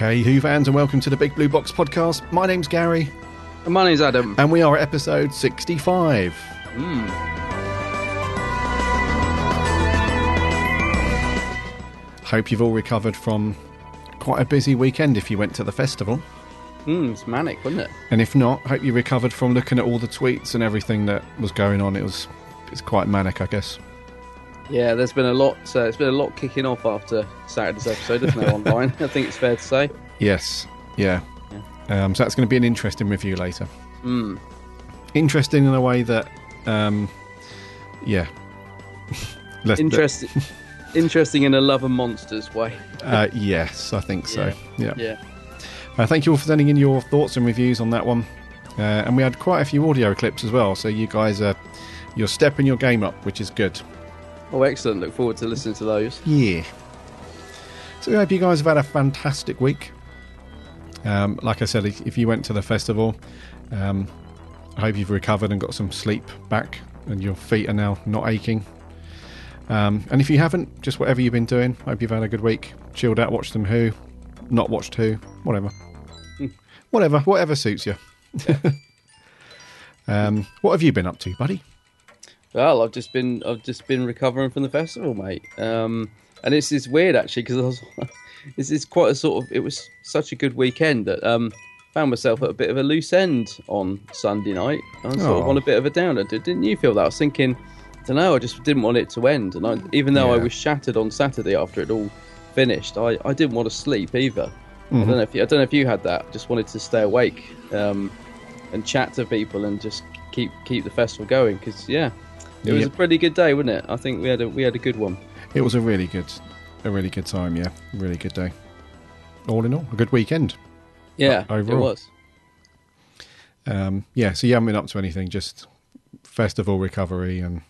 Hey, Who fans, and welcome to the Big Blue Box podcast. My name's Gary, And my name's Adam. and we are at episode 65. Hope you've all recovered from quite a busy weekend if you went to the festival. Mm, it's manic, wasn't it? And if not, hope you recovered from looking at all the tweets and everything that was going on. It was it's quite manic, I guess. Yeah, there's been a lot. Uh, it's been a lot kicking off after Saturday's episode, isn't there? Online, I think it's fair to say. Yes, yeah. Um, so that's going to be an interesting review later. Mm. Interesting in a way that, um, yeah. Interesting, interesting in a love and monsters way. Uh, yes, I think so. Yeah. Yeah. Uh, thank you all for sending in your thoughts and reviews on that one. Uh, and we had quite a few audio clips as well. So you guys are you're stepping your game up, which is good. Oh, excellent! Look forward to listening to those. Yeah. So we hope you guys have had a fantastic week. Um, like I said, if you went to the festival, um, I hope you've recovered and got some sleep back, and your feet are now not aching. Um, and if you haven't, just whatever you've been doing, hope you've had a good week. Chilled out, watched some Who, not watched Who, whatever, whatever, whatever suits you. um, what have you been up to, buddy? Well, I've just been I've just been recovering from the festival, mate. Um, and it's it's weird actually because this is quite a sort of it was such a good weekend that um found myself at a bit of a loose end on Sunday night. I was sort of Oh. on a bit of a downer. Did- Didn't you feel that? I was thinking, I don't know. I just didn't want it to end. And I, even though I was shattered on Saturday after it all finished, I, I didn't want to sleep either. I don't know if you, I don't know if you had that. I Just wanted to stay awake um, and chat to people and just keep keep the festival going because yeah, it was Yep. a pretty good day, wasn't it? I think we had a we had a good one. It was a really good, a really good time. Yeah, really good day. All in all, a good weekend. Yeah, O- it overall. was. Um, yeah, so you haven't been up to anything, just festival recovery and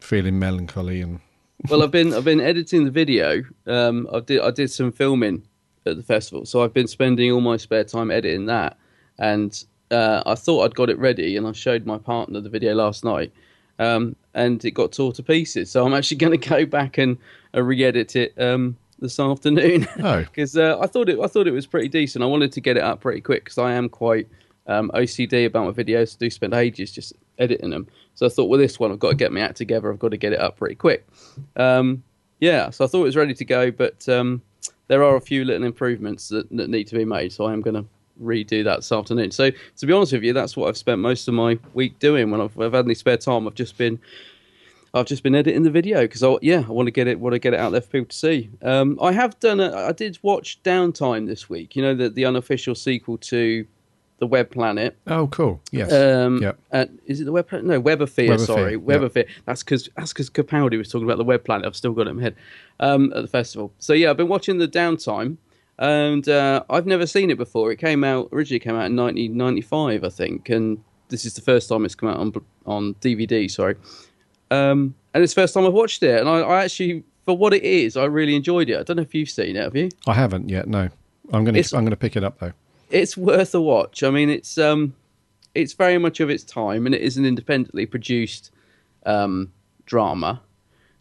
feeling melancholy and well, I've been I've been editing the video. Um, I did I did some filming at the festival, so I've been spending all my spare time editing that. And uh, I thought I'd got it ready, and I showed my partner the video last night, um, and it got tore to pieces. So I'm actually going to go back and uh, re-edit it um, this afternoon. Oh. because uh, I thought it I thought it was pretty decent. I wanted to get it up pretty quick because I am quite um, OCD about my videos. I do spend ages just editing them. So I thought, well, this one I've got to get my act together. I've got to get it up pretty quick. Um, yeah, so I thought it was ready to go, but um, there are a few little improvements that, that need to be made. So I am going to redo that this afternoon. So to be honest with you, that's what I've spent most of my week doing. When I've, I've had any spare time, I've just been I've just been editing the video because I yeah I want to get it want to get it out there for people to see. Um, I have done a, I did watch Downtime this week. You know the the unofficial sequel to the Web Planet. oh, cool. Yes. Um, Yep. uh, is it the Web Planet? No, Web of Fear. Weberfear, sorry, yep. Web of Fear. That's because that's because Capaldi was talking about the Web Planet. I've still got it in my head um, at the festival. So yeah, I've been watching the Downtime, and uh, I've never seen it before. It came out originally came out in 1995, I think, and this is the first time it's come out on on DVD. Sorry, um, and it's the first time I've watched it, and I, I actually, for what it is, I really enjoyed it. I don't know if you've seen it. Have you? I haven't yet. No, I'm gonna I'm gonna pick it up though. it's worth a watch. I mean, it's um, it's very much of its time, and it is an independently produced um, drama.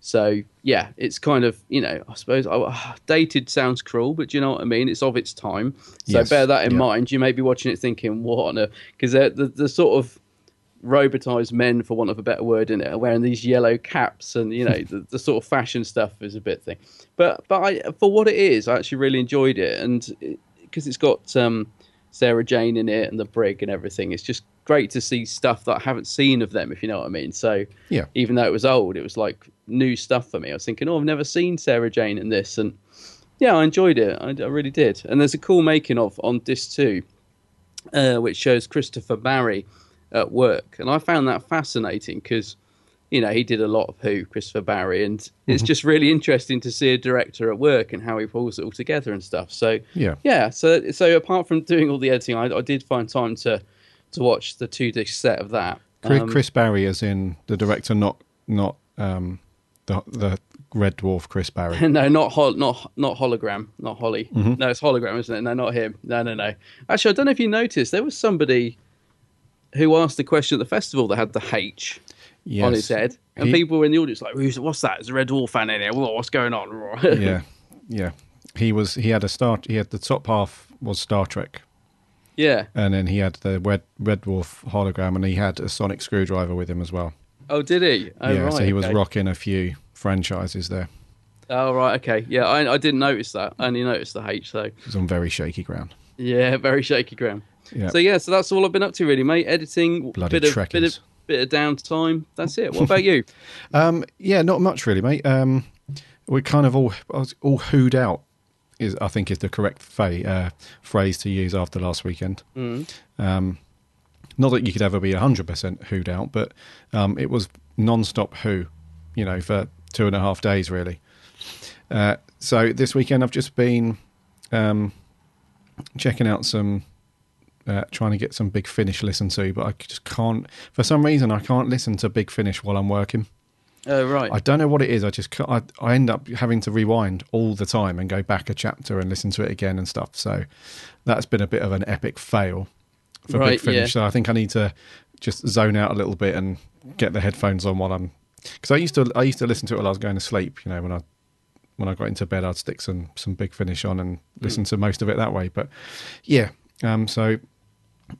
So yeah, it's kind of you know, I suppose uh, dated sounds cruel, but you know what I mean? It's of its time. So Yes, bear that in yeah. mind. You may be watching it thinking, "What on earth?" Because the, the the sort of robotized men, for want of a better word, in it, are wearing these yellow caps, and you know, the, the sort of fashion stuff is a bit thing. But but I, for what it is, I actually really enjoyed it, and because it's got um, Sarah Jane in it and the brig and everything, it's just great to see stuff that I haven't seen of them, if you know what I mean. So Yeah. even though it was old, it was like new stuff for me. I was thinking, oh, I've never seen Sarah Jane in this, and yeah, I enjoyed it. I, I really did. And there's a cool making of on disc two, uh, which shows Christopher Barry at work, and I found that fascinating because you know, he did a lot of Who, Christopher Barry, and Mm-hmm. it's just really interesting to see a director at work and how he pulls it all together and stuff. So Yeah. yeah. So so apart from doing all the editing, I, I did find time to to watch the two disc set of that. Chris, Um, Chris Barry, as in the director, not not um, the the Red Dwarf Chris Barrie. no, not hol- not not hologram, not Holly. Mm-hmm. No, it's hologram, isn't it? No, not him. No, no, no. Actually, I don't know if you noticed there was somebody who asked the question at the festival that had the H yes. on his head, and He- people were in the audience like, "Who's what's that? Is a Red Dwarf fan in here? Whoa, what's going on?" yeah, yeah. He was. He had a start. He had the top half was Star Trek, yeah. and then he had the Red Red Dwarf hologram, and he had a sonic screwdriver with him as well. Oh, did he? Oh, yeah, right, so he was okay. rocking a few franchises there. Oh, right. Okay. Yeah, I, I didn't notice that. I only noticed the H though. It was on very shaky ground. Yeah, very shaky ground. Yeah. So yeah, so that's all I've been up to really, mate. Editing, Bloody bit of, bit of bit of downtime. That's it. What about you? Um, yeah, not much really, mate. Um, we're kind of all I was all hooed out. Is I think is the correct fa- uh, phrase to use after last weekend. Um, not that you could ever be hundred percent hooed out, but um, it was non-stop who, you know, for two and a half days really. Uh, so this weekend I've just been um, checking out some, uh, trying to get some Big Finish listen to, but I just can't. For some reason, I can't listen to Big Finish while I'm working. Oh, right. I don't know what it is. I just I, I end up having to rewind all the time and go back a chapter and listen to it again and stuff. So that's been a bit of an epic fail for Right, Big Finish. yeah. So I think I need to just zone out a little bit and get the headphones on while I'm because I used to I used to listen to it while I was going to sleep. You know when I when I got into bed I'd stick some some Big Finish on and listen to most of it that way. But yeah, um, so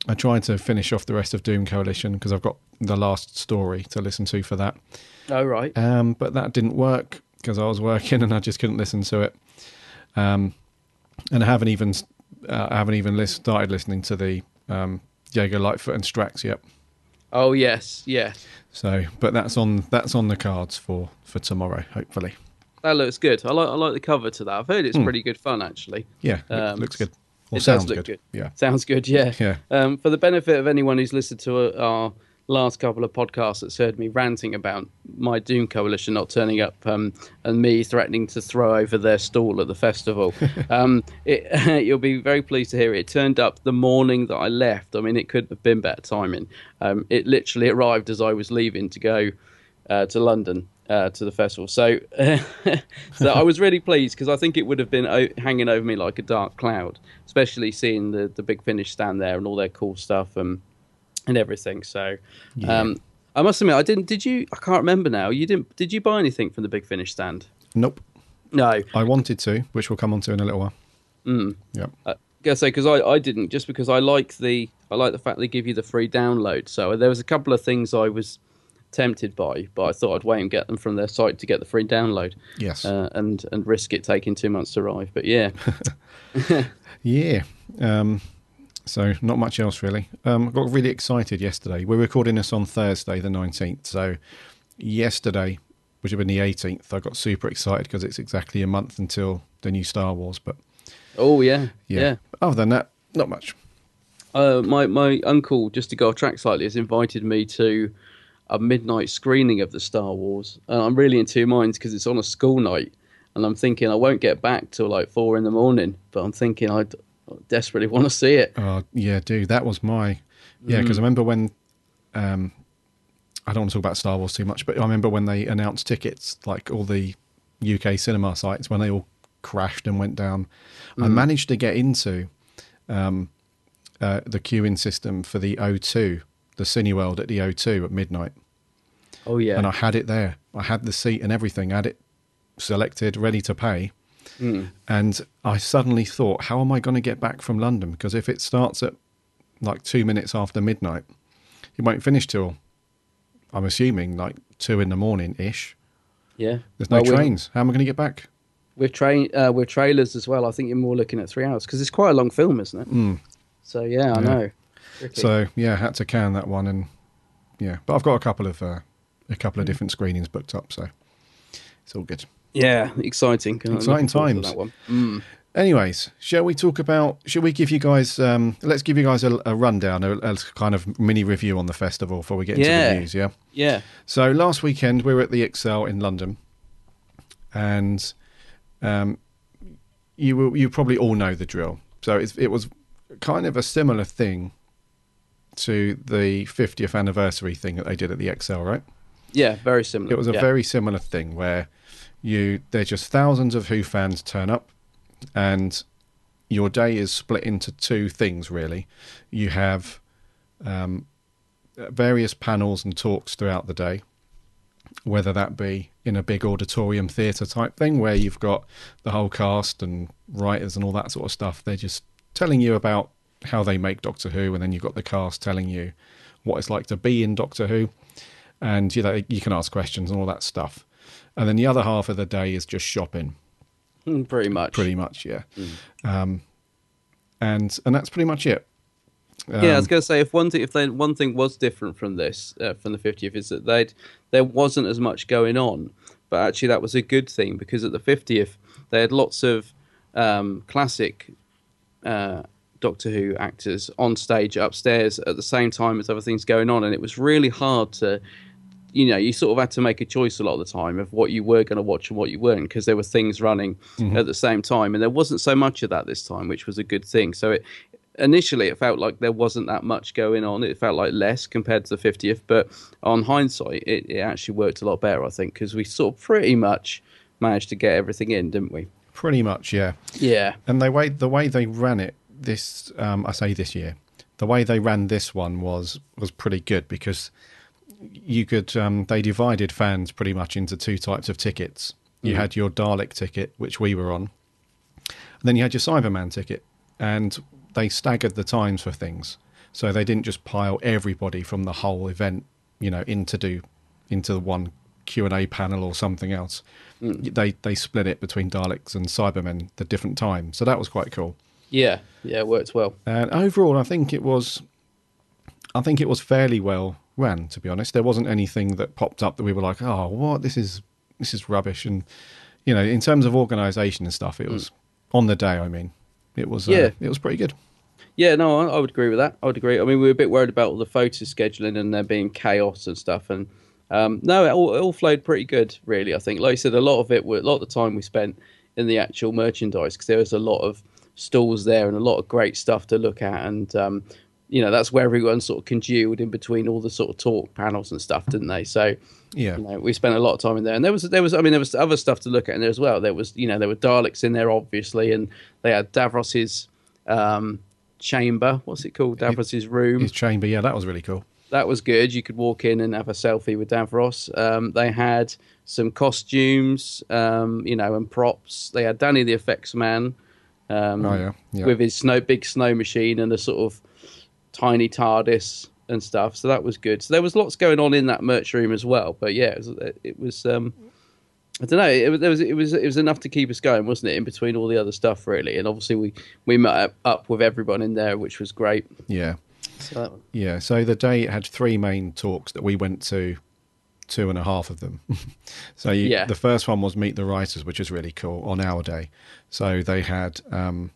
I tried to finish off the rest of Doom Coalition because I've got the last story to listen to for that. oh, right. Um, but that didn't work because I was working and I just couldn't listen to it. Um, and I haven't even uh, I haven't even list, started listening to the um, Jago Litefoot and Strax yet. Oh, yes, yeah. So, but that's on that's on the cards for for tomorrow, hopefully. That looks good. I like I like the cover to that. I've heard it's pretty good fun actually. Yeah, Um, looks good. Or it sounds does look good. good. Yeah. Sounds good. Yeah. Yeah. Um, for the benefit of anyone who's listened to uh, our last couple of podcasts that's heard me ranting about my Doom Coalition not turning up um, and me threatening to throw over their stall at the festival, um, it, you'll be very pleased to hear it. It turned up the morning that I left. I mean, it couldn't have been better timing. Um, it literally arrived as I was leaving to go uh, to London. Uh, to the festival, so so I was really pleased because I think it would have been o- hanging over me like a dark cloud, especially seeing the the big finish stand there and all their cool stuff and and everything. So, um, I must admit, I didn't. Did you? I can't remember now. You didn't? Did you buy anything from the big finish stand? Nope. No. I wanted to, which we'll come on to in a little while. Mm. Yep. I gotta say because I, I didn't just because I like the I like the fact they give you the free download. So there was a couple of things I was tempted by, but I thought I'd wait and get them from their site to get the free download. Yes. Uh, and and risk it taking two months to arrive. But yeah, Yeah. Um, so not much else really. Um, I got really excited yesterday. We're recording this on Thursday, the nineteenth. So yesterday, which would have been the eighteenth, I got super excited because it's exactly a month until the new Star Wars. But oh yeah, yeah, yeah. other than that, not much. Uh, my my uncle, just to go off track slightly, has invited me to a midnight screening of the Star Wars. And I'm really in two minds because it's on a school night, and I'm thinking I won't get back till like four in the morning. But I'm thinking I I desperately want to see it. Oh yeah, dude, that was my yeah. Mm. Because I remember when um, I don't want to talk about Star Wars too much, but I remember when they announced tickets, like all the UK cinema sites, when they all crashed and went down. I Mm. managed to get into um, uh, the queuing system for the O2, the Cineworld at the O2 at midnight, Oh yeah, and I had it there. I had the seat and everything. I had it selected, ready to pay. Mm. And I suddenly thought, how am I going to get back from London? Because if it starts at like two minutes after midnight, it won't finish till I'm assuming like two in the morning ish. yeah. There's no Well, trains. How am I going to get back? With train uh, with trailers as well. I think you're more looking at three hours because it's quite a long film, isn't it? So yeah, I Mm. Yeah. know. So yeah, I had to can that one, and yeah, but I've got a couple of uh, a couple of different screenings booked up, so it's all good. yeah, exciting. I'm Exciting looking forward to times. That one. Mm. Anyways, shall we talk about? Shall we give you guys? Um, let's give you guys a, a rundown, a, a kind of mini review on the festival before we get into Yeah. the news. Yeah. Yeah. So last weekend we were at the Excel in London, and um, you will, you probably all know the drill. So it's, it was kind of a similar thing to the 50th anniversary thing that they did at the Excel, right? Yeah, very similar. It was a yeah. very similar thing where you there's just thousands of Who fans turn up, and your day is split into two things really. You have um, various panels and talks throughout the day, whether that be in a big auditorium theatre type thing where you've got the whole cast and writers and all that sort of stuff. They're just telling you about how they make Doctor Who, and then you've got the cast telling you what it's like to be in Doctor Who, and you know you can ask questions and all that stuff. And then the other half of the day is just shopping, Mm, pretty much. pretty much, yeah. Um, and and that's pretty much it. yeah, I was Um, going to say if one thing if they, one thing was different from this uh, from the 50th is that they there wasn't as much going on, but actually that was a good thing because at the 50th they had lots of um, classic uh, Doctor Who actors on stage upstairs at the same time as other things going on, and it was really hard to. You know, you sort of had to make a choice a lot of the time of what you were going to watch and what you weren't, because there were things running at the same time, and there wasn't so much of that this time, which was a good thing. So it, initially it felt like there wasn't that much going on. It felt like less compared to the 50th, but on hindsight, it, it actually worked a lot better, I think, because we sort of pretty much managed to get everything in, didn't we? pretty much, yeah. Yeah. And they way the way they ran it this um, I say this year, the way they ran this one was was pretty good because you could um, they divided fans pretty much into two types of tickets. You had your Dalek ticket, which we were on, and then you had your Cyberman ticket, and they staggered the times for things, so they didn't just pile everybody from the whole event, you know, into do into the one Q and A panel or something else. They they split it between Daleks and Cybermen the different times, so that was quite cool. Yeah. Yeah, it worked well. And overall, I think it was, I think it was fairly well ran. To be honest, there wasn't anything that popped up that we were like, "Oh, what? This is this is rubbish." And you know, in terms of organisation and stuff, it was on the day. I mean, it was uh, Yeah. it was pretty good. Yeah, no, I, I would agree with that. I would agree. I mean, we were a bit worried about all the photo scheduling and there being chaos and stuff. And um, no, it all, it all flowed pretty good, really. I think, like I said, a lot of it, were, a lot of the time we spent in the actual merchandise because there was a lot of stalls there and a lot of great stuff to look at. And um, you know, that's where everyone sort of congealed in between all the sort of talk panels and stuff, didn't they? So Yeah, you know, we spent a lot of time in there, and there was there was I mean there was other stuff to look at in there as well. There was you know there were Daleks in there obviously, and they had Davros's um, chamber. What's it called? Davros's room. his chamber. Yeah, that was really cool. That was good. You could walk in and have a selfie with Davros. Um, they had some costumes, um, you know, and props. They had Danny the Effects Man. Um, Oh, yeah, yeah. with his snow big snow machine and a sort of tiny TARDIS and stuff. So that was good. So there was lots going on in that merch room as well. But yeah, it was. It was um, I don't know. It was, there was it was it was enough to keep us going, wasn't it? In between all the other stuff, really. And obviously we we met up- up with everyone in there, which was great. Yeah, So that, yeah. So the day it had three main talks that we went to. Two and a half of them. so you, Yeah. the first one was Meet the Writers, which was really cool on our day. So they had um,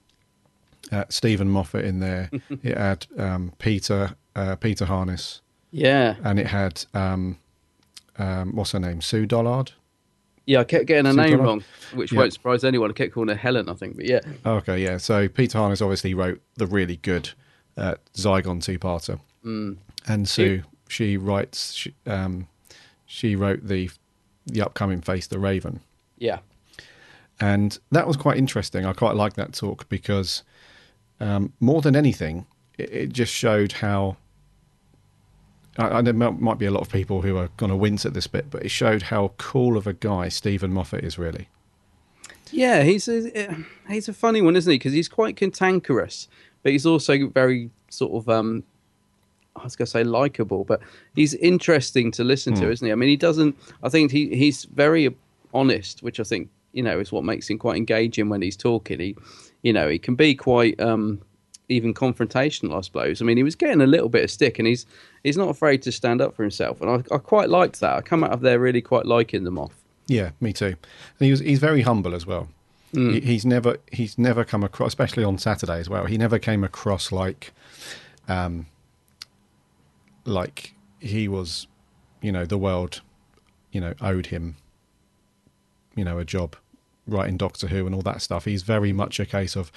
uh, Steven Moffat in there. it had um, Peter uh, Peter Harness, yeah, and it had um, um, what's her name, Sue Dollard. yeah. I kept getting her Super name Rock. wrong, which Yeah. won't surprise anyone. I kept calling her Helen, I think. But yeah, Okay, yeah. So Peter Harness obviously wrote the really good uh, Zygon two-parter, mm. and Sue she writes she, um, she wrote the the upcoming Face the Raven. yeah, and that was quite interesting. I quite liked that talk because um, more than anything, it, it just showed how. I, I, there might be a lot of people who are going to wince at this bit, but it showed how cool of a guy Steven Moffat is. Really, yeah. He's a, he's a funny one, isn't he? Because he's quite cantankerous, but he's also very sort of um, I was going to say likable, but he's interesting to listen to, isn't he? I mean, he doesn't. I think he he's very honest, which I think you know is what makes him quite engaging when he's talking. He, you know, he can be quite um, even confrontational, I suppose. I mean, he was getting a little bit of stick, and he's he's not afraid to stand up for himself, and I, I quite liked that. I come out of there really quite liking them off. yeah, me too. And he was he's very humble as well. He, he's never he's never come across, especially on Saturday as well. He never came across like, um, like he was, you know, the world, you know, owed him, you know, a job writing Doctor Who and all that stuff. He's very much a case of,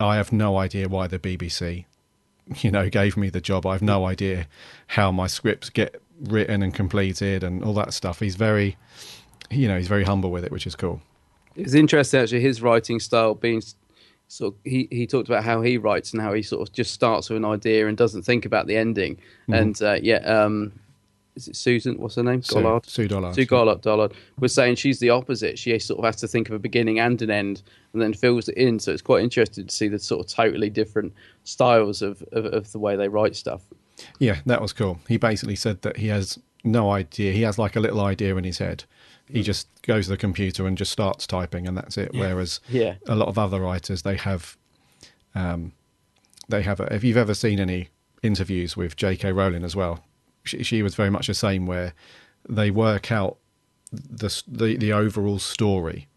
I have no idea why the BBC, you know, gave me the job. I have no idea how my scripts get written and completed and all that stuff. He's very, you know, he's very humble with it, which is cool. It's interesting actually his writing style being s- sort of, he he talked about how he writes and how he sort of just starts with an idea and doesn't think about the ending. And uh, yeah, um, is it Susan? What's her name? Sue- Gollard. Sue Dollard. Sue Gollard, Dollard was saying she's the opposite. She sort of has to think of a beginning and an end, and then fills it in. So it's quite interesting to see the sort of totally different styles of, of, of the way they write stuff. Yeah, that was cool. He basically said that he has no idea. He has like a little idea in his head. He just goes to the computer and just starts typing, and that's it. Whereas Yeah. a lot of other writers, they have, um, they have. A, if you've ever seen any interviews with J.K. Rowling as well, she, she was very much the same. Where they work out the the, the overall story,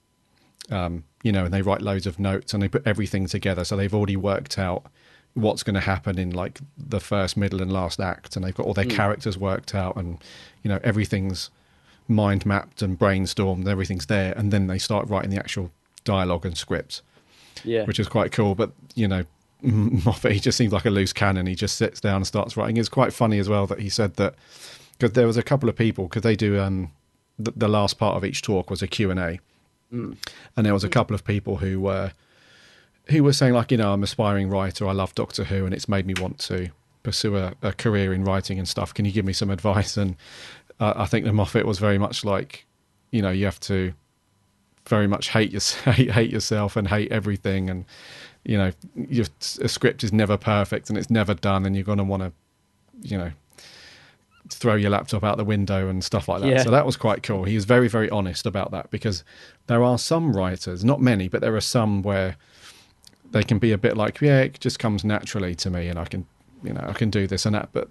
um, you know, and they write loads of notes and they put everything together. So they've already worked out what's going to happen in like the first, middle, and last act, and they've got all their characters worked out, and you know everything's mind mapped and brainstormed. and Everything's there, and then they start writing the actual dialogue and script, Yeah, which is quite cool. But you know. Moffat, he just seems like a loose cannon. He just sits down and starts writing. It's quite funny as well that he said that because there was a couple of people because they do um, the, the last part of each talk was a Q and A, and there was a couple of people who were who were saying like you know I'm an aspiring writer. I love Doctor Who and it's made me want to pursue a, a career in writing and stuff. Can you give me some advice? And uh, I think the Moffat was very much like you know you have to very much hate your, hate, hate yourself and hate everything and you know your, a script is never perfect and it's never done and you're going to want to you know throw your laptop out the window and stuff like that. Yeah. So that was quite cool. He was very, very honest about that because there are some writers, not many, but there are some where they can be a bit like, yeah, it just comes naturally to me, and I can, you know, I can do this and that. But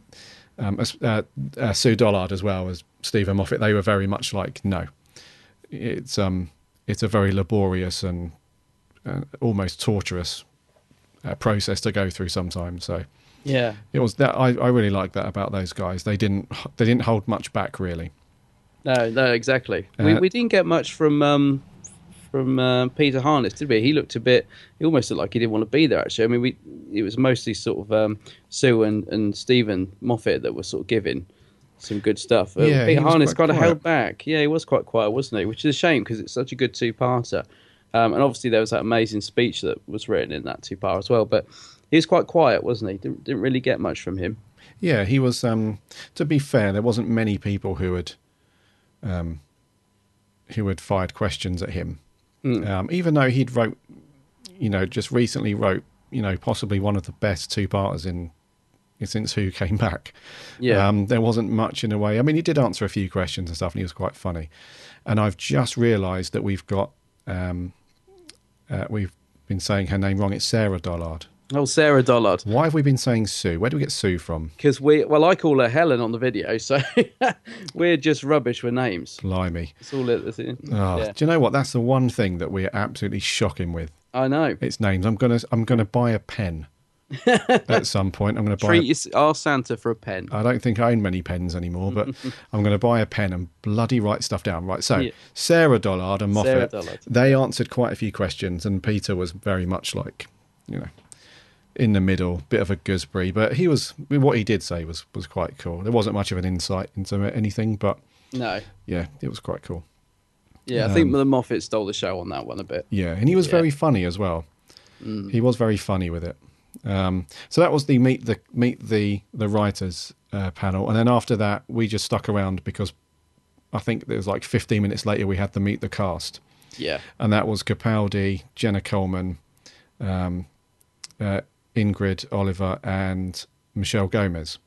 um, uh, uh, Sue Dollard as well as Steven Moffat, they were very much like, no, it's um, it's a very laborious and uh, almost torturous uh, process to go through sometimes. So yeah. it was that I, I really like that about those guys. They didn't they didn't hold much back really. No, no, exactly. we, Uh, we didn't get much from um, from uh, Peter Harness, did we? He looked a bit. He almost looked like he didn't want to be there. Actually, I mean, we it was mostly sort of um, Sue and, and Steven Moffat that were sort of giving some good stuff. Uh, Yeah, Peter Harness kind of held back. Yeah, he was quite quiet, wasn't he? Which is a shame because it's such a good two-parter. Um, and obviously there was that amazing speech that was written in that two-part as well. But he was quite quiet, wasn't he? Didn't, didn't really get much from him. Yeah, he was. Um, to be fair, there wasn't many people who had, um, who had fired questions at him. Um, even though he'd wrote, you know, just recently wrote, you know, possibly one of the best two parters in since Who came back. Yeah. Um, there wasn't much in a way. I mean, he did answer a few questions and stuff, and he was quite funny. And I've just realised that we've got, um, uh, we've been saying her name wrong. It's Sarah Dollard. Oh, Sarah Dollard. Why have we been saying Sue? Where do we get Sue from? Because we, well, I call her Helen on the video, so we're just rubbish with names. Blimey. It's all it is. Oh, Yeah. Do you know what? That's the one thing that we're absolutely shocking with. I know. It's names. I'm gonna I'm gonna buy a pen at some point. I'm gonna buy. Treat A, Santa for a pen. I don't think I own many pens anymore, but I'm going to buy a pen and bloody write stuff down. Right. So Yeah. Sarah Dollard and Moffat, Dollard. they answered quite a few questions, and Peter was very much like, you know, in the middle, bit of a gooseberry. But he was what he did say was was quite cool. There wasn't much of an insight into anything, but No. yeah, it was quite cool. Yeah, I think um, the Moffat stole the show on that one a bit. Yeah, and he was Yeah. very funny as well. Mm. He was very funny with it. Um, so that was the meet the meet the the writers uh, panel, and then after that we just stuck around because I think there was like 15 minutes later we had the meet the cast, Yeah. and that was Capaldi, Jenna Coleman, um, uh, Ingrid Oliver, and Michelle Gomez.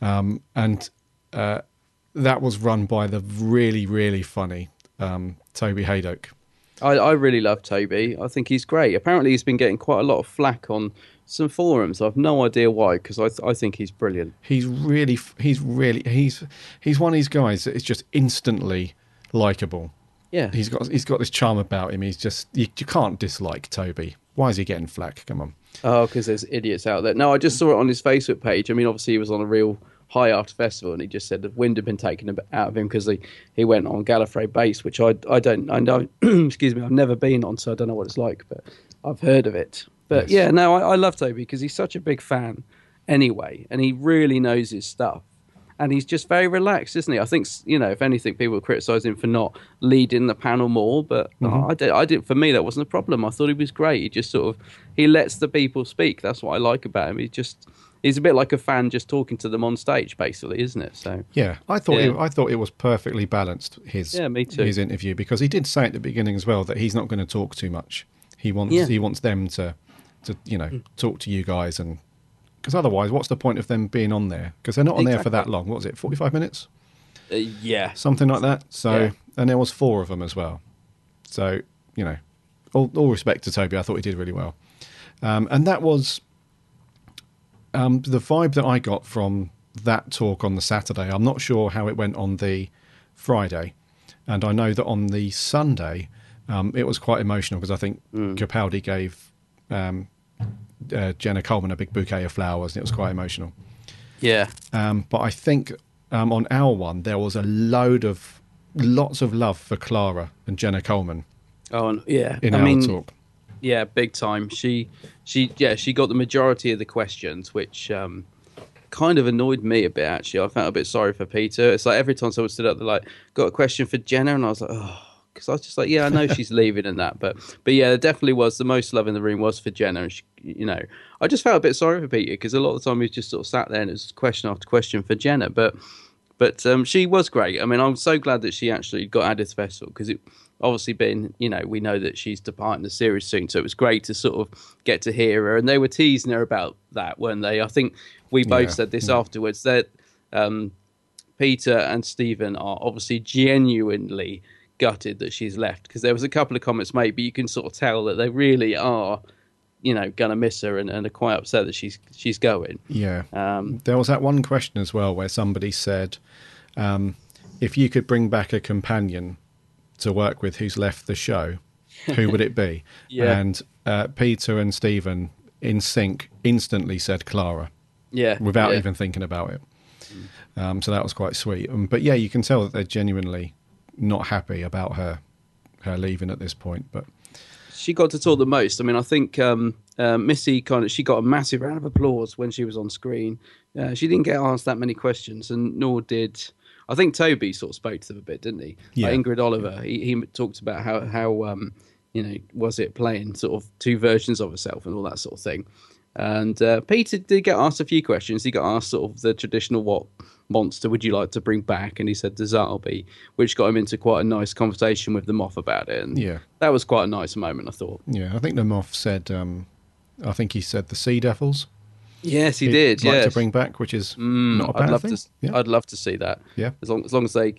Um, and uh, that was run by the really really funny um, Toby Hadoke. I, I really love Toby. I think he's great. Apparently, he's been getting quite a lot of flack on some forums. I've no idea why, because I, th- I think he's brilliant. He's really, he's really, he's he's one of these guys that is just instantly likable. Yeah. he's got he's got this charm about him. He's just you, you can't dislike Toby. Why is he getting flack? Come on. Oh, because there's idiots out there. No, I just saw it on his Facebook page. I mean, obviously he was on a real high after festival, and he just said the wind had been taken out of him because he, he went on Gallifrey base, which I I don't I know. excuse me, I've never been on, so I don't know what it's like, but I've heard of it. But Yes. yeah, no, I, I love Toby because he's such a big fan anyway, and he really knows his stuff. And he's just very relaxed, isn't he? I think you know, if anything, people criticise him for not leading the panel more. But I did, I did. For me, that wasn't a problem. I thought he was great. He just sort of he lets the people speak. That's what I like about him. He just he's a bit like a fan just talking to them on stage, basically, isn't it? So Yeah, I thought Yeah. It, I thought it was perfectly balanced. His Yeah, me too. His interview because he did say at the beginning as well that he's not going to talk too much. He wants Yeah. he wants them to to you know talk to you guys and because otherwise, what's the point of them being on there? Because they're not on there for that long. What was it? Forty five minutes, uh, yeah, something like that. So Yeah. and there was four of them as well. So you know, all, all respect to Toby, I thought he did really well. Um, and that was um, the vibe that I got from that talk on the Saturday. I'm not sure how it went on the Friday, and I know that on the Sunday um, it was quite emotional because I think Capaldi gave um, uh, Jenna Coleman a big bouquet of flowers, and it was quite emotional. yeah, Um, but I think um, on our one there was a load of lots of love for Clara and Jenna Coleman oh yeah. in I our mean, talk. Yeah, big time. She, she, yeah, she got the majority of the questions, which um, kind of annoyed me a bit. Actually, I felt a bit sorry for Peter. It's like every time someone stood up, they're like, "Got a question for Jenna," and I was like, "Oh," because I was just like, "Yeah, I know she's leaving and that," but, but yeah, there definitely was the most love in the room was for Jenna, and she, you know, I just felt a bit sorry for Peter because a lot of the time he was just sort of sat there and it was question after question for Jenna, but. But um, she was great. I mean, I'm so glad that she actually got added to festival because it obviously been, you know, we know that she's departing the series soon, so it was great to sort of get to hear her. And they were teasing her about that, weren't they? I think we both Yeah, said this afterwards that um, Peter and Stephen are obviously genuinely gutted that she's left because there was a couple of comments made, but you can sort of tell that they really are, you know, gonna miss her and, and are quite upset that she's she's going. Yeah. Um, There was that one question as well where somebody said, um, if you could bring back a companion to work with who's left the show, who would it be? Yeah. And uh, Peter and Stephen, in sync, instantly said Clara yeah, without yeah. even thinking about it. Um, so that was quite sweet. Um, but yeah, you can tell that they're genuinely not happy about her her leaving at this point. But she got to talk the most. I mean, I think um, uh, Missy kind of she got a massive round of applause when she was on screen. Uh, she didn't get asked that many questions, and nor did I think Toby. Sort of spoke to them a bit, didn't he? Yeah. Like Ingrid Oliver. He, he talked about how how um, you know was it playing sort of two versions of herself and all that sort of thing. And uh, Peter did get asked a few questions. He got asked sort of the traditional what monster would you like to bring back, and he said the Zarbi, which got him into quite a nice conversation with the Moff about it. And Yeah. that was quite a nice moment, I thought. yeah, I think the Moff said, um, I think he said the Sea Devils. Yes, he he'd did. like yes. to bring back, which is Mm, not a bad I'd love thing. to. yeah. I'd love to see that. Yeah. As long as long as they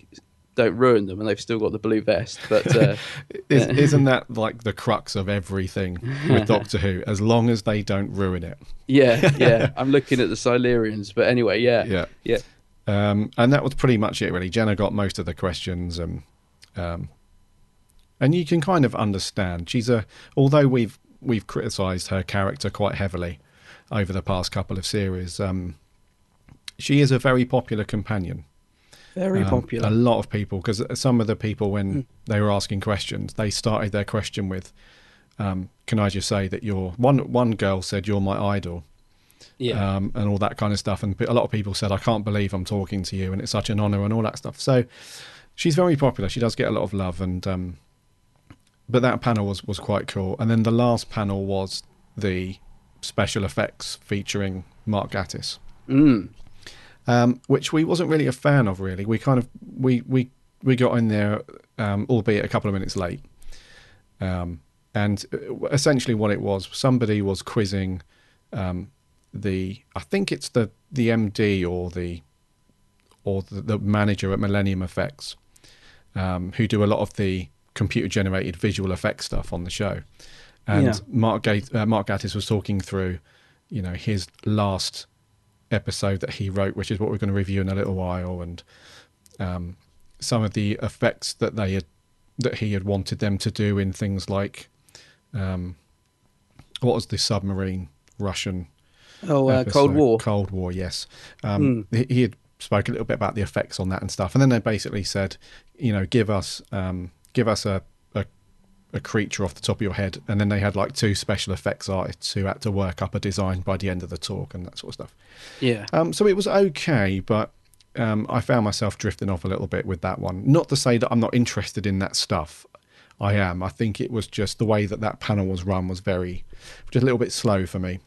don't ruin them and they've still got the blue vest. But uh, Is, isn't that like the crux of everything with Doctor Who? As long as they don't ruin it. yeah, yeah. I'm looking at the Silurians. But anyway, yeah, Yeah. yeah. Um, and that was pretty much it, really. Jenna got most of the questions, and um, and you can kind of understand. She's a although we've we've criticised her character quite heavily over the past couple of series. Um, she is a very popular companion. Very Um, popular. A lot of people, because some of the people, when they were asking questions, they started their question with, um, "Can I just say that you're one?" One girl said, "You're my idol." yeah, um, and all that kind of stuff. And a lot of people said, "I can't believe I'm talking to you," and it's such an honour and all that stuff. So she's very popular. She does get a lot of love, and um, but that panel was was quite cool. And then the last panel was the special effects featuring Mark Gatiss, mm. um, which we wasn't really a fan of. Really, we kind of we we we got in there, um, albeit a couple of minutes late. Um, and uh, essentially, what it was, somebody was quizzing um, the I think it's the the MD or the or the, the manager at Millennium Effects um, who do a lot of the computer generated visual effects stuff on the show. And Yeah. Mark Gate, uh, Mark Gatiss was talking through, you know, his last episode that he wrote, which is what we're going to review in a little while, and um, some of the effects that they had that he had wanted them to do in things like um, what was the submarine Russian Oh, uh, Cold? War. Cold War, yes. Um, he, he had spoke a little bit about the effects on that and stuff, and then they basically said, you know, give us um, give us a, a creature off the top of your head, and then they had like two special effects artists who had to work up a design by the end of the talk and that sort of stuff. Yeah. Um, so it was okay, but um, I found myself drifting off a little bit with that one. Not to say that I'm not interested in that stuff. I am. I think it was just the way that that panel was run was very, just a little bit slow for me.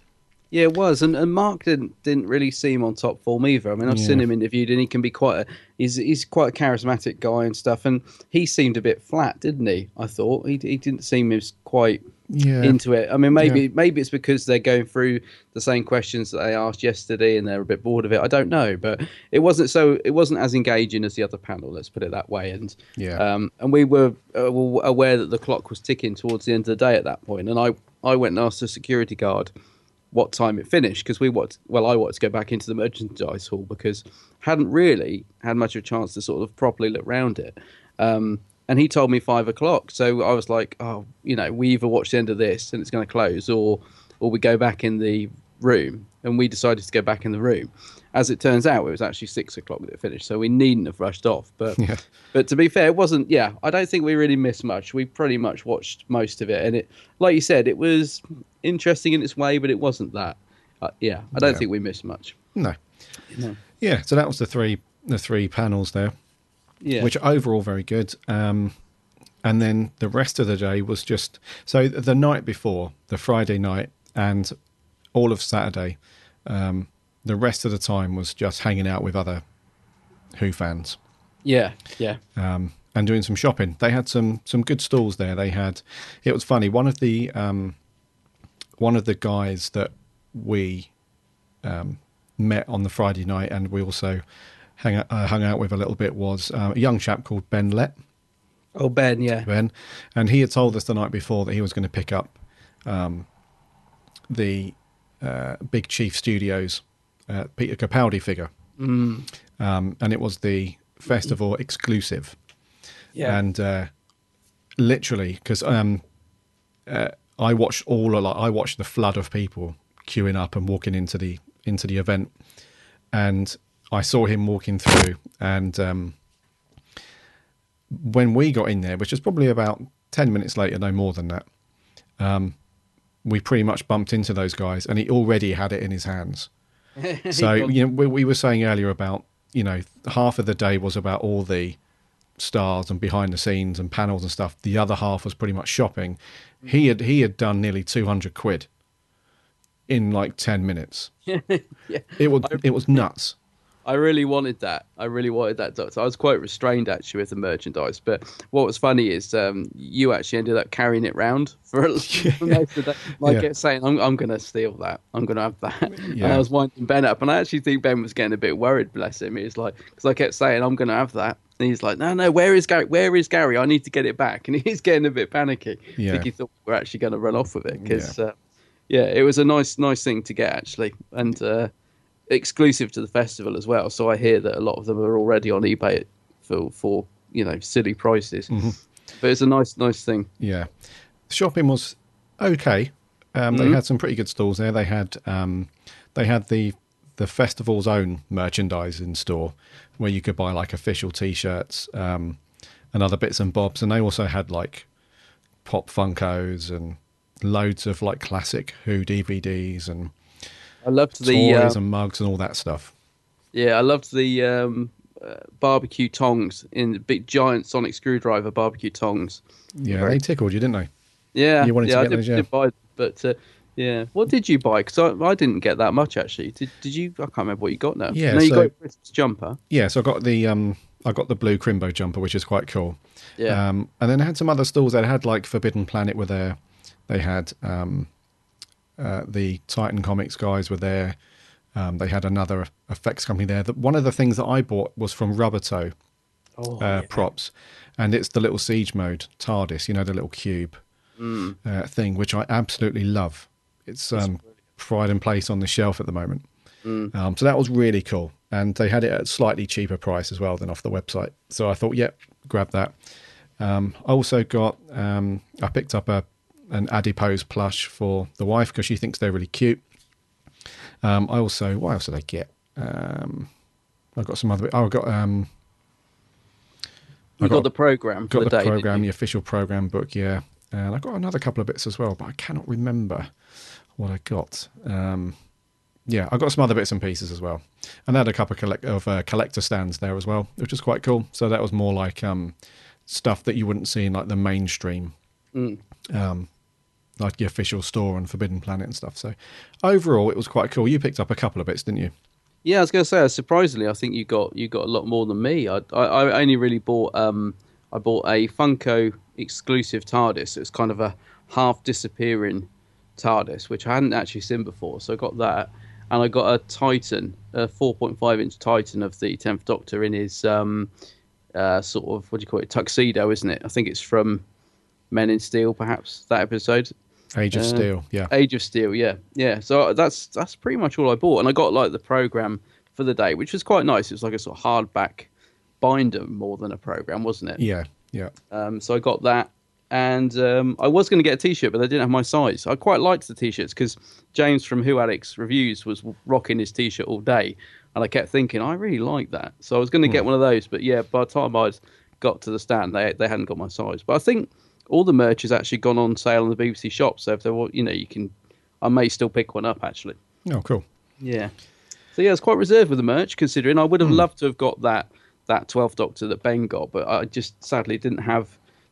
Yeah, it was, and, and Mark didn't didn't really seem on top form either. I mean, I've seen him interviewed, and he can be quite a he's he's quite a charismatic guy and stuff. And he seemed a bit flat, didn't he? I thought he he didn't seem as quite Yeah. into it. I mean, maybe Yeah. maybe it's because they're going through the same questions that they asked yesterday, and they're a bit bored of it. I don't know, but it wasn't so it wasn't as engaging as the other panel. Let's put it that way. And Yeah. um, and we were, uh, were aware that the clock was ticking towards the end of the day at that point, and I I went and asked the security guard what time it finished because we wanted well I wanted to go back into the merchandise hall because hadn't really had much of a chance to sort of properly look round it. Um, and he told me five o'clock. So I was like oh you know we either watch the end of this and it's going to close or or we go back in the room and we decided to go back in the room as it turns out it was actually six o'clock that it finished so we needn't have rushed off but Yeah. but to be fair, it wasn't. Yeah, I don't think we really missed much. We pretty much watched most of it, and it, like you said, it was interesting in its way, but it wasn't that. Uh, yeah, I don't Yeah. think we missed much. No. No. Yeah. So that was the three the three panels there, Yeah, which are overall very good. Um, and then the rest of the day was just so the night before the Friday night and all of Saturday. Um, the rest of the time was just hanging out with other Who fans. yeah, yeah, um, and doing some shopping. They had some some good stalls there. They had. It was funny. One of the um, one of the guys that we um, met on the Friday night, and we also hang uh, hung out with a little bit was um, a young chap called Ben Lett. Oh Ben, yeah, Ben, and he had told us the night before that he was going to pick up um, the uh, Big Chief Studios uh, Peter Capaldi figure, mm. um, and it was the festival exclusive. Yeah, and uh, literally because um, uh, I watched all like I watched the flood of people queuing up and walking into the into the event, and I saw him walking through, and um, when we got in there, which was probably about ten minutes later, no more than that, um, we pretty much bumped into those guys, and he already had it in his hands. So you know, we, we were saying earlier about you know half of the day was about all the stars and behind the scenes and panels and stuff. The other half was pretty much shopping. He had he had done nearly two hundred quid in like ten minutes. yeah. It was it was nuts. I really wanted that. I really wanted that doctor. I was quite restrained actually with the merchandise. But what was funny is um, you actually ended up carrying it round for, for most of the day. Like Yeah. kept saying, "I'm, I'm going to steal that. I'm going to have that." And I was winding Ben up, and I actually think Ben was getting a bit worried. Bless him. He was like, because I kept saying, "I'm going to have that." And he's like, "No, no. Where is Gary? Where is Gary? I need to get it back." And he's getting a bit panicky. I think he thought we're actually going to run off with it because. Uh, yeah, it was a nice, nice thing to get actually, and uh, exclusive to the festival as well. So I hear that a lot of them are already on eBay for for you know silly prices. But it's a nice, nice thing. Yeah, shopping was okay. Um, They had some pretty good stalls there. They had um, they had the the festival's own merchandise in store, where you could buy like official T-shirts um, and other bits and bobs. And they also had like pop Funkos and loads of like classic Who DVDs and I loved the toys uh, and mugs and all that stuff. yeah, I loved the um, uh, barbecue tongs in the big giant sonic screwdriver barbecue tongs. Yeah, they tickled you, didn't they? Yeah, You wanted yeah, to I get did, those, yeah. did buy, them, but uh, yeah, what did you buy? Because I, I didn't get that much actually. Did did you? I can't remember what you got now. Yeah, no, you so- got a Christmas jumper. Yeah, so I got the um, I got the blue Crimbo jumper, which is quite cool. Yeah. Um, and then I had some other stalls that had like Forbidden Planet were there. They had um, uh, the Titan Comics guys were there. Um, they had another effects company there. The, one of the things that I bought was from Rubbertoe Oh, uh, props, and it's the little siege mode TARDIS. You know, the little cube Mm. uh, thing, which I absolutely love. It's um, pride and place on the shelf at the moment. Mm. Um, so that was really cool, and they had it at a slightly cheaper price as well than off the website. So I thought, yep, grab that. Um, I also got um, I picked up a an adipose plush for the wife because she thinks they're really cute. Um, I also what else did I get? Um, I got some other. Oh, I got um, I got, the program for got the, the day. program, the official program book, yeah. And I got another couple of bits as well, but I cannot remember what I got. Um, yeah, I got some other bits and pieces as well, and I had a couple of, collect- of uh, collector stands there as well, which was quite cool. So that was more like um, stuff that you wouldn't see in like the mainstream, Mm. um, like the official store and Forbidden Planet and stuff. So overall, it was quite cool. You picked up a couple of bits, didn't you? Yeah, I was going to say. Surprisingly, I think you got you got a lot more than me. I I, I only really bought um I bought a Funko exclusive TARDIS. It's kind of a half disappearing TARDIS, which I hadn't actually seen before. So I got that, and I got a Titan, a 4.5 inch Titan of the Tenth Doctor in his um uh sort of what do you call it tuxedo, isn't it? I think it's from Men in Steel, perhaps that episode. Age of Uh, Steel, yeah. Age of Steel, yeah, yeah. So that's that's pretty much all I bought, and I got like the program for the day, which was quite nice. It was like a sort of hardback binder more than a program, wasn't it? Yeah, yeah. Um, so I got that, and um, I was going to get a T-shirt, but they didn't have my size. I quite liked the T-shirts because James from Who Alex Reviews was rocking his T-shirt all day, and I kept thinking I really like that. So I was going to get one of those, but yeah, by the time I got to the stand, they they hadn't got my size. But I think all the merch has actually gone on sale on the BBC shop. So if they were, you know, you can, I may still pick one up actually. Oh, cool. Yeah. So yeah, it's quite reserved with the merch, considering I would have loved to have got that that Twelfth Doctor that Ben got, but I just sadly didn't have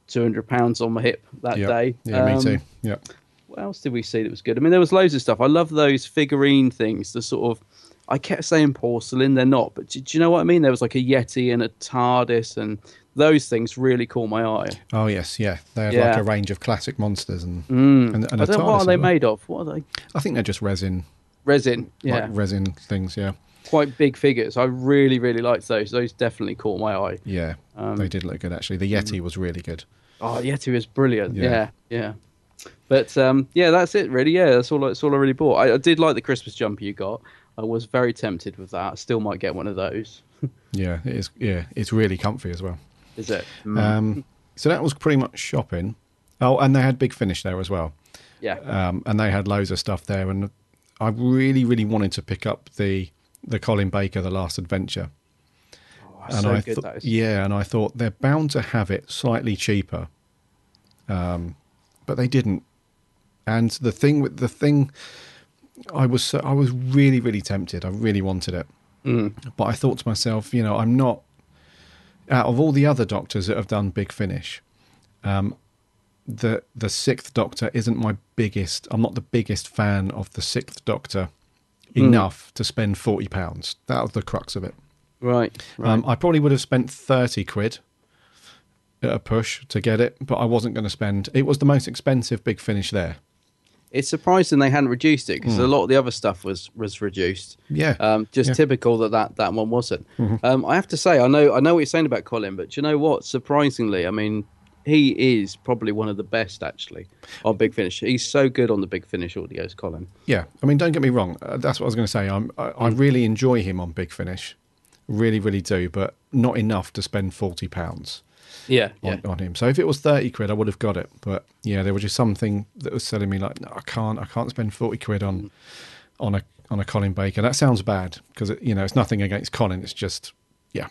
two hundred pounds on my hip that Yeah, day. yeah, me Um, too. Yeah. What else did we see that was good? I mean, there was loads of stuff. I love those figurine things. The sort of, I kept saying porcelain, they're not, but do, do you know what I mean? There was like a Yeti and a TARDIS, and those things really caught my eye. Oh yes, yeah. They had Yeah. like a range of classic monsters and Mm. and, and I don't know, what are they made of? What are they? I think they're just resin, Resin. Yeah. like resin things. Yeah, Quite big figures. I really, really liked those. Those definitely caught my eye. yeah. Um, they did look good actually. The Yeti was really good. Oh, Yeti was brilliant. Yeah. Yeah, yeah. But um, yeah, that's it really. Yeah, that's all. That's all I really bought. I, I did like the Christmas jumper you got. I was very tempted with that. I still might get one of those. Yeah, it is. Yeah, it's really comfy as well. Is it? Mm. Um, so that was pretty much shopping. Oh, and they had Big Finish there as well. yeah. Um, and they had loads of stuff there. And I really, really wanted to pick up the the Colin Baker, The Last Adventure. Oh, and so I good thought, that is. yeah, and I thought they're bound to have it slightly cheaper, um, but they didn't. And the thing with the thing, I was so, I was really really tempted. I really wanted it, Mm. but I thought to myself, you know, I'm not out of all the other doctors that have done Big Finish. Um, the the Sixth Doctor isn't my biggest. I'm not the biggest fan of the Sixth Doctor enough to spend forty pounds. That was the crux of it. Right. right. Um, I probably would have spent 30 quid at a push to get it, but I wasn't going to spend. It was the most expensive big finish there. It's surprising they hadn't reduced it because a lot of the other stuff was was reduced. Hmm. Yeah. Um, just Yeah. Mm-hmm. typical that, that that one wasn't. Um, I have to say, I know I know what you're saying about Colin, but do you know what? Surprisingly, I mean, he is probably one of the best actually on Big Finish. He's so good on the Big Finish audios, Colin. Yeah. I mean, don't get me wrong. Uh, that's what I was going to say. I'm, I, I really enjoy him on big finish. Really, really do, but not enough to spend £40 pounds Yeah, on, on him. So if it was 30 quid, I would have got it. But yeah, there was just something that was telling me, like, no, I can't, I can't spend 40 quid on, on a, on a Colin Baker. That sounds bad because, you know, it's nothing against Colin. It's just, yeah.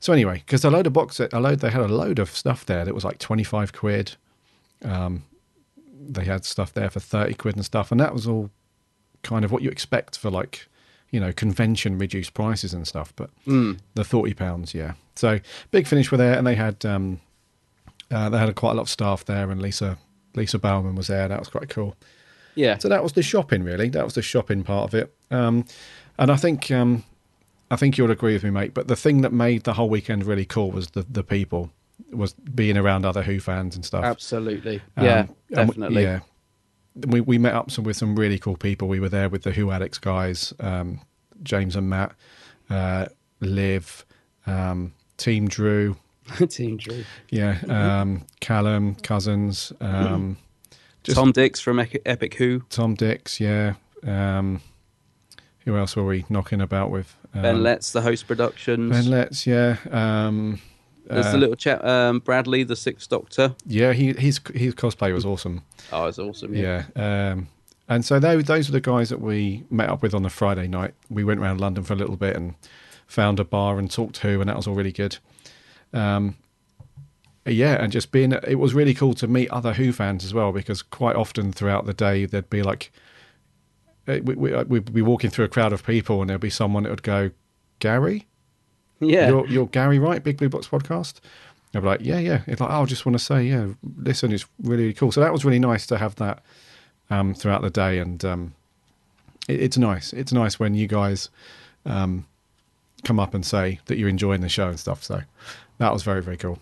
So anyway, because a load of box, a load, they had a load of stuff there that was like 25 quid. Um, they had stuff there for 30 quid and stuff. And that was all kind of what you expect for like, you know, convention reduced prices and stuff. But the 40 pounds, yeah. So Big Finish were there and they had, um, uh, they had quite a lot of staff there and Lisa, Lisa Bowerman was there. That was quite cool. yeah. So that was the shopping, really. That was the shopping part of it. Um, and I think um, I think you'll agree with me, mate. But the thing that made the whole weekend really cool was the the people, was being around other Who fans and stuff. Absolutely. Um, yeah, we- definitely. yeah, we we met up some, with some really cool people. We were there with the Who Addicts guys, um, James and Matt, uh, Liv, um, Team Drew, Team Drew. yeah, um, Callum, Cousins, um, Tom Dix from Epic, Who. Tom Dix, yeah. Um, who else were we knocking about with? Um, Ben Letts, the host productions. Ben Letts, yeah. There's Uh, the little chap, um, Bradley, the Sixth Doctor. Yeah, he his his cosplay was awesome. Oh, it's awesome. Yeah. Um, and so those those were the guys that we met up with on the Friday night. We went around London for a little bit and found a bar and talked to, and that was all really good. Um, yeah, and just being it was really cool to meet other Who fans as well because quite often throughout the day there'd be like eh, we, we, we'd be walking through a crowd of people and there'd be someone that would go, Gary, yeah. you're, you're Gary, right? Big Blue Box podcast. I'd be like, yeah, yeah. It's like, oh, I just want to say, yeah, listen, it's really, cool. So that was really nice to have that um, throughout the day, and um, it, it's nice. It's nice when you guys um, come up and say that you're enjoying the show and stuff. So that was very, very cool.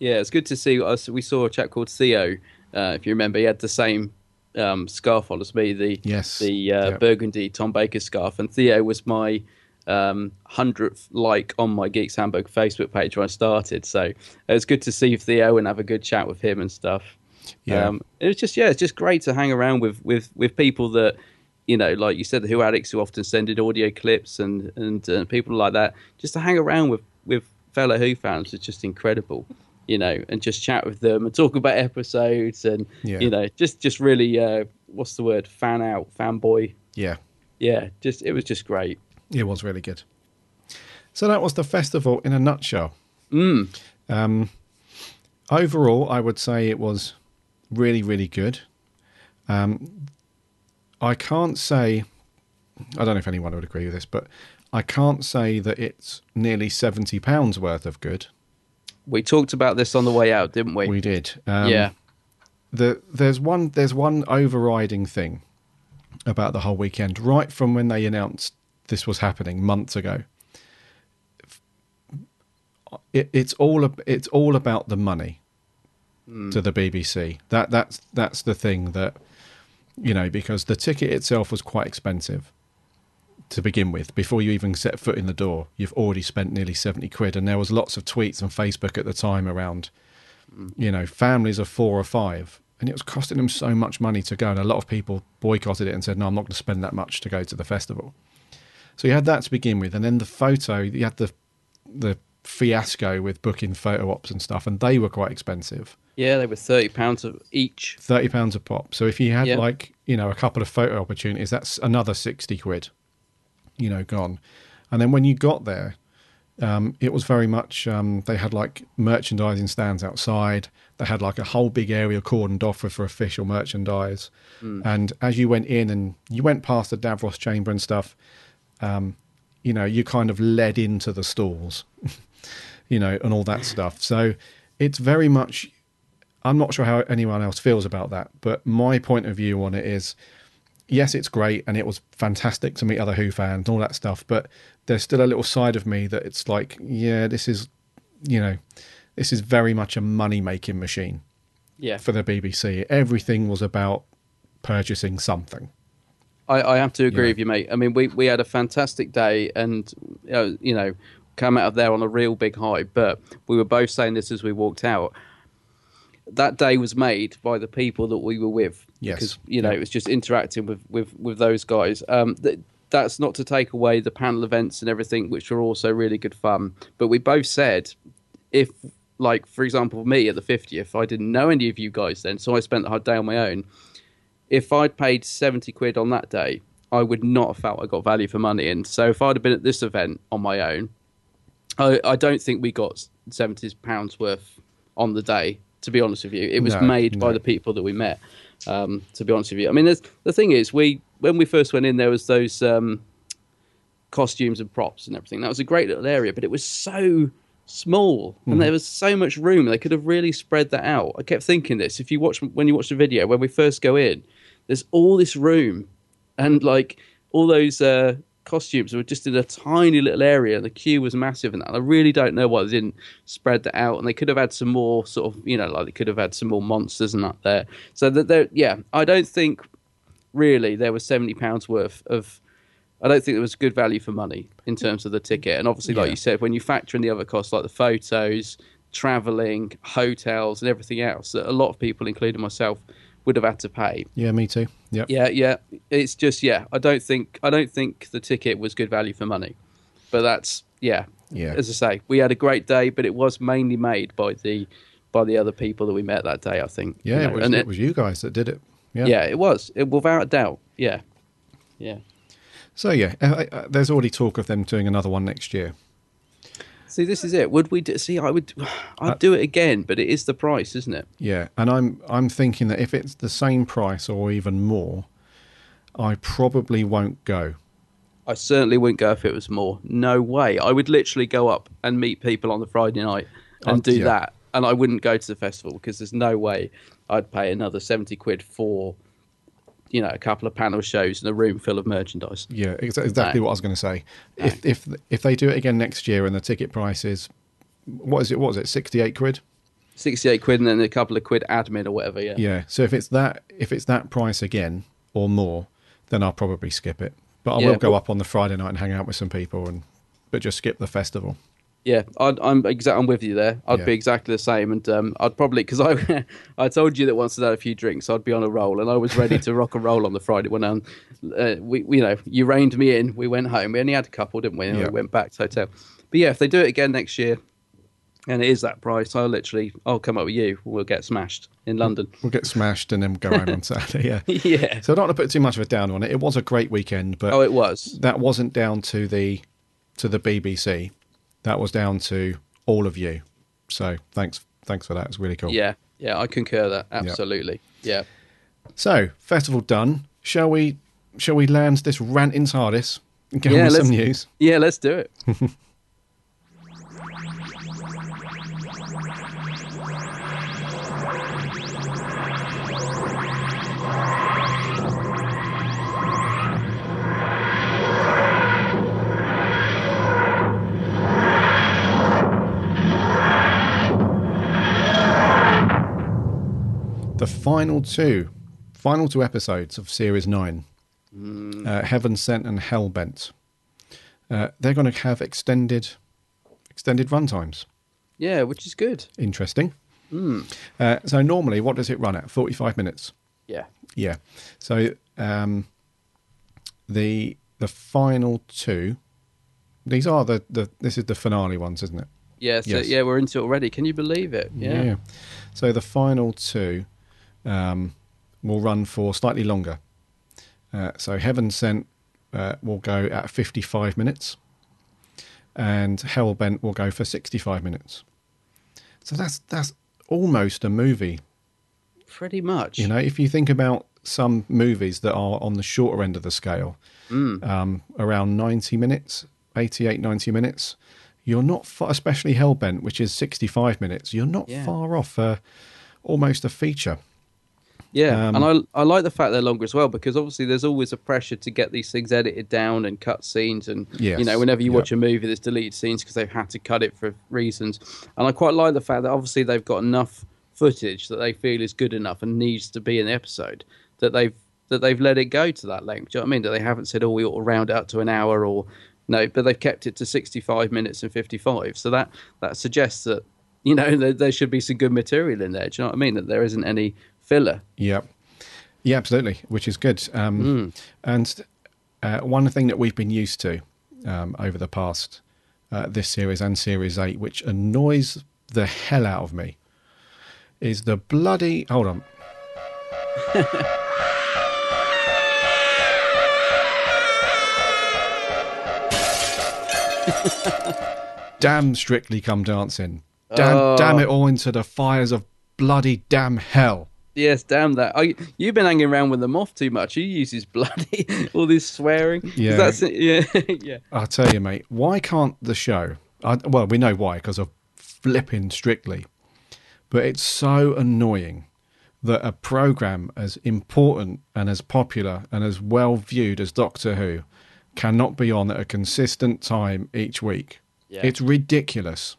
Yeah, it's good to see us. We saw a chap called Theo. Uh, if you remember, he had the same um, scarf on as me, the Yes. the uh, Yeah. burgundy Tom Baker scarf, and Theo was my um, hundredth like on my Geeks Handbook Facebook page when I started. So it was good to see Theo and have a good chat with him and stuff. Yeah. Um, it was just yeah, it's just great to hang around with with with people that you know, like you said, the Who addicts who often send in audio clips and and uh, people like that. Just to hang around with with fellow Who fans is just incredible. You know, and just chat with them and talk about episodes and Yeah. you know, just just really uh, what's the word? Fan out, fanboy. Yeah, Yeah, just it was just great. It was really good. So that was the festival in a nutshell. Mm. Um, overall, I would say it was really, really good. Um, I can't say, I don't know if anyone would agree with this, but I can't say that it's nearly seventy pounds worth of good. We talked about this on the way out, didn't we? We did. Um, yeah. The, there's one. There's one overriding thing about the whole weekend, right from when they announced this was happening months ago. It, it's all. It's all about the money hmm. to the BBC. That that's that's the thing that you know because the ticket itself was quite expensive to begin with. Before you even set foot in the door, you've already spent nearly seventy quid, and there was lots of tweets on Facebook at the time around hmm. you know, families of four or five, and it was costing them so much money to go. And a lot of people boycotted it and said, "No, I'm not going to spend that much to go to the festival." So you had that to begin with, and then the photo. You had the the fiasco with booking photo ops and stuff, and they were quite expensive, Yeah, they were thirty pounds of each. thirty pounds a pop. So if you had Yeah. like you know a couple of photo opportunities, that's another sixty quid, you know, gone. And then when you got there, um, it was very much um, they had like merchandising stands outside. They had like a whole big area cordoned off for, for official merchandise. And as you went in and you went past the Davros chamber and stuff, um, you know, you kind of led into the stalls, you know, and all that stuff. So it's very much. I'm not sure how anyone else feels about that, but my point of view on it is yes, it's great and it was fantastic to meet other Who fans and all that stuff, but there's still a little side of me that it's like, yeah, this is, you know, this is very much a money making machine Yeah, for the BBC. Everything was about purchasing something. I, I have to agree Yeah. with you, mate. I mean, we, we had a fantastic day, and uh, you know, come out of there on a real big high. But we were both saying this as we walked out. That day was made by the people that we were with. Yes. because you know Yeah. it was just interacting with with with those guys. Um, th- that's not to take away the panel events and everything, which were also really good fun. But we both said, if like for example me at the 50th, I didn't know any of you guys then, so I spent the whole day on my own if I'd paid 70 quid on that day, I would not have felt I got value for money. And so if I'd have been at this event on my own, I, I don't think we got 70 pounds worth on the day, to be honest with you. It was No, made by the people that we met, um, to be honest with you. I mean, there's, the thing is, we when we first went in, there was those um, costumes and props and everything. That was a great little area, but it was so small and there was so much room. They could have really spread that out. I kept thinking this. If you watch when you watch the video when we first go in, there's all this room and like all those uh, costumes were just in a tiny little area and the queue was massive and that. I really don't know why they didn't spread that out and they could have had some more sort of you know like they could have had some more monsters and that there. So that there yeah, I don't think really there was 70 pounds worth of I don't think there was good value for money in terms of the ticket. And obviously, like Yeah. you said, when you factor in the other costs like the photos, traveling, hotels, and everything else, that a lot of people, including myself, would have had to pay. Yeah, me too. Yeah, Yeah, yeah. It's just yeah. I don't think I don't think the ticket was good value for money. But that's yeah. Yeah. as I say, we had a great day, but it was mainly made by the by the other people that we met that day. I think. Yeah, You it was, and it was you guys that did it. Yeah. yeah, it was it, without a doubt. Yeah, yeah. So yeah, uh, uh, there's already talk of them doing another one next year. See, this is it. Would we do, see? I would, I'd Uh, do it again, but it is the price, isn't it? Yeah, and I'm I'm thinking that if it's the same price or even more, I probably won't go. I certainly wouldn't go if it was more. No way. I would literally go up and meet people on the Friday night and do yeah. that, and I wouldn't go to the festival because there's no way I'd pay another seventy quid for, you know, a couple of panel shows and a room full of merchandise. Yeah, exa- exactly No. what I was going to say. If if if they do it again next year and the ticket price is what is it? What was it? Sixty eight quid. Sixty-eight quid and then a couple of quid admin or whatever. Yeah. Yeah. So if it's that if it's that price again or more, then I'll probably skip it. But I Yeah, will go but- up on the Friday night and hang out with some people and but just skip the festival. Yeah, I'd, I'm exa- I'm with you there. I'd Yeah. be exactly the same, and um, I'd probably because I I told you that once I'd had a few drinks, I'd be on a roll, and I was ready to rock and roll on the Friday when um, uh, we you know you reined me in. We went home. We only had a couple, didn't we? And Yeah. we went back to hotel. But yeah, if they do it again next year, and it is that price, I'll literally I'll come up with you. We'll get smashed in London. We'll get smashed and then go home on Saturday. Yeah. yeah. So I don't want to put too much of a down on it. It was a great weekend, but Oh, it was. that wasn't down to the to the BBC. That was down to all of you. So thanks thanks for that. It's really cool. Yeah, yeah, I concur that absolutely. Yeah. So festival done. Shall we shall we land this rant in TARDIS and get Yeah, on with some news? Yeah, let's do it. The final two final two episodes of series nine. Uh, Heaven Sent and Hellbent. Uh, they're going to have extended extended run times. Yeah, which is good. Interesting. Uh, so normally, what does it run at? Forty-five minutes. Yeah. Yeah. So um, the the final two. These are the, the this is the finale ones, isn't it? Yeah, so, Yes. yeah, we're into it already. Can you believe it? Yeah. So the final two um, will run for slightly longer. Uh, so Heaven Sent uh, will go at 55 minutes, and Hell Bent will go for 65 minutes. So that's that's almost a movie. Pretty much. You know, if you think about some movies that are on the shorter end of the scale, Mm. um, around 90 minutes, 88, 90 minutes, you're not far, especially Hellbent, which is 65 minutes, you're not Yeah. far off uh, almost a feature. Yeah, Um, and I I like the fact they're longer as well because obviously there's always a pressure to get these things edited down and cut scenes and Yes, you know whenever you yeah. watch a movie there's deleted scenes because they've had to cut it for reasons and I quite like the fact that obviously they've got enough footage that they feel is good enough and needs to be in the episode that they've that they've let it go to that length. Do you know what I mean? That they haven't said oh we ought to round it up to an hour or no, but they've kept it to 65 minutes and 55. So that that suggests that you know there, there should be some good material in there. Do you know what I mean? That there isn't any filler. Yeah, yeah, absolutely, which is good. Um, And uh, one thing that we've been used to um, over the past uh, this series and series eight, which annoys the hell out of me, is the bloody. Hold on. damn strictly come dancing. Damn, Oh. damn it all into the fires of bloody damn hell. Yes, damn that. Oh, I, you've been hanging around with the Moff too much. He uses bloody all this swearing. Yeah. That's. Yeah. yeah. I'll tell you, mate. Why can't the show? I, well, we know why because of flipping strictly, but it's so annoying that a program as important and as popular and as well viewed as Doctor Who cannot be on at a consistent time each week. Yeah. It's ridiculous.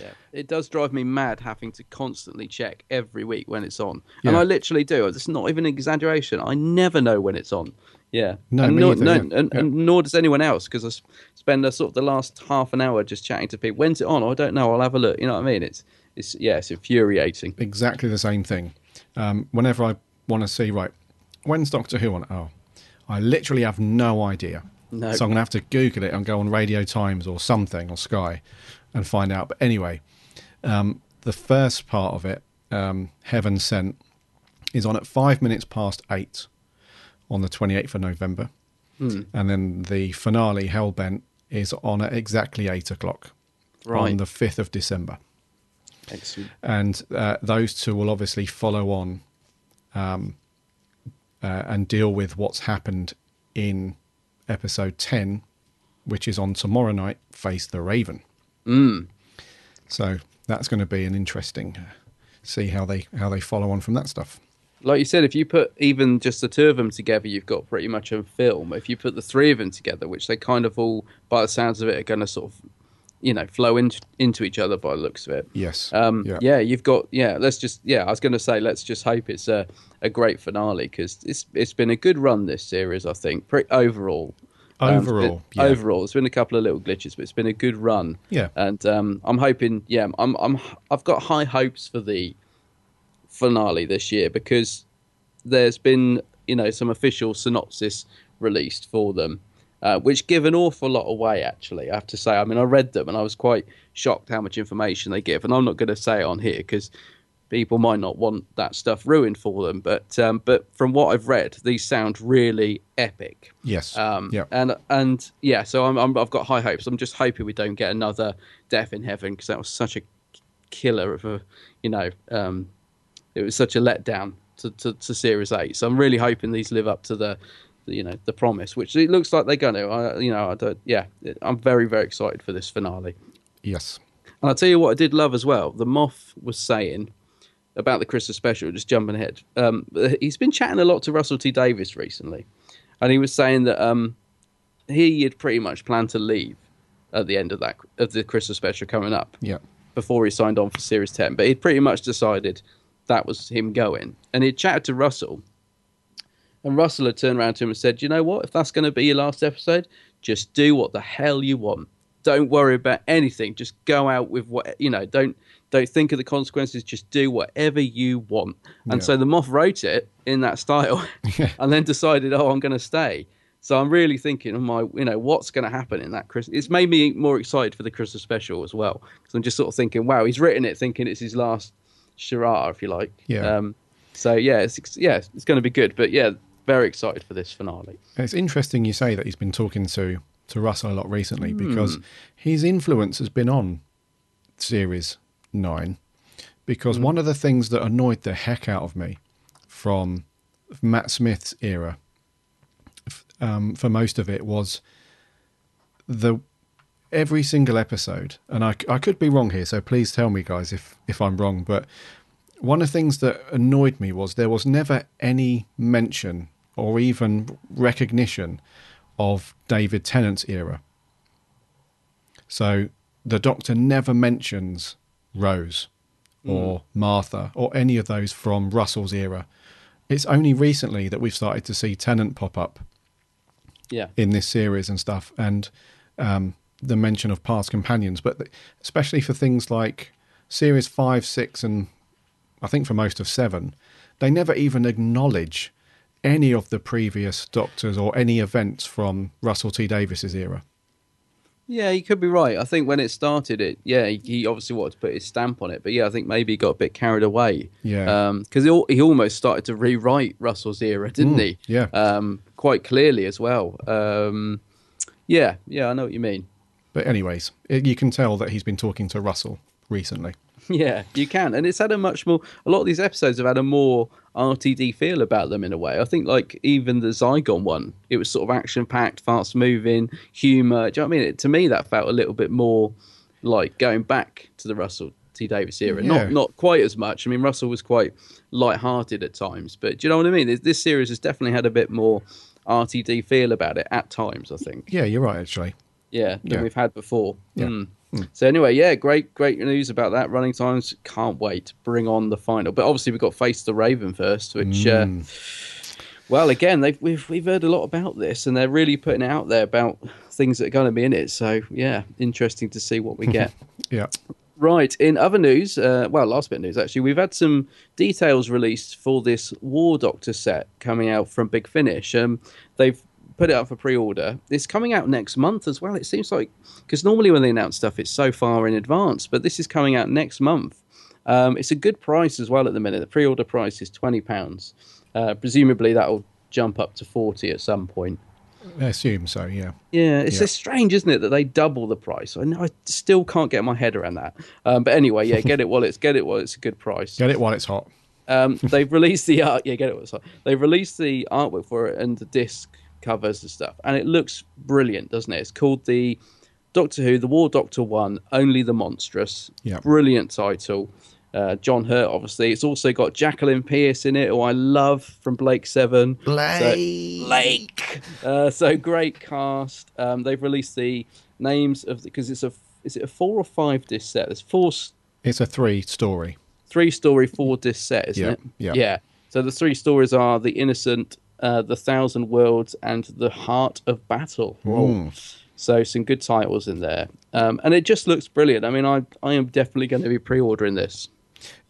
Yeah. It does drive me mad having to constantly check every week when it's on. And I literally do. It's not even an exaggeration. I never know when it's on. Yeah. No, and nor, either, no, yeah. And, Yeah. and nor does anyone else because I spend a sort of the last half an hour just chatting to people. When's it on? Oh, I don't know. I'll have a look. You know what I mean? It's, it's yeah, it's infuriating. Exactly the same thing. Um, whenever I want to see, right, when's Doctor Who on? Oh, I literally have no idea. No. So I'm going to have to Google it and go on Radio Times or something or Sky and find out. But anyway, um, the first part of it, um, Heaven Sent, is on at five minutes past eight on the 28th of November. Hmm. And then the finale, Hellbent, is on at exactly eight o'clock Right. on the 5th of December. Excellent. And uh, those two will obviously follow on um, uh, and deal with what's happened in episode 10, which is on tomorrow night, Face the Raven. Mm. So that's going to be an interesting uh, see how they how they follow on from that stuff. Like you said, if you put even just the two of them together, you've got pretty much a film. If you put the three of them together, which they kind of all, by the sounds of it, are going to sort of, you know, flow into into each other by the looks of it. Yes. Um, Yeah. yeah. you've got yeah. Let's just yeah. I was going to say let's just hope it's a, a great finale because it's it's been a good run this series. I think pretty overall. Um, it's been- Overall, yeah. overall, there's been a couple of little glitches, but it's been a good run. Yeah. and um, I'm hoping. Yeah, I'm I'm I've got high hopes for the finale this year because there's been you know some official synopsis released for them uh, which give an awful lot away actually i have to say i mean i read them and i was quite shocked how much information they give and i'm not going to say it on here because people might not want that stuff ruined for them but um, but from what i've read these sound really epic yes. um, yeah. and and yeah, so I'm, I'm I've got high hopes. I'm just hoping we don't get another Death in Heaven because that was such a killer of a, you know, um, it was such a letdown to, to, to Series Eight. So I'm really hoping these live up to the, the you know, the promise, which it looks like they're going to. I, you know, I don't. Yeah, I'm very very excited for this finale. yes. And I'll tell you what I did love as well. The Moff was saying about the Christmas special, just jumping ahead. Um, he's been chatting a lot to Russell T Davies recently, and he was saying that um, he had pretty much planned to leave at the end of that of the Christmas special coming up Yeah. before he signed on for Series 10. But he'd pretty much decided that was him going. And he'd chatted to Russell. And Russell had turned around to him and said, You know what? If that's going to be your last episode, just do what the hell you want. Don't worry about anything. Just go out with what, you know, don't. Don't think of the consequences. Just do whatever you want. And Yeah. so the Moff wrote it in that style, and then decided, "Oh, I'm going to stay." So I'm really thinking, of my, you know, what's going to happen in that Christmas? It's made me more excited for the Christmas special as well, because I'm just sort of thinking, wow, he's written it thinking it's his last charade, if you like. Yeah. Um, so yeah, it's yeah, it's going to be good. But yeah, very excited for this finale. It's interesting you say that he's been talking to to Russell a lot recently Hmm. because his influence has been on series nine. Because Hmm. one of the things that annoyed the heck out of me from Matt Smith's era, um, for most of it, was the every single episode, and I, I could be wrong here, so please tell me, guys, if if I'm wrong. But one of the things that annoyed me was there was never any mention or even recognition of David Tennant's era. So the Doctor never mentions Rose or Martha or any of those from Russell's era. It's only recently that we've started to see Tennant pop up Yeah. in this series and stuff, and um, the mention of past companions, but th- especially for things like series five, six, and I think for most of seven, they never even acknowledge any of the previous Doctors or any events from Russell T Davies's era. Yeah, he could be right. I think when it started, it yeah, he, he obviously wanted to put his stamp on it, but yeah, I think maybe he got a bit carried away. Yeah. because he, he almost started to rewrite Russell's era, didn't Mm, he? yeah. um, quite clearly as well. Um, yeah, yeah, I know what you mean. But anyways, it, you can tell that he's been talking to Russell recently. Yeah, you can, and it's had a much more. A lot of these episodes have had a more RTD feel about them in a way. I think, like even the Zygon one, it was sort of action packed, fast moving, humour. Do you know what I mean? It, to me, that felt a little bit more like going back to the Russell T Davies era. Yeah. Not not quite as much. I mean, Russell was quite light-hearted at times, but do you know what I mean? This, this series has definitely had a bit more RTD feel about it at times. I think. Yeah, you're right, actually. Yeah, than Yeah. we've had before. Yeah. Mm. So anyway, yeah, great, great news about that. Running times, can't wait bring on the final. But obviously, we've got Face the Raven first, which, uh, well, again, they've, we've we've heard a lot about this, and they're really putting it out there about things that are going to be in it. So yeah, interesting to see what we get. Yeah. Right. In other news, uh, well, last bit of news actually, we've had some details released for this War Doctor set coming out from Big Finish. Um, they've put it up for pre-order. It's coming out next month as well. It seems like because normally when they announce stuff, it's so far in advance, but this is coming out next month. Um, it's a good price as well at the minute. The pre-order price is twenty pounds. Uh, presumably that'll jump up to forty at some point. I assume so. Yeah. Yeah, it's Yeah. strange, isn't it, that they double the price? I know I still can't get my head around that. Um, but anyway, yeah, get it while it's get it while it's a good price. Get it while it's hot. Um, they've released the art. Yeah, get it. What's They've released the artwork for it and the disc covers and stuff, and it looks brilliant, doesn't it? It's called the Doctor Who, the War Doctor One, Only the Monstrous. Yeah. brilliant title. Uh, John Hurt, obviously. It's also got Jacqueline Pearce in it, who I love from Blake Seven. Blake. So, Blake. Uh, so great cast. Um, they've released the names of because it's a is it a four or five disc set? There's four It's a three story. three story four disc set, isn't Yeah, it? yeah. Yeah. So the three stories are The Innocent, uh, The Thousand Worlds, and The Heart of Battle. Mm. So some good titles in there. Um, and it just looks brilliant. I mean, I, I am definitely going to be pre ordering this.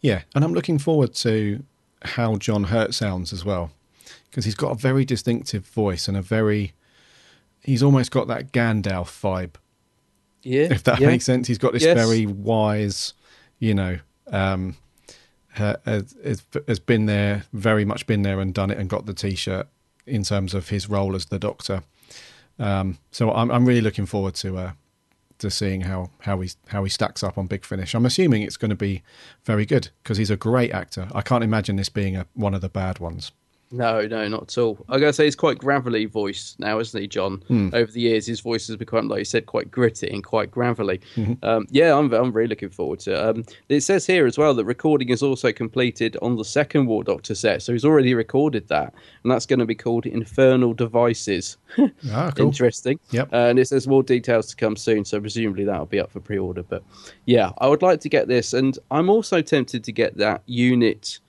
Yeah, and I'm looking forward to how John Hurt sounds as well, because he's got a very distinctive voice and a very. He's almost got that Gandalf vibe, Yeah. if that yeah. makes sense. He's got this Yes. very wise, you know, um, ha- has, has- has been there, very much been there and done it and got the t-shirt in terms of his role as the Doctor. Um, so I'm I'm really looking forward to uh, to seeing how how he how he stacks up on Big Finish. I'm assuming it's going to be very good because he's a great actor. I can't imagine this being a, one of the bad ones. No, no, not at all. I gotta say, he's quite gravelly voice now, isn't he, John? Hmm. Over the years, his voice has become, like you said, quite gritty and quite gravelly. Mm-hmm. Um, yeah, I'm, I'm really looking forward to it. Um, it says here as well that recording is also completed on the second War Doctor set, so he's already recorded that, and that's going to be called Infernal Devices. Ah, cool. Interesting. Yep. Uh, and it says more details to come soon, so presumably that'll be up for pre-order. But yeah, I would like to get this, and I'm also tempted to get that unit.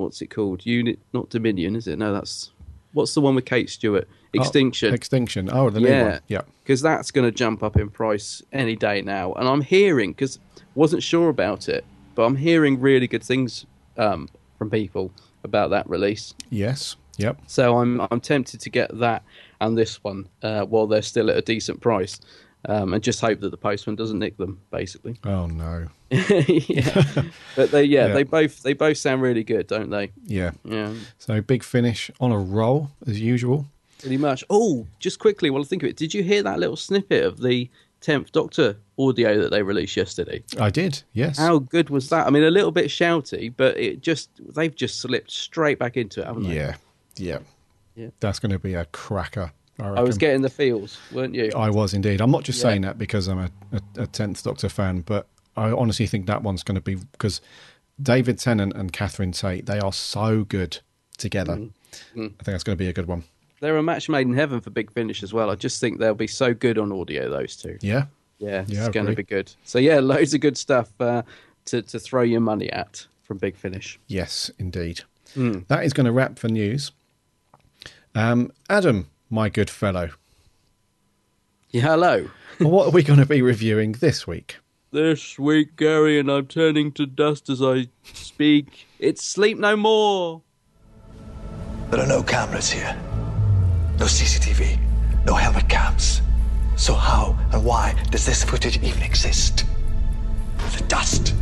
What's it called? Unit, not Dominion, is it? No, that's what's the one with Kate Stewart? Extinction. Oh, Extinction. Oh, the new Yeah. one. Yeah. because that's going to jump up in price any day now. And I'm hearing because wasn't sure about it, but I'm hearing really good things um, from people about that release. Yes. Yep. So I'm I'm tempted to get that and this one uh, while they're still at a decent price, um, and just hope that the postman doesn't nick them. Basically, Oh no. yeah. But they yeah, Yeah. they both they both sound really good, don't they? Yeah. Yeah, So Big Finish on a roll as usual. pretty much. Oh, just quickly while I think of it, did you hear that little snippet of the tenth Doctor audio that they released yesterday? I did. Yes. How good was that? I mean, a little bit shouty, but it just they've just slipped straight back into it, haven't they? Yeah. Yeah. Yeah. That's going to be a cracker. I, I was getting the feels, weren't you? I was indeed. I'm not just Yeah. saying that because I'm a, a, a 10th Doctor fan, but I honestly think that one's going to be because David Tennant and Catherine Tate, they are so good together. Mm-hmm. I think that's going to be a good one. They're a match made in heaven for Big Finish as well. I just think they'll be so good on audio, those two. Yeah. Yeah, Yeah, it's going to be good. So yeah, loads of good stuff uh, to to throw your money at from Big Finish. Yes, indeed. Hmm. That is going to wrap for news. Um, Adam, my good fellow, Yeah, hello. what are we going to be reviewing this week? This week, Gary, and I'm turning to dust as I speak. It's Sleep No More. There are no cameras here. No CCTV. No helmet cams. So how and why does this footage even exist? The dust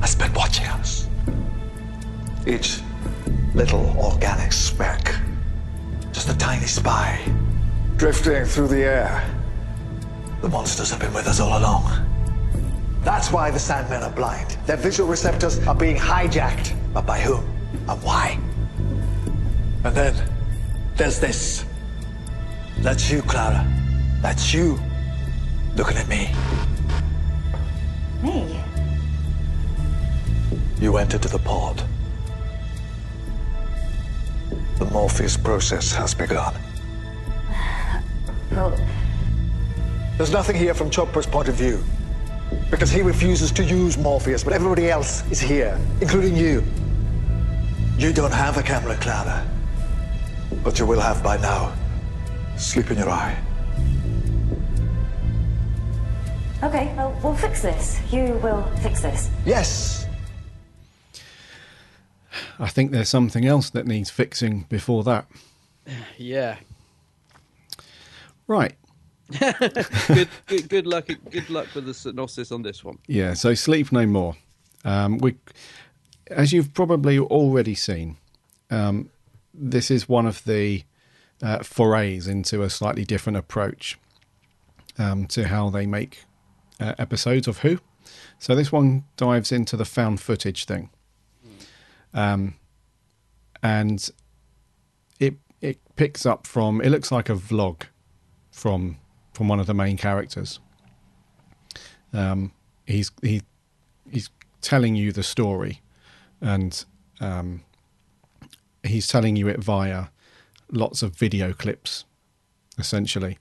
has been watching us. Each little organic speck. Just a tiny spy. Drifting through the air. The monsters have been with us all along. That's why the Sandmen are blind. Their visual receptors are being hijacked. But by whom and why? And then there's this. That's you, Clara. That's you. Looking at me. Me? You entered the pod. The Morpheus process has begun. Well, There's nothing here from Chopra's point of view. Because he refuses to use Morpheus, but everybody else is here, including you. You don't have a camera, Clara. But you will have by now. Sleep in your eye. okay, well, we'll fix this. You will fix this. Yes! I think there's something else that needs fixing before that. Yeah. Right. good, good, good luck. Good luck with the synopsis on this one. Yeah. So sleep no more. Um, we, as you've probably already seen, um, this is one of the uh, forays into a slightly different approach um, to how they make uh, episodes of Who. So this one dives into the found footage thing, um, and it it picks up from. It looks like a vlog from from one of the main characters. Um, he's he he's telling you the story, and um, he's telling you it via lots of video clips, essentially.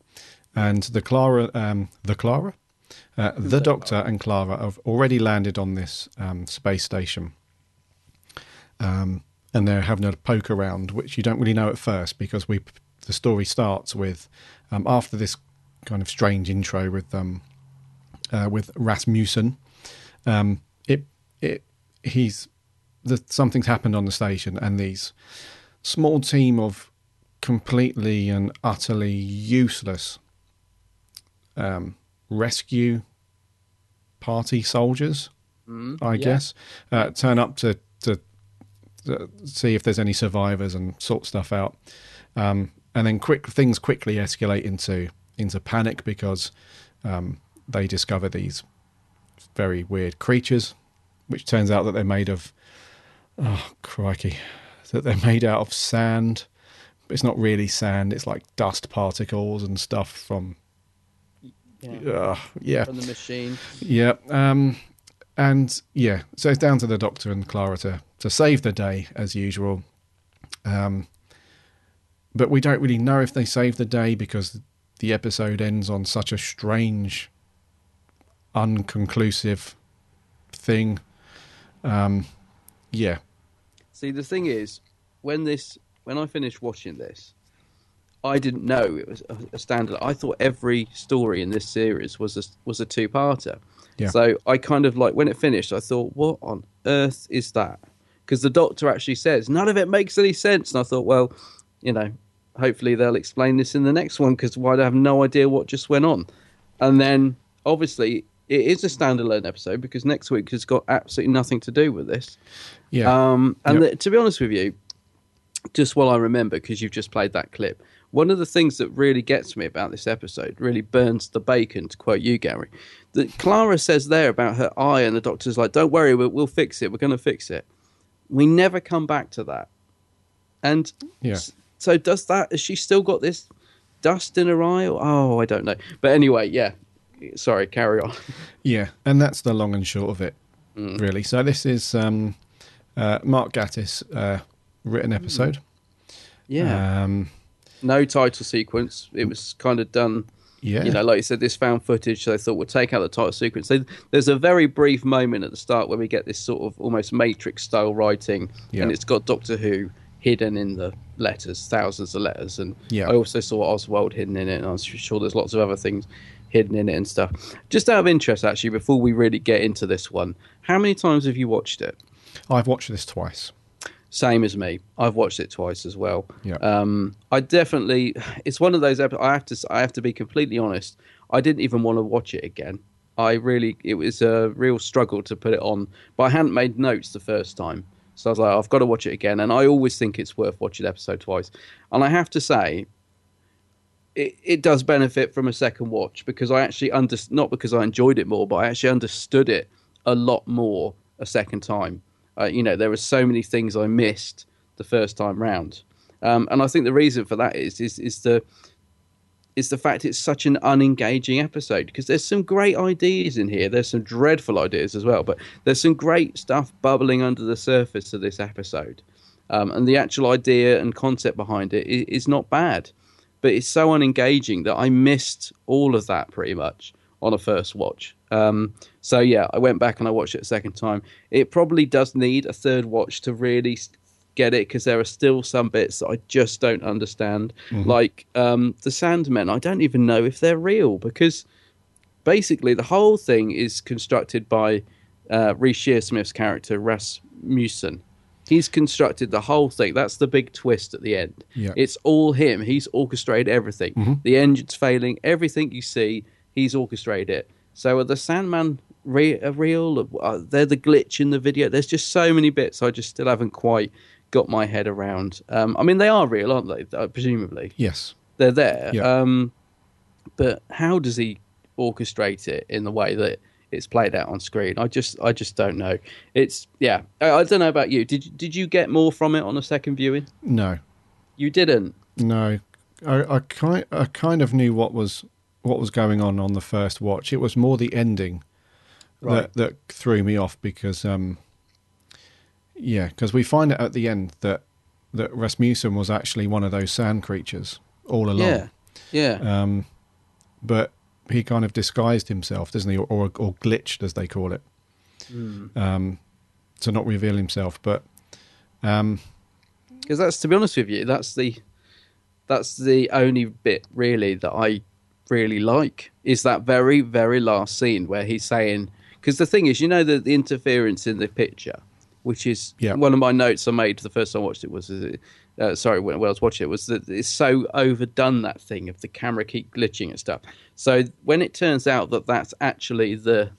And the Clara, um, the Clara, uh, the Doctor and Clara have already landed on this um, space station, um, and they're having a poke around, which you don't really know at first because we the story starts with um, after this kind of strange intro with um, uh, with Rasmussen. Um, it it he's the, something's happened on the station, and these small team of completely and utterly useless um, rescue party soldiers, I yeah. guess, uh, turn up to see if there's any survivors and sort stuff out. Um, and then quick things quickly escalate into into panic because um, they discover these very weird creatures, which turns out that they're made of oh crikey, that they're made out of sand. It's not really sand; it's like dust particles and stuff from Yeah. uh, yeah, From the machine. yeah. Um, and yeah, so it's down to the Doctor and Clara to to save the day as usual. Um, but we don't really know if they save the day because the episode ends on such a strange, unconclusive thing. Um, yeah, See, the thing is, when this, when I finished watching this, I didn't know it was a, a standard. I thought every story in this series was a, was a two parter. Yeah. So I kind of like when it finished, I thought, what on earth is that? Because the doctor actually says none of it makes any sense, and I thought, well, you know, hopefully they'll explain this in the next one because why I have no idea what just went on. And then obviously it is a standalone episode because next week has got absolutely nothing to do with this. yeah, Um, and Yep. the, to be honest with you, just while I remember, because you've just played that clip, one of the things that really gets me about this episode, really burns the bacon, to quote you, Gary, that Clara says there about her eye, and the doctor's like, don't worry, we'll, we'll fix it, we're going to fix it. We never come back to that. And Yeah. so, does that, has she still got this dust in her eye? Or, oh, I don't know. But anyway, yeah. Sorry, carry on. Yeah, and that's the long and short of it, Mm. really. So this is um, uh, Mark Gatiss uh, written episode. Yeah. Um, no title sequence. It was kind of done. Yeah. You know, like you said, this found footage. So they thought we'll take out the title sequence. So there's a very brief moment at the start where we get this sort of almost Matrix style writing, Yeah. and it's got Doctor Who hidden in the letters, thousands of letters. And Yeah. I also saw Oswald hidden in it, and I'm sure there's lots of other things hidden in it and stuff. Just out of interest, actually, before we really get into this one, how many times have you watched it? I've watched this twice. Same as me. I've watched it twice as well. Yeah. Um, I definitely. It's one of those. epi- I have to. I have to be completely honest. I didn't even want to watch it again. I really. It was a real struggle to put it on, but I hadn't made notes the first time, so I was like, I've got to watch it again. And I always think it's worth watching episode twice. And I have to say, it, it does benefit from a second watch because I actually under not because I enjoyed it more, but I actually understood it a lot more a second time. Uh, you know, there were so many things I missed the first time round, um, and I think the reason for that is is is the is the fact it's such an unengaging episode because there's some great ideas in here. There's some dreadful ideas as well, but there's some great stuff bubbling under the surface of this episode. Um, and the actual idea and concept behind it is, is not bad, but it's so unengaging that I missed all of that pretty much on a first watch. Um, so yeah, I went back and I watched it a second time. It probably does need a third watch to really get it because there are still some bits that I just don't understand, like um, the Sandmen. I don't even know if they're real because basically the whole thing is constructed by uh, Reece Shearsmith's character Rasmussen. He's constructed the whole thing. That's the big twist at the end. Yeah. It's all him. He's orchestrated everything. The engine's failing. Everything you see, he's orchestrated it. So are the Sandman re- are real? Uh, they're the glitch in the video. There's just so many bits I just still haven't quite got my head around. Um, I mean, they are real, aren't they? Uh, presumably, Yes. they're there. Yeah. Um, but how does he orchestrate it in the way that it's played out on screen? I just, I just don't know. It's yeah. I, I don't know about you. Did you- did you get more from it on a second viewing? No. You didn't. No, I, I kind I kind of knew what was what was going on on the first watch. It was more the ending Right. that that threw me off because um yeah because we find out at the end that that Rasmussen was actually one of those sand creatures all along. Yeah, yeah. Um, but he kind of disguised himself, doesn't he, or or, or glitched as they call it, um, to not reveal himself. But um, Because that's to be honest with you, that's the that's the only bit really that I really like is that very very last scene where he's saying because the thing is you know the, the interference in the picture which is Yeah. one of my notes I made the first time I watched it was uh, sorry when, when I was watching it was that it's so overdone that thing of the camera keep glitching and stuff so when it turns out that that's actually the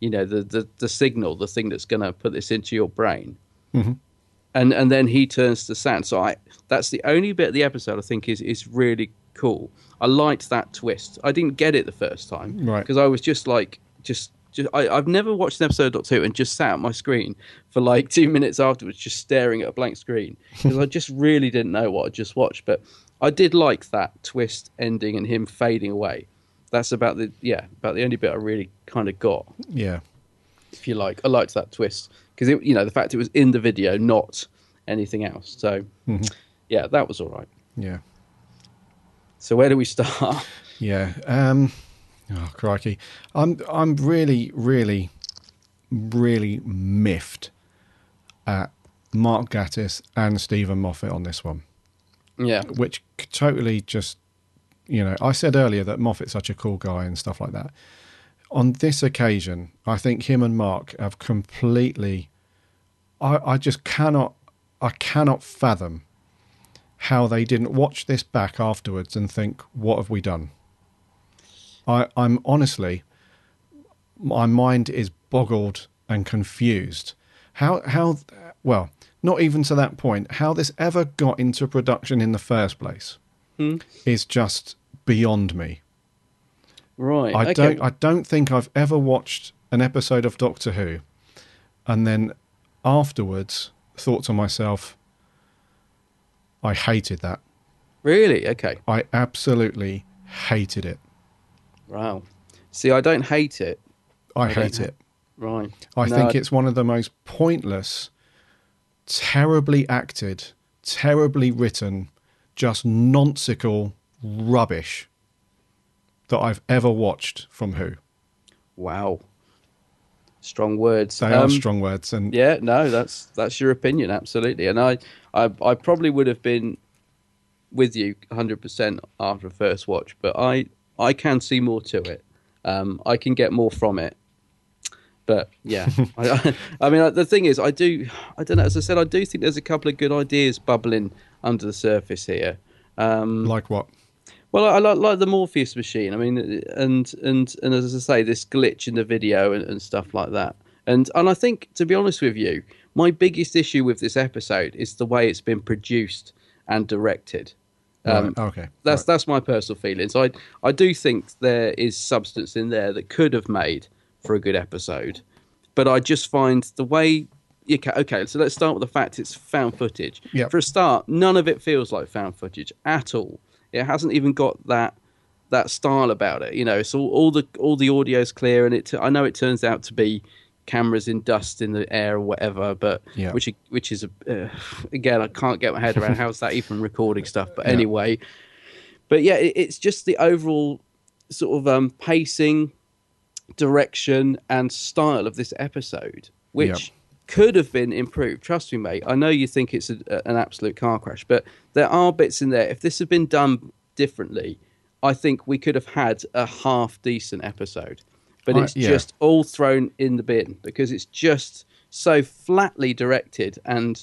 you know the the, the signal the thing that's going to put this into your brain and and then he turns to sand. So I that's the only bit of the episode I think is is really cool. I liked that twist. I didn't get it the first time, Right. Because I was just like just. Just, I, I've never watched an episode or two and just sat at my screen for like two minutes afterwards, just staring at a blank screen because I just really didn't know what I just watched. But I did like that twist ending and him fading away. That's about the yeah about the only bit I really kind of got yeah, if you like. I liked that twist because it, you know, the fact it was in the video, not anything else. So, mm-hmm. yeah, that was all right. yeah. So, where do we start? Yeah. Um oh crikey. I'm I'm really, really, really miffed at Mark Gattis and Steven Moffat on this one. yeah, Which totally just you know, I said earlier that Moffat's such a cool guy and stuff like that. On this occasion, I think him and Mark have completely I, I just cannot I cannot fathom how they didn't watch this back afterwards and think, what have we done? I, I'm honestly, my mind is boggled and confused. How, how, well, not even to that point, how this ever got into production in the first place hmm. is just beyond me. right. I okay. don't, I don't think I've ever watched an episode of Doctor Who and then afterwards thought to myself, I hated that. really? Okay. I absolutely hated it. Wow. See, I don't hate it. I, I hate ha- it. Right. I No, think it's one of the most pointless, terribly acted, terribly written, just nonsensical rubbish that I've ever watched from Who. Wow. Strong words. They are Um, strong words, and Yeah, no, that's that's your opinion, absolutely. And I, I, I probably would have been with you 100% after a first watch, but I, I can see more to it. Um, I can get more from it. But yeah, I, I mean, the thing is, I do, I don't know. As I said, I do think there's a couple of good ideas bubbling under the surface here. Um, like what? well, I like, like the Morpheus machine. I mean, and and and as I say, this glitch in the video and, and stuff like that. And and I think, to be honest with you, my biggest issue with this episode is the way it's been produced and directed. Um, Right, okay, that's right. that's my personal feelings. I I do think there is substance in there that could have made for a good episode, but I just find the way. Okay, okay, so let's start with the fact it's found footage. Yep. For a start, none of it feels like found footage at all. It hasn't even got that that style about it. You know, so all the all the audio's clear, and it. I know it turns out to be cameras in dust in the air or whatever, but Yeah. which which is a uh, again I can't get my head around how's that even recording stuff. But Yeah. anyway, but yeah, it, it's just the overall sort of um, pacing, direction, and style of this episode, which Yeah. could have been improved. Trust me, mate. I know you think it's a, an absolute car crash, but there are bits in there. If this had been done differently, I think we could have had a half decent episode. But it's yeah. just all thrown in the bin because it's just so flatly directed and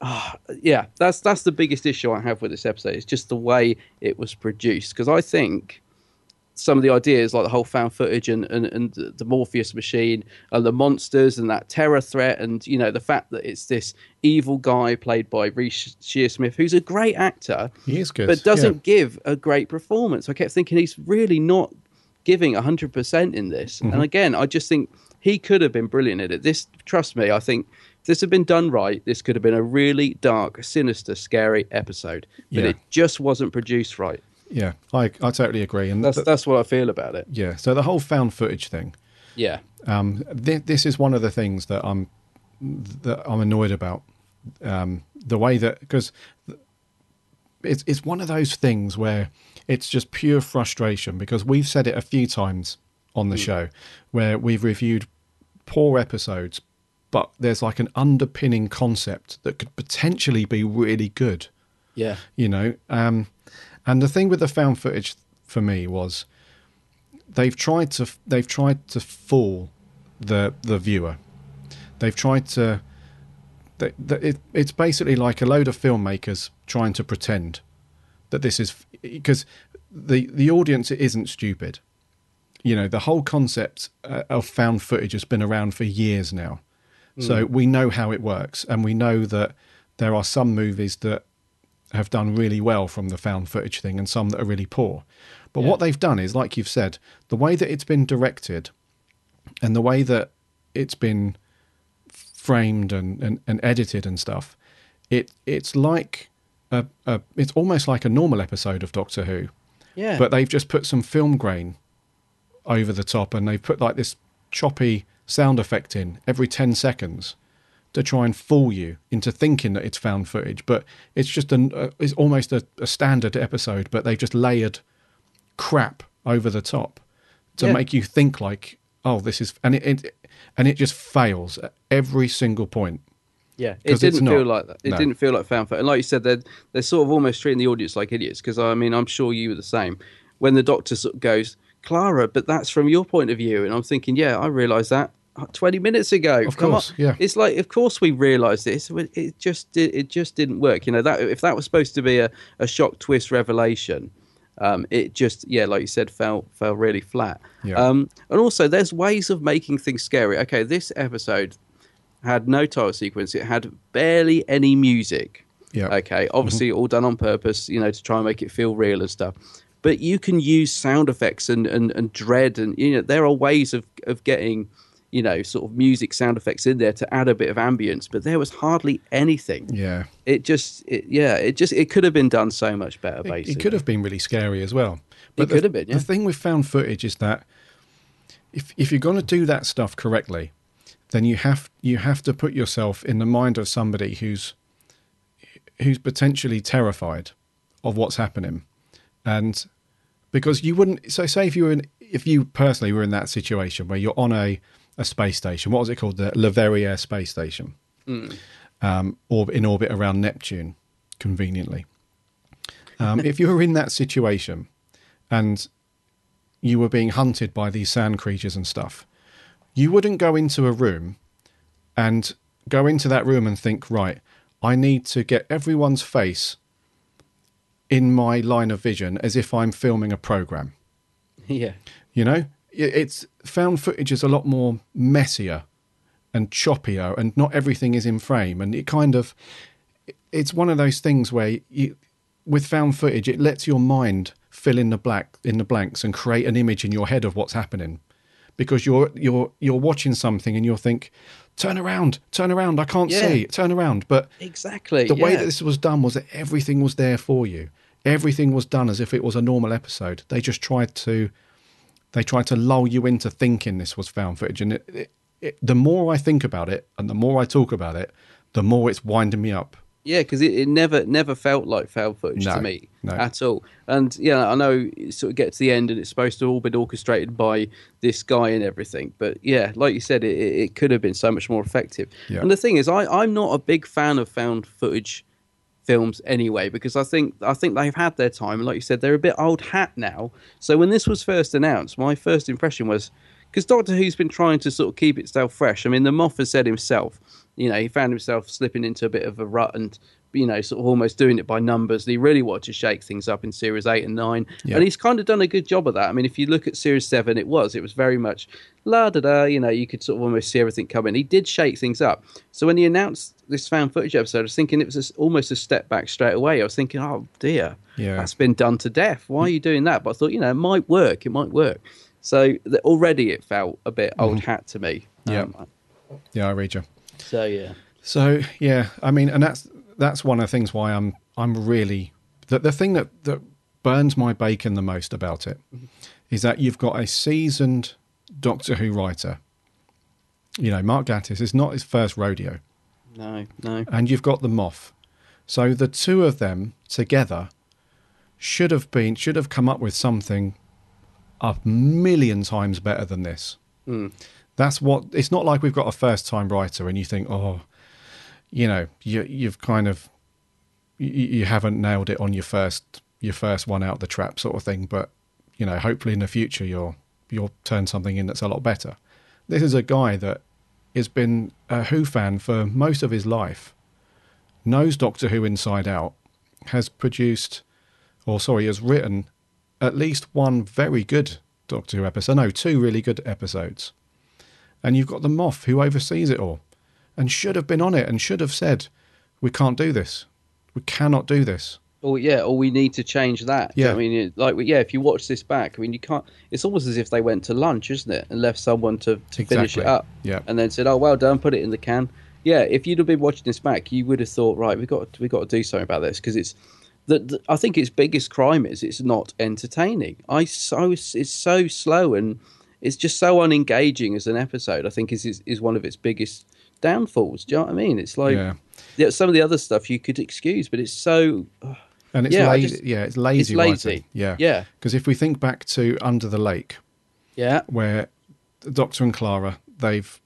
ah, yeah, that's that's the biggest issue I have with this episode. It's just the way it was produced because I think some of the ideas, like the whole found footage and, and, and the Morpheus machine and the monsters and that terror threat, and you know the fact that it's this evil guy played by Reece Shearsmith, who's a great actor, He is good, but doesn't yeah. give a great performance. I kept thinking he's really not giving hundred percent in this. Mm-hmm. And again, I just think he could have been brilliant at it. This, trust me, I think. If this had been done right, this could have been a really dark, sinister, scary episode. But Yeah. it just wasn't produced right. Yeah, I, I totally agree. And That's th- that's what I feel about it. yeah, so the whole found footage thing. Yeah. Um, th- this is one of the things that I'm that I'm annoyed about. Um, the way that because it's it's one of those things where it's just pure frustration because we've said it a few times on the show where we've reviewed poor episodes, but there's like an underpinning concept that could potentially be really good. Yeah. you know um and the thing with the found footage for me was they've tried to they've tried to fool the the viewer. They've tried to they, it, it's basically like a load of filmmakers trying to pretend that this is because the the audience isn't stupid. You know the whole concept uh, of found footage has been around for years now. So we know how it works and we know that there are some movies that have done really well from the found footage thing and some that are really poor. But what they've done is like you've said the way that it's been directed and the way that it's been framed and, and, and edited and stuff it it's like a, a it's almost like a normal episode of doctor who Yeah. but they've just put some film grain over the top and they've put like this choppy sound effect in every 10 seconds to try and fool you into thinking that it's found footage but it's just an uh, it's almost a, a standard episode but they've just layered crap over the top to Yeah. make you think like oh this is and it, it and it just fails at every single point Yeah, it didn't feel like that. It No. didn't feel like fanfare. And like you said, they're they're sort of almost treating the audience like idiots. Because I mean, I'm sure you were the same. When the doctor sort of goes, Clara, but that's from your point of view, and I'm thinking, yeah, I realised that 20 minutes ago. Of Come course, on. yeah. It's like, of course we realised this. It just did, it just didn't work. You know that if that was supposed to be a, a shock twist revelation. Um, it just, yeah, like you said, fell fell really flat. Yeah. Um, and also, there's ways of making things scary. Okay, this episode had no title sequence. It had barely any music. Yeah. Okay. Mm-hmm. Obviously, all done on purpose, you know, to try and make it feel real and stuff. But you can use sound effects and, and, and dread, and you know, there are ways of of getting, you know, sort of music sound effects in there to add a bit of ambience. But there was hardly anything. yeah It just, it, yeah, it just, it could have been done so much better. It- Basically, It could have been really scary as well. But could the, have been, yeah. The thing with found footage is that if if you're going to do that stuff correctly, then you have you have to put yourself in the mind of somebody who's who's potentially terrified of what's happening, and because you wouldn't. So say if you were in, if you personally were in that situation where you're on a a space station, what was it called, the Le Verrier space station, um, or in orbit around Neptune, conveniently. Um, if you were in that situation and you were being hunted by these sand creatures and stuff, you wouldn't go into a room and go into that room and think, right, I need to get everyone's face in my line of vision as if I'm filming a program. yeah, You know, it's found footage is a lot more messier and choppier, and not everything is in frame. And it kind of, it's one of those things where you, with found footage, it lets your mind fill in the black in the blanks and create an image in your head of what's happening, because you're you're you're watching something and you'll think, turn around, turn around, I can't Yeah. see, turn around, but exactly. the way that this was done was that everything was there for you. Everything was done as if it was a normal episode. They just tried to, they tried to lull you into thinking this was found footage. And it, it, it, the more I think about it, and the more I talk about it, the more it's winding me up. Yeah, because it, it never never felt like found footage No, to me no. at all. And yeah, I know it sort of get to the end and it's supposed to all been orchestrated by this guy and everything. But yeah, like you said, it, it it could have been so much more effective. Yeah. And the thing is, I, I'm not a big fan of found footage films anyway because I think I think they've had their time. And like you said, they're a bit old hat now. So when this was first announced, my first impression was, because Doctor Who's been trying to sort of keep itself fresh. I mean, the Moff has said himself, you know, he found himself slipping into a bit of a rut and you know, sort of almost doing it by numbers. And he really wanted to shake things up in series eight and nine, Yeah. and he's kind of done a good job of that. I mean, if you look at series seven, it was it was very much la da da. You know, you could sort of almost see everything coming. He did shake things up. So when he announced this found footage episode, I was thinking it was almost a step back straight away. I was thinking, oh dear, Yeah. that's been done to death. Why are you doing that? But I thought, you know, it might work. It might work. So already it felt a bit old hat to me. Yeah. Um, Yeah, I read you. So yeah. So yeah, I mean, and that's that's one of the things why I'm I'm really the the thing that that burns my bacon the most about it mm-hmm. is that you've got a seasoned Doctor Who writer. You know, Mark Gatiss is not his first rodeo, No, no. and you've got the Moff. So the two of them together should have been should have come up with something a million times better than this. Hmm. That's what it's not like we've got a first time writer and you think, oh, you know, you you've kind of you, you haven't nailed it on your first your first one out the trap sort of thing, but you know, hopefully in the future you'll you'll turn something in that's a lot better. This is a guy that has been a Who fan for most of his life, knows Doctor Who inside out, has produced, or sorry, has written at least one very good Doctor Who episode. No, two really good episodes. And you've got the Moff who oversees it all and should have been on it and should have said, we can't do this. We cannot do this. Or yeah, or we need to change that. Do you know Yeah. I mean, it- like yeah, if you watch this back, I mean, you can't. It's almost as if they went to lunch, isn't it, and left someone to, to finish it up. Yeah. and then said, "Oh, well done, put it in the can." Yeah, if you'd have been watching this back, you would have thought, right, we got we got to do something about this because it's. The, the, I think its biggest crime is it's not entertaining. I so it's so slow and it's just so unengaging as an episode. I think is is, is one of its biggest downfalls. Do you know what I mean? It's like Yeah. yeah, some of the other stuff you could excuse, but it's so And it's Yeah, lazy. just- yeah, it's lazy. it's lazy. writing. Yeah. Yeah. Because if we think back to Under the Lake, yeah. where the Doctor and Clara they've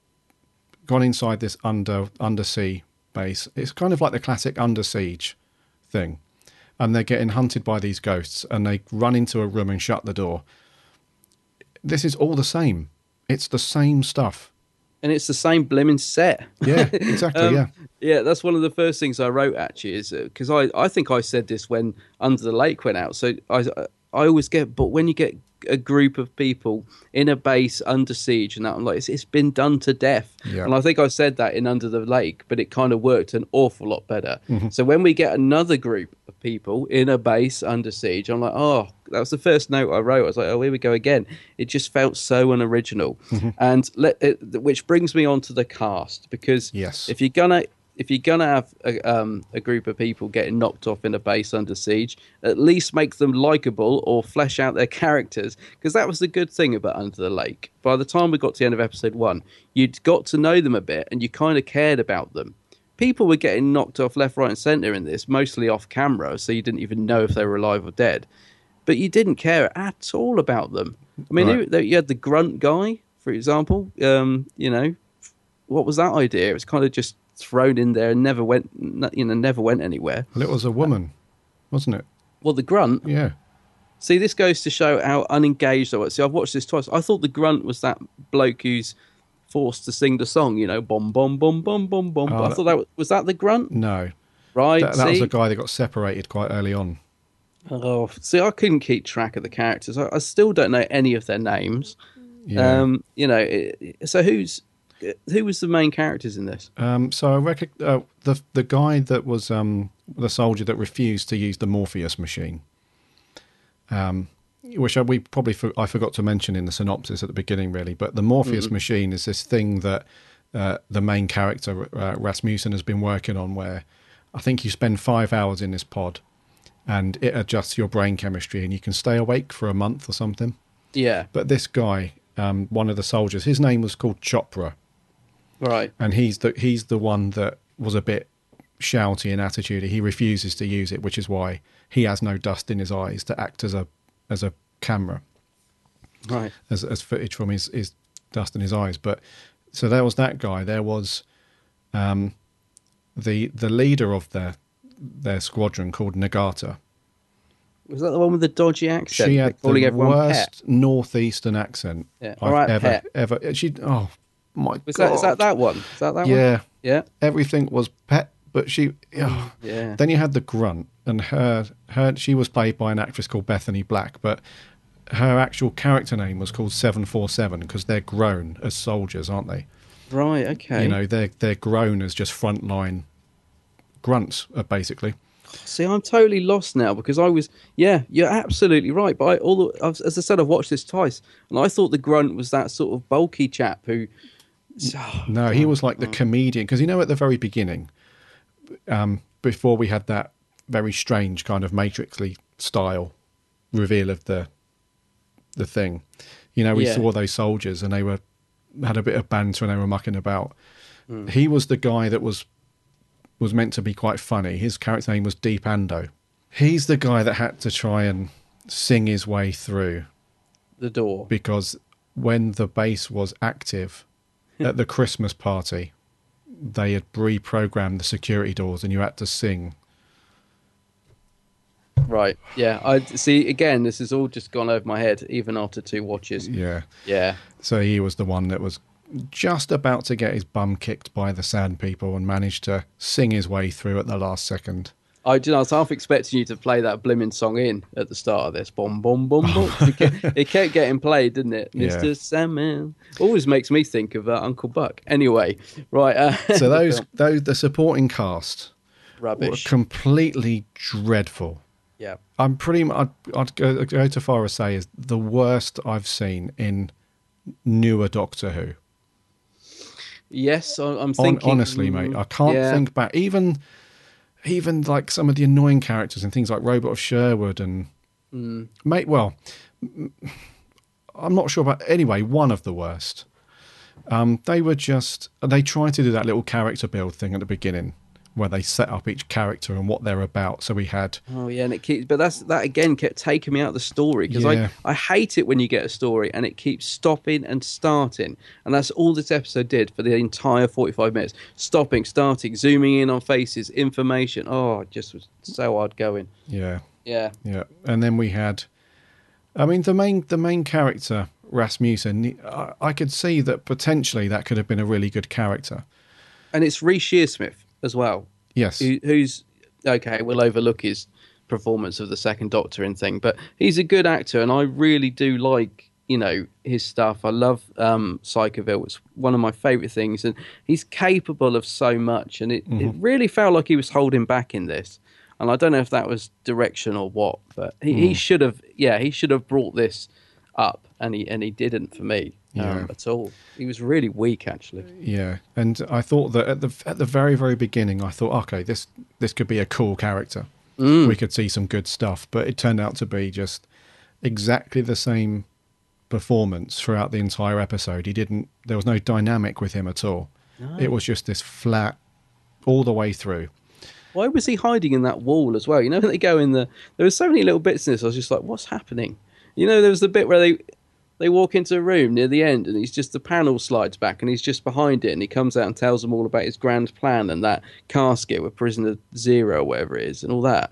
gone inside this under undersea base. It's kind of like the classic Under Siege thing, and they're getting hunted by these ghosts, and they run into a room and shut the door. This is all the same. It's the same stuff. and it's the same blimmin' set. Yeah, exactly. Um, yeah, Yeah, that's one of the first things I wrote actually is because I, I think I said this when Under the Lake went out. So I I always get, but when you get a group of people in a base under siege and that, I'm like, it's, it's been done to death. Yeah. And I think I said that in Under the Lake, but it kind of worked an awful lot better. Mm-hmm. So when we get another group of people in a base under siege, I'm like, oh, that was the first note I wrote. I was like, oh, here we go again. It just felt so unoriginal, Mm-hmm. and let it, which brings me on to the cast because Yes. if you're gonna if you're gonna have a, um, a group of people getting knocked off in a base under siege, at least make them likable or flesh out their characters. Because that was the good thing about Under the Lake. By the time we got to the end of episode one, you'd got to know them a bit and you kind of cared about them. People were getting knocked off left, right, and centre in this, mostly off camera, so you didn't even know if they were alive or dead. But you didn't care at all about them. I mean, Right. you, you had the grunt guy, for example. Um, you know, what was that idea? It was kind of just thrown in there and never went, you know, never went anywhere. well, it was a woman, wasn't it? Well, the grunt. Yeah, See, this goes to show how unengaged I was. See, I've watched this twice. I thought the grunt was that bloke who's forced to sing the song. You know, bom bom bom bom bom bom. Oh, I thought that was, was that the grunt, no, right? that, that was a guy that got separated quite early on. Oh, see, I couldn't keep track of the characters. I, I still don't know any of their names. Yeah. Um, you know, it, so who's who was the main characters in this? Um, so I reckon uh, the the guy that was um, the soldier that refused to use the Morpheus machine, um, which I, we probably for, I forgot to mention in the synopsis at the beginning, really. But the Morpheus machine is this thing that uh, the main character uh, Rasmussen has been working on, where I think you spend five hours in this pod, and it adjusts your brain chemistry, and you can stay awake for a month or something. Yeah, But this guy, um, one of the soldiers, his name was called Chopra right. and he's the he's the one that was a bit shouty in attitude. He refuses to use it, which is why he has no dust in his eyes to act as a as a camera, Right. as as footage from his his dust in his eyes. But so there was that guy. There was um, the the leader of their their squadron called Nagata, Was that the one with the dodgy accent? She had the worst pet? northeastern accent Yeah, I've alright, ever pet. ever. She oh my Was god! that is that that one? Is that that one? Yeah, Yeah. everything was pet, but she. Oh. Yeah. Then you had the grunt, and her her she was played by an actress called Bethany Black, but her actual character name was called Seven Four Seven because they're grown as soldiers, aren't they? Right. Okay. You know, they're they're grown as just frontline grunts, uh, basically. See, I'm totally lost now because I was, yeah, you're absolutely right. But I, all the, as I said, I've watched this twice, and I thought the grunt was that sort of bulky chap who. No, he was like the comedian because you know at the very beginning, um, before we had that very strange kind of matrixly style reveal of the the thing, you know, we Yeah. saw those soldiers and they were had a bit of banter and they were mucking about. Hmm. He was the guy that was was meant to be quite funny. His character name was Deep Ando. He's the guy that had to try and sing his way through the door. because when the base was active at the Christmas party, they had reprogrammed the security doors and you had to sing. Right. Yeah. I see. Again, this has all just gone over my head, even after two watches. Yeah. Yeah. So he was the one that was just about to get his bum kicked by the sand people and managed to sing his way through at the last second. I, do you know, I was half expecting you to play that blimmin' song in at the start of this. Boom, boom, boom. 'Cause it, kept, it kept getting played, didn't it? Yeah. Mr. Sandman. Always makes me think of uh, Uncle Buck. Anyway, right. Uh, So those those the supporting cast were Rubbish. completely dreadful. yeah. I'm pretty. I'd, I'd go, I'd go to far as say is the worst I've seen in newer Doctor Who. Yes, I'm thinking. honestly, mate, I can't yeah. think back. Even, even like some of the annoying characters and things like Robot of Sherwood and Hmm. mate. Well, I'm not sure about. Anyway, one of the worst. Um, they were just. They tried to do that little character build thing at the beginning, where they set up each character and what they're about. So we had Oh yeah, and it keeps, but that's that again kept taking me out of the story because Yeah. I I hate it when you get a story and it keeps stopping and starting, and that's all this episode did for the entire forty five minutes, stopping, starting, zooming in on faces, information. Oh, it just was so hard going. yeah. Yeah, Yeah, and then we had, I mean, the main the main character Rasmussen. I, I could see that potentially that could have been a really good character. and it's Reece Shearsmith as well, Yes, who, who's okay. We'll overlook his performance of the second Doctor and thing, but he's a good actor, and I really do like you know his stuff. I love um, Psychoville; it's one of my favourite things, and he's capable of so much. And it, it really felt like he was holding back in this. And I don't know if that was direction or what, but he, he should have, yeah, he should have brought this up, and he and he didn't for me Yeah. um, at all. He was really weak, actually. yeah, and I thought that at the at the very very beginning, I thought, okay, this this could be a cool character. We could see some good stuff, but it turned out to be just exactly the same performance throughout the entire episode. He didn't. There was no dynamic with him at all. It was just this flat all the way through. Why was he hiding in that wall as well? You know, they go in the, there were so many little bits in this. I was just like, what's happening? You know, there was the bit where they they walk into a room near the end, and he's just the panel slides back, and he's just behind it, and he comes out and tells them all about his grand plan and that casket with prisoner zero, or whatever it is, and all that.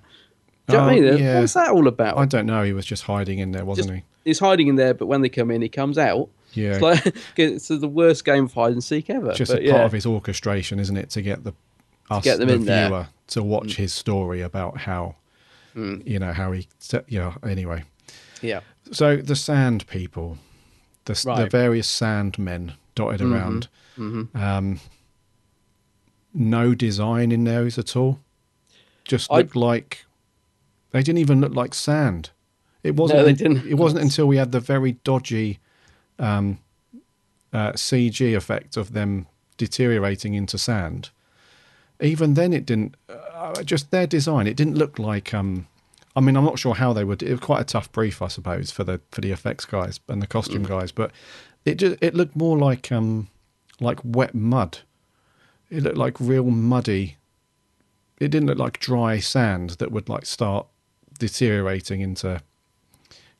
Do you know what I mean? Um, yeah. What's that all about? I don't know. He was just hiding in there, wasn't Just- he? He's hiding in there, but when they come in, he comes out. Yeah. It's like it's the worst game of hide and seek ever. Just but a yeah. part of his orchestration, isn't it, to get the us, get them the in there. viewer, to watch mm. his story about how, mm. you know, how he, set- yeah. Anyway, Yeah. So the sand people, the s the various sand men dotted around. Um, no design in those at all. Just I- looked like they didn't even look like sand. It wasn't. No, they didn't. It wasn't until we had the very dodgy um, uh, CG effect of them deteriorating into sand. Even then, it didn't. Uh, just their design. It didn't look like. Um, I mean, I'm not sure how they would. It was quite a tough brief, I suppose, for the for the effects guys and the costume guys. But it just, it looked more like um like wet mud. It looked like real muddy. It didn't look like dry sand that would like start deteriorating into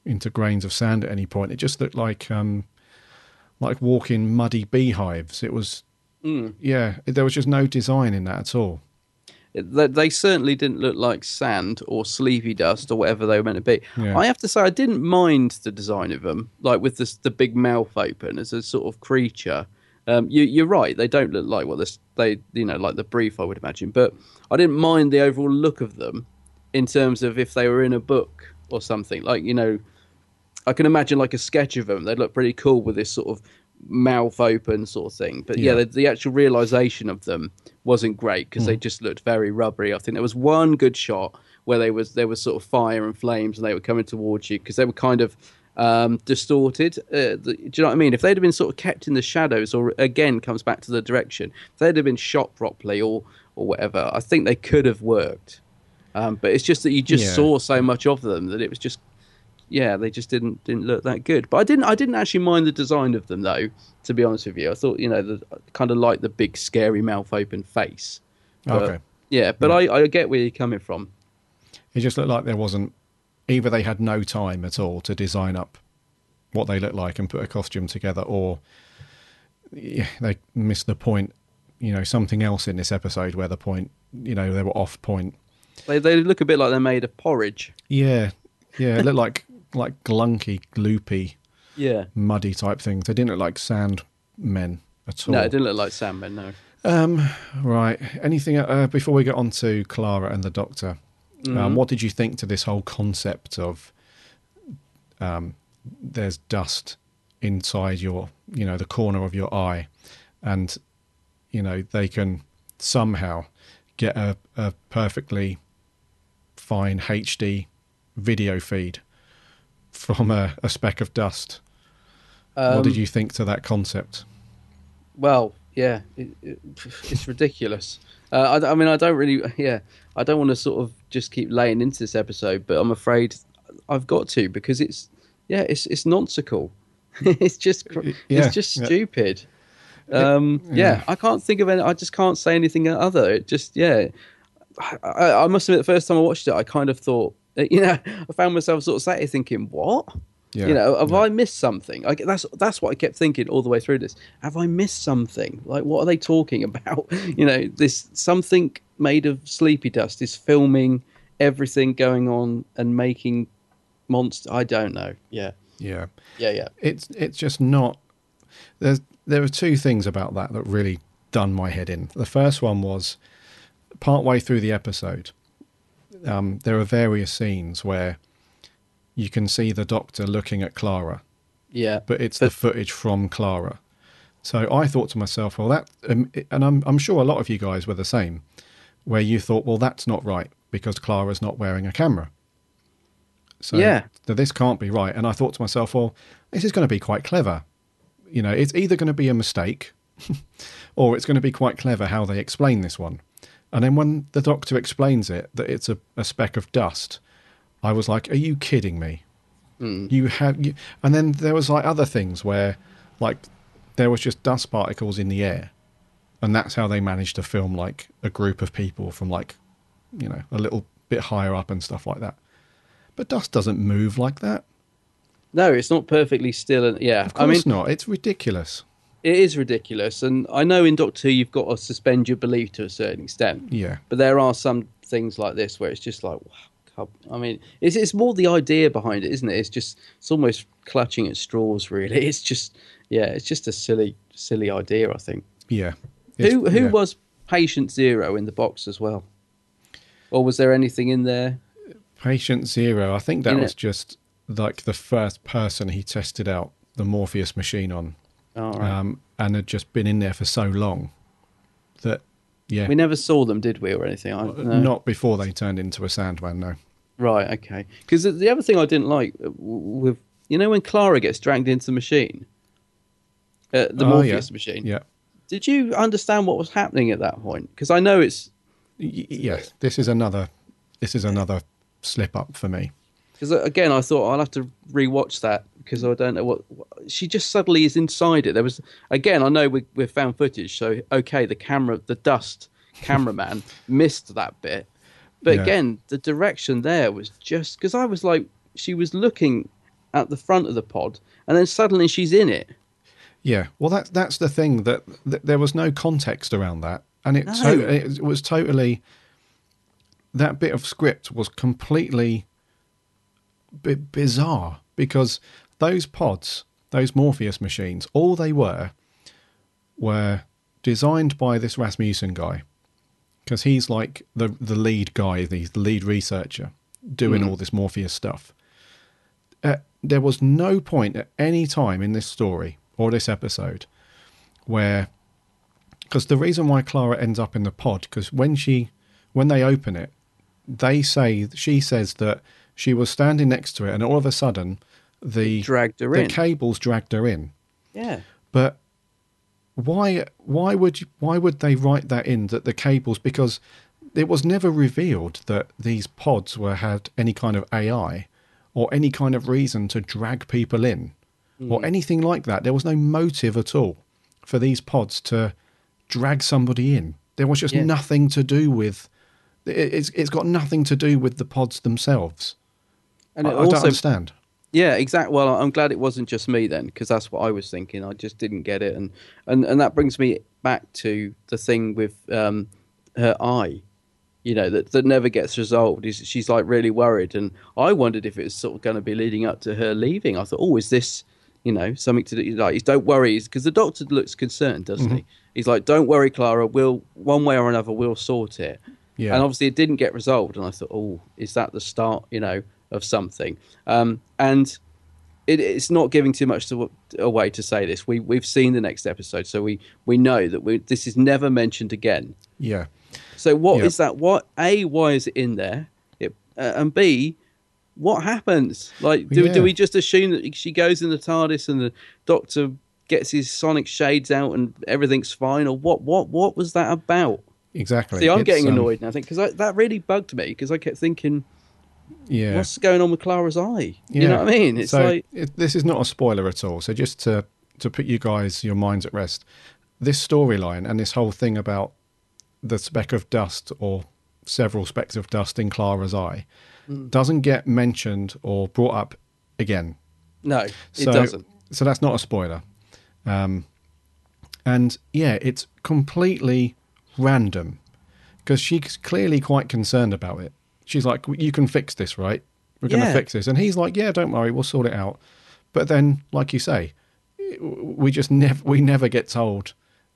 into grains of sand at any point. It just looked like um like walking muddy beehives. It was yeah. There was just no design in that at all. They, they certainly didn't look like sand or sleepy dust or whatever they were meant to be. Yeah. I have to say, I didn't mind the design of them, like with this, the big mouth open as a sort of creature. Um, you, you're right; they don't look like what this they, you know, like the brief I would imagine. But I didn't mind the overall look of them in terms of if they were in a book or something. Like you know, I can imagine like a sketch of them. They'd look pretty cool with this sort of mouth open sort of thing. But yeah, Yeah. the, the actual realization of them wasn't great because they just looked very rubbery. I think there was one good shot where they was there was sort of fire and flames and they were coming towards you because they were kind of um, distorted. Uh, the, do you know what I mean? If they'd have been sort of kept in the shadows, or again comes back to the direction, if they'd have been shot properly or or whatever, I think they could have worked. Um, but it's just that you just Yeah. saw so much of them that it was just yeah, they just didn't didn't look that good. But I didn't I didn't actually mind the design of them though. To be honest with you, I thought you know the kind of like the big scary mouth open face. But, Okay. Yeah, but I, I get where you're coming from. It just looked like there wasn't either they had no time at all to design up what they look like and put a costume together, or yeah, they missed the point. You know, something else in this episode where the point, you know, they were off point. They they look a bit like they're made of porridge. Yeah, yeah, it looked like like glunky, gloopy, Yeah. muddy type things. They didn't look like sand men at all. No, it didn't look like sand men. No. Right. Anything uh, before we get on to Clara and the Doctor? Mm-hmm. Um, what did you think to this whole concept of um, there's dust inside your, you know, the corner of your eye, and you know they can somehow get a, a perfectly fine HD video feed from a, a speck of dust. what Um, did you think to that concept? Well, yeah, it, it, it's ridiculous. Uh, I, I mean, I don't really, yeah, I don't want to sort of just keep laying into this episode, but I'm afraid I've got to because it's, yeah, it's it's nonsensical. it's just, Yeah, it's just yeah. stupid. Um, yeah. I can't think of any. I just can't say anything other. It just, yeah. I, I must admit, the first time I watched it, I kind of thought, Uh, you know, I found myself sort of sat here thinking, what? Yeah, You know, have yeah. I missed something? I, that's that's what I kept thinking all the way through this. Have I missed something? Like, what are they talking about? You know, this something made of sleepy dust is filming everything going on and making monster. I don't know. Yeah, Yeah. yeah, yeah. it's it's just not there's there are two things about that that really done my head in the first one was partway through the episode um, there are various scenes where you can see the doctor looking at clara Yeah, but it's the footage from clara so i thought to myself well that um, and I'm, I'm sure a lot of you guys were the same where you thought well that's not right because clara's not wearing a camera so Yeah. so this can't be right. And I thought to myself, well, this is going to be quite clever. You know, it's either going to be a mistake or it's going to be quite clever how they explain this one. And then when the doctor explains it, that it's a, a speck of dust, I was like, are you kidding me? Hmm. You have, you, and then there was like other things where, like, there was just dust particles in the air, and that's how they managed to film like a group of people from like, you know, a little bit higher up and stuff like that. But dust doesn't move like that. no, it's not perfectly still. And yeah, Of course I mean, not. It's ridiculous. It is ridiculous. And I know in Doctor Who you've got to suspend your belief to a certain extent. Yeah. But there are some things like this where it's just like, wow, I mean, it's it's more the idea behind it, isn't it? It's just it's almost clutching at straws, really. It's just yeah, it's just a silly silly idea. I think. Yeah. It's- who who yeah. was Patient Zero in the box as well, or was there anything in there? Patient Zero? I think that In was it. just like the first person he tested out the Morpheus machine on, All right. um, and had just been in there for so long that yeah, we never saw them, did we, or anything? I, no. not before they turned into a Sandman. No. Right. Okay. Because the, the other thing I didn't like uh, with you know when Clara gets dragged into the machine, uh, the Oh, Morpheus yeah. machine. Yeah. Did you understand what was happening at that point? Because I know it's Y- yeah. This is another. This is another slip up for me. because again I thought I'll have to rewatch that because I don't know what, what she just suddenly is inside it. There was again I know we we found footage, so okay the camera the dust cameraman missed that bit, but Yeah. again the direction there was just because I was like she was looking at the front of the pod and then suddenly she's in it. Yeah, well, that's that's the thing that, that there was no context around that, and it No. to- it was totally that bit of script was completely bi- bizarre because those pods, those Morpheus machines, all they were were designed by this Rasmussen guy because he's like the the lead guy, the, the lead researcher doing all this Morpheus stuff. Uh, there was no point at any time in this story or this episode where because the reason why Clara ends up in the pod because when she when they open it they say she says that she was standing next to it and all of a sudden the dragged her the in. cables dragged her in Yeah. but why why would you, why would they write that in that the cables because it was never revealed that these pods were had any kind of AI or any kind of reason to drag people in or hmm. anything like that. There was no motive at all for these pods to drag somebody in. There was just Yeah. nothing to do with it- it's it's got nothing to do with the pods themselves. And I, it I don't understand. Yeah, exactly. Well, I'm glad it wasn't just me then, because that's what I was thinking. I just didn't get it, and and and that brings me back to the thing with um, her eye. You know that that never gets resolved. Is she's like really worried, and I wondered if it was sort of going to be leading up to her leaving. I thought, oh, is this you know something to do? Like, don't worry, because the doctor looks concerned, doesn't Mm-hmm. he? He's like, don't worry, Clara. We'll one way or another we'll sort it. Yeah. And obviously it didn't get resolved, and I thought, oh, is that the start? You know, of something? Um, and it, it's not giving too much to, away to say this. We we've seen the next episode, so we we know that we, this is never mentioned again. Yeah. So what is Yeah. that? What a why is it in there? It, uh, and b what happens? Like, do Yeah. do we just assume that she goes in the TARDIS and the Doctor gets his sonic shades out and everything's fine, or what? What what was that about? Exactly. See, I'm It's, getting um, annoyed now because that really bugged me because I kept thinking, Yeah. what's going on with Clara's eye? You know what I mean? It's so like it, this is not a spoiler at all. So just to to put you guys your minds at rest, this storyline and this whole thing about the speck of dust or several specks of dust in Clara's eye Hmm. doesn't get mentioned or brought up again. no, it So, doesn't. So that's not a spoiler. Um, and yeah, it's completely random because she's clearly quite concerned about it. She's like, "You can fix this, right? We're going to Yeah. fix this," and he's like, "Yeah, don't worry, we'll sort it out." But then, like you say, we just never we never get told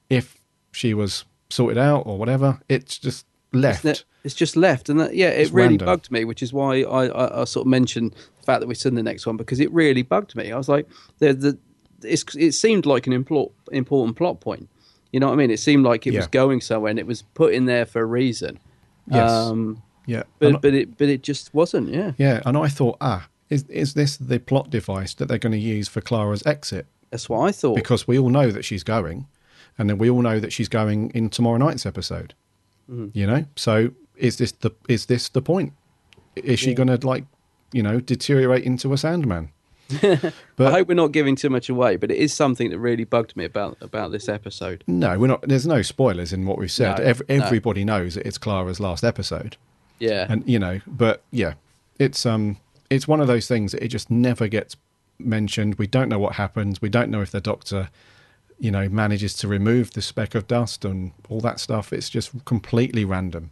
if she was sorted out or whatever. It's just left. It's, ne- it's just left, and that, yeah, it It's really random. bugged me, which is why I, I, I sort of mentioned the fact that we've seen the next one because it really bugged me. I was like, the, the, it's, it seemed like an import, important plot point. You know what I mean? It seemed like it was going somewhere, and it was put in there for a reason. Yes. Um, yeah, but but it but it just wasn't. Yeah. yeah, and I thought, ah, is is this the plot device that they're going to use for Clara's exit? That's what I thought. because we all know that she's going, and then we all know that she's going in tomorrow night's episode. Mm-hmm. You know, so is this the is this the point? Is she going to like, you know, deteriorate into a Sandman? I hope we're not giving too much away, but it is something that really bugged me about about this episode. no, we're not. There's no spoilers in what we've said. No, Ev- no. everybody knows that it's Clara's last episode, Yeah. and you know, but yeah, it's um, it's one of those things that it just never gets mentioned. We don't know what happens. We don't know if the Doctor you know, manages to remove the speck of dust and all that stuff. It's just completely random.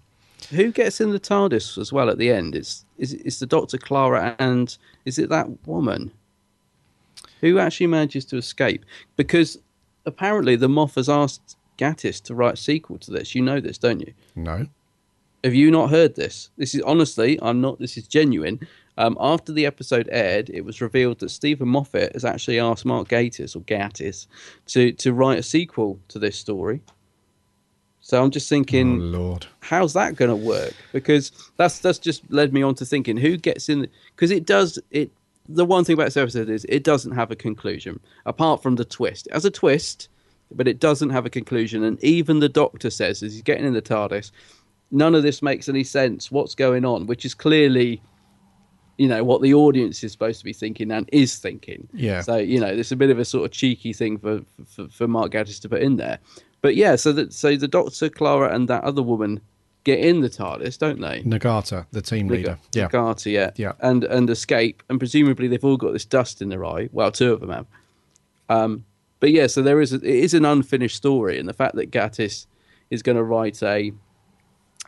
Who gets in the TARDIS as well at the end? It's is it's the Doctor Clara and is it that woman? Who actually manages to escape? Because apparently the Moff has asked Gattis to write a sequel to this. You know this, don't you? No. Have you not heard this? This is honestly, I'm not. This is genuine. Um, after the episode aired, it was revealed that Steven Moffat has actually asked Mark Gatiss or Gattis to to write a sequel to this story. So I'm just thinking, oh, Lord. how's that going to work? Because that's that's just led me on to thinking who gets in because it does it. The one thing about this episode is it doesn't have a conclusion apart from the twist. It has a twist, but it doesn't have a conclusion. And even the Doctor says as he's getting in the TARDIS, none of this makes any sense. What's going on? Which is clearly. You know what the audience is supposed to be thinking and is thinking. Yeah. So you know, there's a bit of a sort of cheeky thing for for, for Mark Gatiss to put in there. But yeah, so that so the Doctor, Clara, and that other woman get in the TARDIS, don't they? Nagata, the team leader. Yeah. Nagata, yeah, Yeah. and and escape, and presumably they've all got this dust in their eye. Well, two of them have. Um, but yeah, so there is a, it is an unfinished story, and the fact that Gattis is going to write a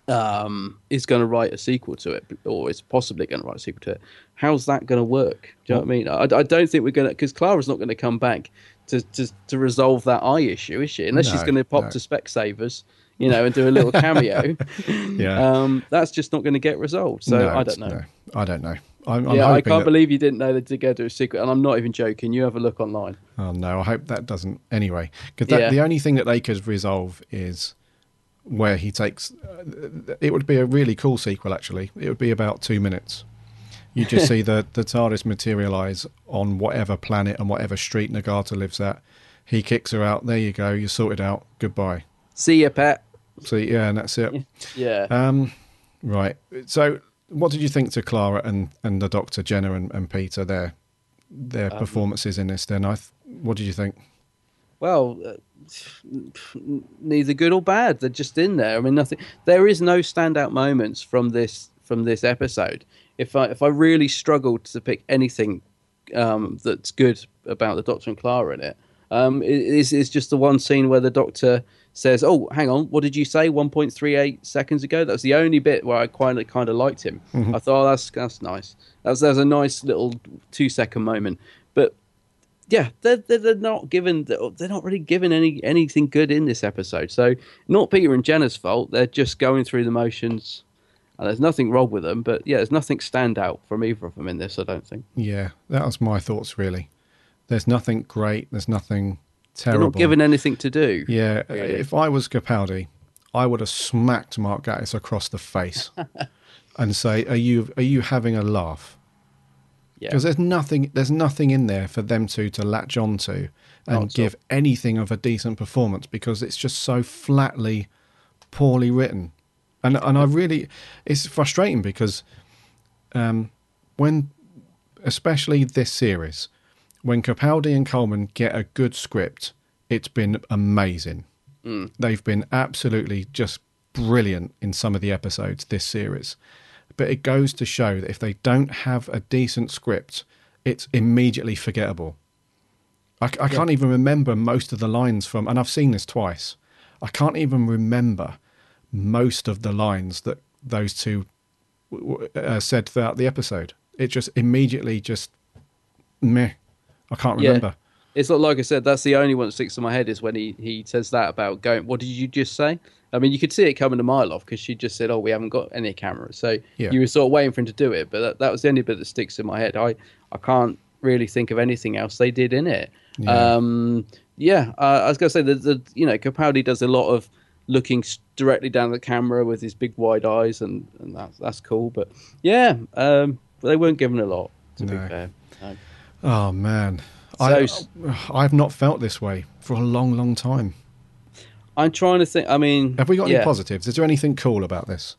um, is going to write a sequel to it, or is possibly going to write a sequel to it. How's that going to work? Do you know what I mean? I, I don't think we're going to because Clara's not going to come back to, to to resolve that eye issue, is she? Unless she's going to pop no. to Specsavers, you know, and do a little cameo. Yeah. um, that's just not going to get resolved. So No, I don't know. no, I don't know. I'm, I'm yeah, I can't that- believe you didn't know that they're going to do a sequel, and I'm not even joking. You have a look online. Oh no, I hope that doesn't. Anyway, because Yeah. the only thing that they could resolve is where he takes. Uh, it would be a really cool sequel. Actually, it would be about two minutes. You just see the the TARDIS materialize on whatever planet and whatever street Nagata lives at. He kicks her out. There you go. You sorted out. Goodbye. See you, Pat. So yeah, and that's it. Yeah. Um, right. So, what did you think to Clara and, and the Doctor, Jenna and, and Peter, their their Um, performances in this? Then, I th- what did you think? Well, uh, neither good or bad. They're just in there. I mean, nothing. There is no standout moments from this from this episode. If I if I really struggled to pick anything um, that's good about the Doctor and Clara in it, um, is it's just the one scene where the Doctor says, "Oh, hang on, what did you say? One point three eight seconds ago." That's the only bit where I kind of kind of liked him. I thought, oh, "That's that's nice." That's that's a nice little two second moment, but yeah, they're, they're, they're not given they're not really given any anything good in this episode. So not Peter and Jenna's fault. They're just going through the motions, and there's nothing wrong with them. But yeah, there's nothing stand out from either of them in this. I don't think Yeah, that was my thoughts. Really, there's nothing great. There's nothing they're terrible. not given anything to do. yeah, really. if I was Capaldi, I would have smacked Mark Gatiss across the face and say, "Are you are you having a laugh?" Yeah. Because there's nothing there's nothing in there for them two to latch onto and Not give anything of a decent performance because it's just so flatly poorly written. And and I really it's frustrating because um when especially this series, when Capaldi and Coleman get a good script, it's been amazing. They've been absolutely just brilliant in some of the episodes this series. But it goes to show that if they don't have a decent script, it's immediately forgettable. I, I can't even remember most of the lines from, and I've seen this twice. I can't even remember most of the lines that those two w- w- uh, said throughout the episode. It just immediately just meh. I can't Yeah. remember. It's not like I said. That's the only one that sticks in my head is when he, he says that about going. What did you just say? I mean, you could see it coming a mile off because she just said, "Oh, we haven't got any cameras." So Yeah. you were sort of waiting for him to do it, but that, that was the only bit that sticks in my head. I I can't really think of anything else they did in it. Yeah. Um, yeah, uh, I was going to say that the you know Capaldi does a lot of looking directly down the camera with his big wide eyes, and, and that's that's cool. But yeah, um, they weren't given a lot to be fair. No. Oh man, So- I I've not felt this way for a long, long time. I'm trying to think. I mean, Have we got yeah. any positives? Is there anything cool about this?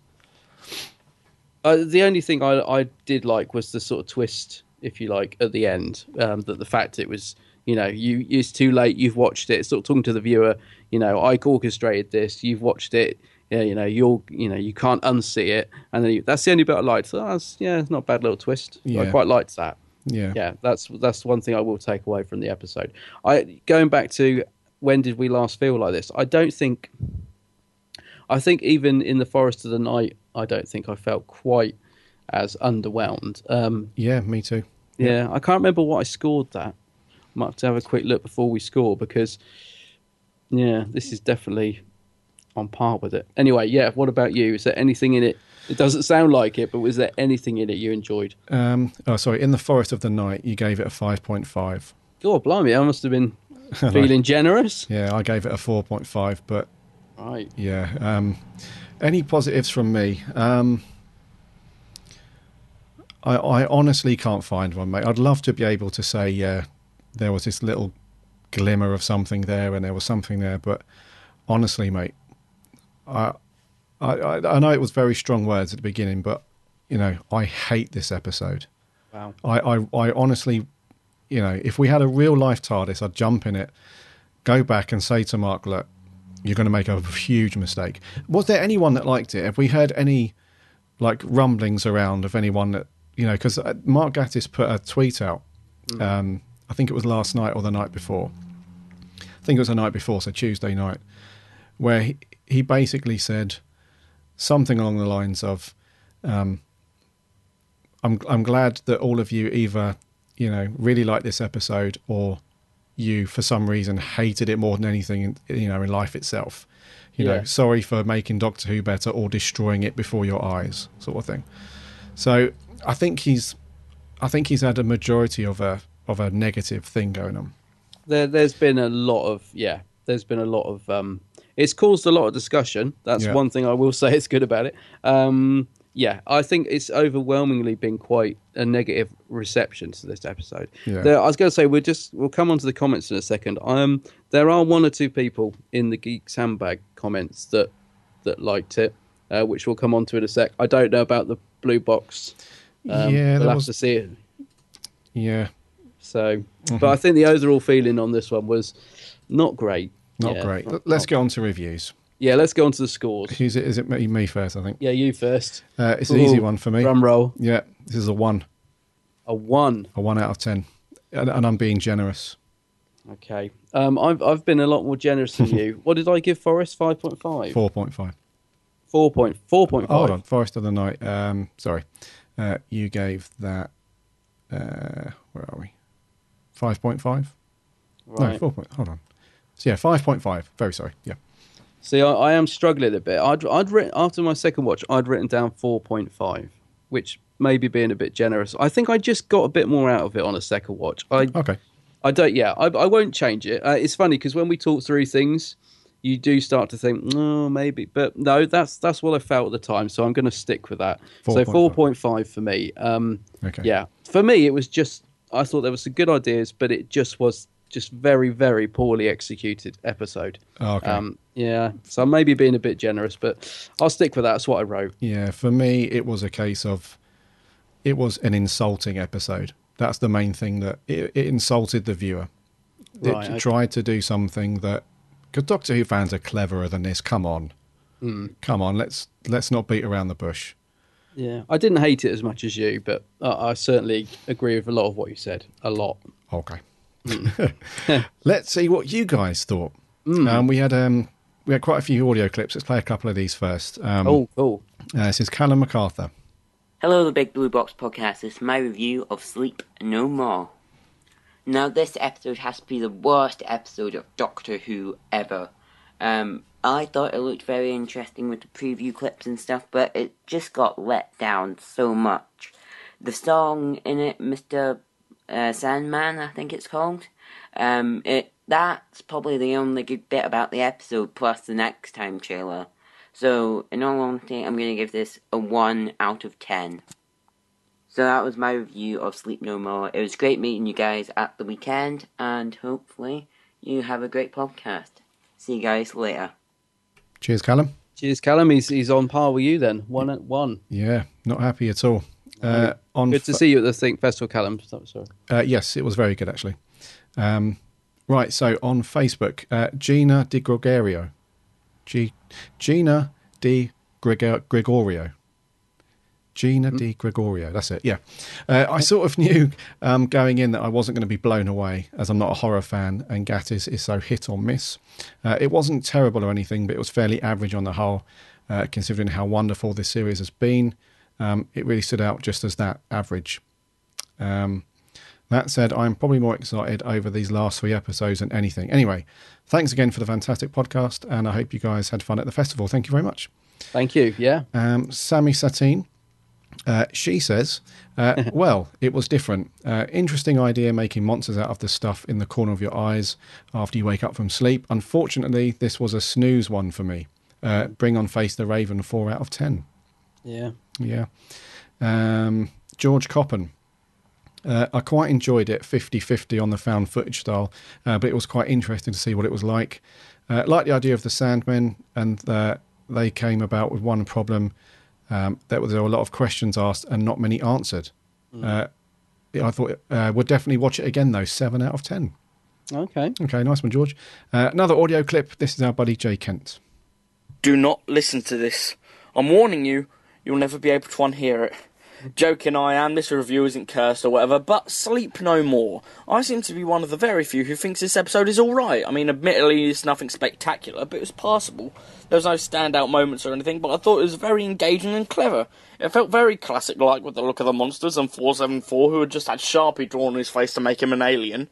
Uh, the only thing I, I did like was the sort of twist, if you like, at the end. Um, that the fact it was, you know, you it's too late. You've watched it. Sort of talking to the viewer. You know, I orchestrated this. You've watched it. Yeah, you know, you're, you know, you can't unsee it. And then you, that's the only bit I liked. So that's, yeah, it's not a bad little twist. I quite liked that. Yeah, Yeah, that's that's one thing I will take away from the episode. I going back to when did we last feel like this? I don't think. I think even in the Forest of the Night, I don't think I felt quite as underwhelmed. Um, yeah, me too. yeah, I can't remember what I scored that. Might have to have a quick look before we score because, yeah, this is definitely on par with it. Anyway, yeah. What about you? Is there anything in it? It doesn't sound like it, but was there anything in it you enjoyed? Um, oh, sorry. In the Forest of the Night, you gave it a five point five. Oh, blimey! I must have been feeling generous. Yeah, I gave it a four point five. But Right. yeah, um, any positives from me? Um, I, I honestly can't find one, mate. I'd love to be able to say, yeah, there was this little glimmer of something there, and there was something there. But honestly, mate, I, I, I I know it was very strong words at the beginning, but you know, I hate this episode. Wow. I, I, I honestly, you know, if we had a real life TARDIS, I'd jump in it, go back and say to Mark, look, you're going to make a huge mistake. Was there anyone that liked it? Have we heard any like rumblings around of anyone that, you know, because Mark Gatiss put a tweet out, um, I think it was last night or the night before. I think it was the night before, so Tuesday night, where he, he basically said, something along the lines of, um, "I'm I'm glad that all of you either you know really liked this episode or you for some reason hated it more than anything in, you know in life itself." You know, sorry for making Doctor Who better or destroying it before your eyes, sort of thing. So I think he's, I think he's had a majority of a of a negative thing going on. There, there's been a lot of yeah. There's been a lot of um. It's caused a lot of discussion. That's Yeah. one thing I will say is good about it. Um, yeah, I think it's overwhelmingly been quite a negative reception to this episode. Yeah. There, I was going to say we'll just we'll come on to the comments in a second. Um, there are one or two people in the Geeks Handbag comments that that liked it, uh, which we'll come on to in a sec. I don't know about the blue box. Um, Yeah, we'll have was- to see it. Yeah, So, Mm-hmm. but I think the overall feeling on this one was not great. not Yeah, great. not- Let's not- get on to reviews. Yeah, let's go on to the scores. Is it? Is it me, me first? I think. Yeah, you first. Uh, it's an easy one for me. Drum roll. Yeah, this is a one, A one. a one out of ten, and, and I'm being generous. Okay. Um, I've I've been a lot more generous than you. what did I give Forest? Five point five. Four point five. Four point four point five. Hold on, Forest of the Night. Um, sorry, uh, you gave that. Uh, where are we? Five point five. No, Right. four point. Hold on. So yeah, five point five. Very sorry. Yeah. See, I, I am struggling a bit. I'd I'd written after my second watch, I'd written down four point five, which maybe being a bit generous. I think I just got a bit more out of it on a second watch. I Okay. I don't. Yeah, I, I won't change it. Uh, it's funny because when we talk through things, you do start to think, oh, maybe, but no, that's that's what I felt at the time. So I'm going to stick with that. so 4.5. four point five for me. Um, Okay. Yeah, for me, it was just. I thought there was some good ideas, but it just was just very, very poorly executed episode. Oh, Okay. Um, yeah, so I may be being a bit generous, but I'll stick with that. That's what I wrote. Yeah, for me, it was a case of it was an insulting episode. That's the main thing that it, it insulted the viewer. It Right, okay. tried to do something that because Doctor Who fans are cleverer than this. Come on, Hmm. come on. Let's let's not beat around the bush. Yeah, I didn't hate it as much as you, but I certainly agree with a lot of what you said. A lot. Okay. Let's see what you guys thought. Um, we had um, we had quite a few audio clips. Let's play a couple of these first. Um, Oh, cool. uh, this is Callum MacArthur. Hello, the Big Blue Box Podcast. This is my review of Sleep No More. Now, this episode has to be the worst episode of Doctor Who ever. Um, I thought it looked very interesting with the preview clips and stuff, but it just got let down so much. The song in it, Mr. Uh, Sandman, I think it's called. Um, it that's probably the only good bit about the episode, plus the next time trailer. So, in all honesty, I'm going to give this a 1 out of 10. So that was my review of Sleep No More. It was great meeting you guys at the weekend, and hopefully you have a great podcast. See you guys later. Cheers, Callum. Cheers, Callum. He's, he's on par with you then. One at one. Yeah, not happy at all. Uh, on Good to see you at the Think Festival, Callum. Sorry. Uh, yes, it was very good actually. Um, right, so on Facebook, uh, Gina Di Gregorio, G- Gina Di Gregor- Gregorio, Gina Di Gregorio. That's it. Yeah, uh, I sort of knew um, going in that I wasn't going to be blown away, as I'm not a horror fan, and Gatiss is so hit or miss. Uh, it wasn't terrible or anything, but it was fairly average on the whole, uh, considering how wonderful this series has been. Um, it really stood out just as that average. Um, that said, I'm probably more excited over these last three episodes than anything. Anyway, thanks again for the fantastic podcast, and I hope you guys had fun at the festival. Thank you very much. Thank you. Yeah. Um, Sammy Satine, uh, she says, uh, well, it was different. Uh, interesting idea making monsters out of the stuff in the corner of your eyes after you wake up from sleep. Unfortunately, this was a snooze one for me. Uh, bring on Face the Raven, 4 out of 10. Yeah. Yeah. Um, George Coppen. Uh, I quite enjoyed it 50 50 on the found footage style, uh, but it was quite interesting to see what it was like. Uh, like the idea of the Sandmen, and uh, they came about with one problem um, that there were a lot of questions asked and not many answered. Uh, I thought uh, would definitely watch it again though. Seven out of ten. Okay. Okay, nice one, George. Uh, another audio clip. This is our buddy Jay Kent. Do not listen to this. I'm warning you, you'll never be able to unhear it. Joking I am, this review isn't cursed or whatever, but Sleep No More. I seem to be one of the very few who thinks this episode is alright. I mean, admittedly, it's nothing spectacular, but it was passable. There was no standout moments or anything, but I thought it was very engaging and clever. It felt very classic like with the look of the monsters and 474 who had just had Sharpie drawn on his face to make him an alien.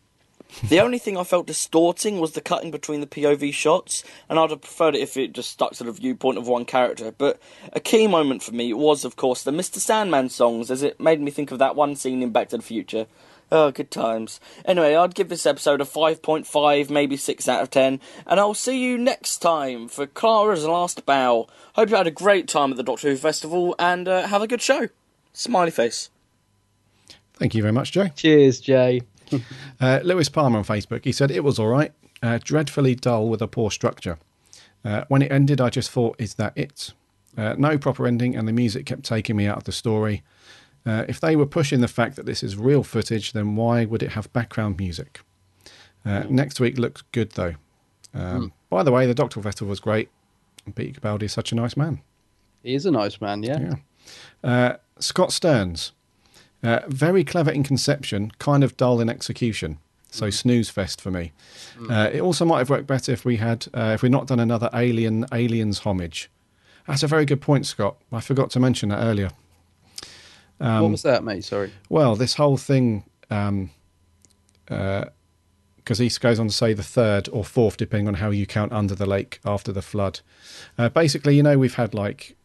The only thing I felt distorting was the cutting between the POV shots, and I'd have preferred it if it just stuck to the viewpoint of one character. But a key moment for me was, of course, the Mr. Sandman songs, as it made me think of that one scene in Back to the Future. Oh, good times. Anyway, I'd give this episode a 5.5, maybe 6 out of 10, and I'll see you next time for Clara's Last Bow. Hope you had a great time at the Doctor Who Festival, and uh, have a good show. Smiley face. Thank you very much, Jay. Cheers, Jay. Uh, Lewis Palmer on Facebook, he said it was all right, uh, dreadfully dull with a poor structure. Uh, when it ended, I just thought, is that it? Uh, no proper ending, and the music kept taking me out of the story. Uh, if they were pushing the fact that this is real footage, then why would it have background music? Uh, next week looks good, though. Um, By the way, the Doctor Festival was great. and Peter Capaldi is such a nice man. He is a nice man, yeah. Yeah. Uh, Scott Stearns, uh, very clever in conception, kind of dull in execution. So snooze fest for me. Uh, it also might have worked better if we had uh, if we'd not done another Alien Aliens homage. That's a very good point, Scott. I forgot to mention that earlier. what was that, mate? Sorry. Well, this whole thing, because he goes on to say the third or fourth, depending on how you count Under the Lake after the flood. Uh, basically, you know, we've had like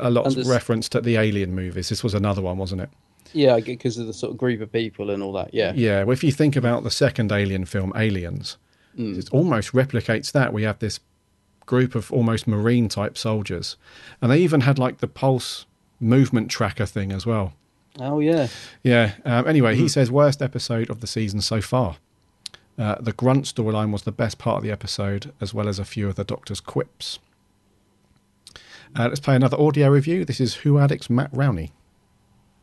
a lot Under- of reference to the Alien movies. This was another one, wasn't it? Yeah, because of the sort of group of people and all that. Yeah. Yeah, well, if you think about the second Alien film, Aliens, it almost replicates that. We have this group of almost marine type soldiers, and they even had like the pulse movement tracker thing as well. Oh, yeah. Yeah. Um, anyway, he says worst episode of the season so far. Uh, the grunt storyline was the best part of the episode, as well as a few of the Doctor's quips. Uh, let's play another audio review. This is Who Addicts Matt Rowney.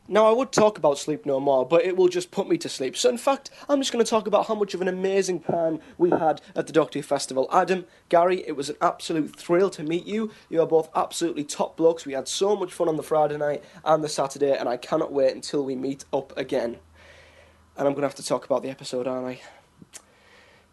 Now, I would talk about Sleep No More, but it will just put me to sleep. So, in fact, I'm just going to talk about how much of an amazing time we had at the Doctor Who Festival. Adam, Gary, it was an absolute thrill to meet you. You are both absolutely top blokes. We had so much fun on the Friday night and the Saturday, and I cannot wait until we meet up again. And I'm going to have to talk about the episode, aren't I?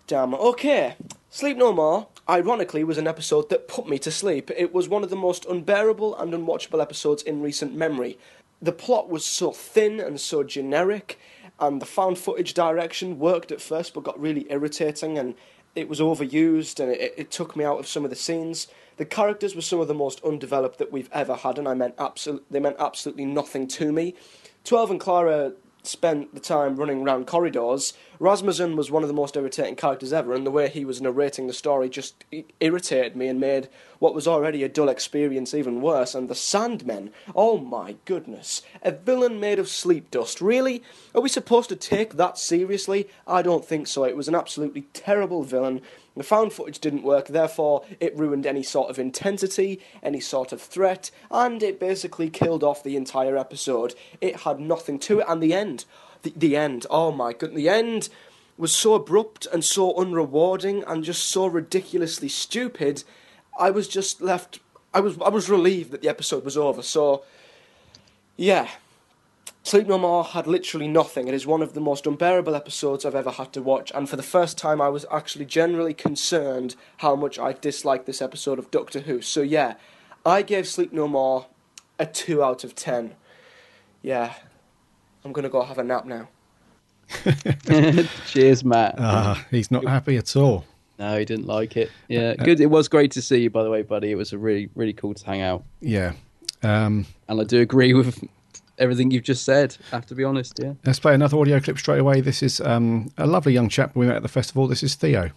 Damn. Okay. Sleep No More, ironically, was an episode that put me to sleep. It was one of the most unbearable and unwatchable episodes in recent memory. The plot was so thin and so generic, and the found footage direction worked at first but got really irritating and it was overused and it, it took me out of some of the scenes. The characters were some of the most undeveloped that we've ever had, and I meant absolute, they meant absolutely nothing to me. Twelve and Clara spent the time running around corridors. Rasmussen was one of the most irritating characters ever, and the way he was narrating the story just irritated me and made what was already a dull experience even worse. And the Sandmen, oh my goodness, a villain made of sleep dust. Really? Are we supposed to take that seriously? I don't think so. It was an absolutely terrible villain. The found footage didn't work, therefore, it ruined any sort of intensity, any sort of threat, and it basically killed off the entire episode. It had nothing to it, and the end. The, the end, oh my god, the end was so abrupt and so unrewarding and just so ridiculously stupid. I was just left. I was I was relieved that the episode was over. So, yeah, Sleep No More had literally nothing. It is one of the most unbearable episodes I've ever had to watch, and for the first time, I was actually generally concerned how much I disliked this episode of Doctor Who. So, yeah, I gave Sleep No More a 2 out of 10. Yeah, I'm gonna go have a nap now. Cheers, Matt. Ah, he's not happy at all. No, he didn't like it. Yeah, good. It was great to see you, by the way, buddy. It was a really, really cool to hang out. Yeah. Um, And I do agree with everything you've just said. I have to be honest. Yeah. let's play another audio clip straight away. This is um, a lovely young chap we met at the festival. This is Theo.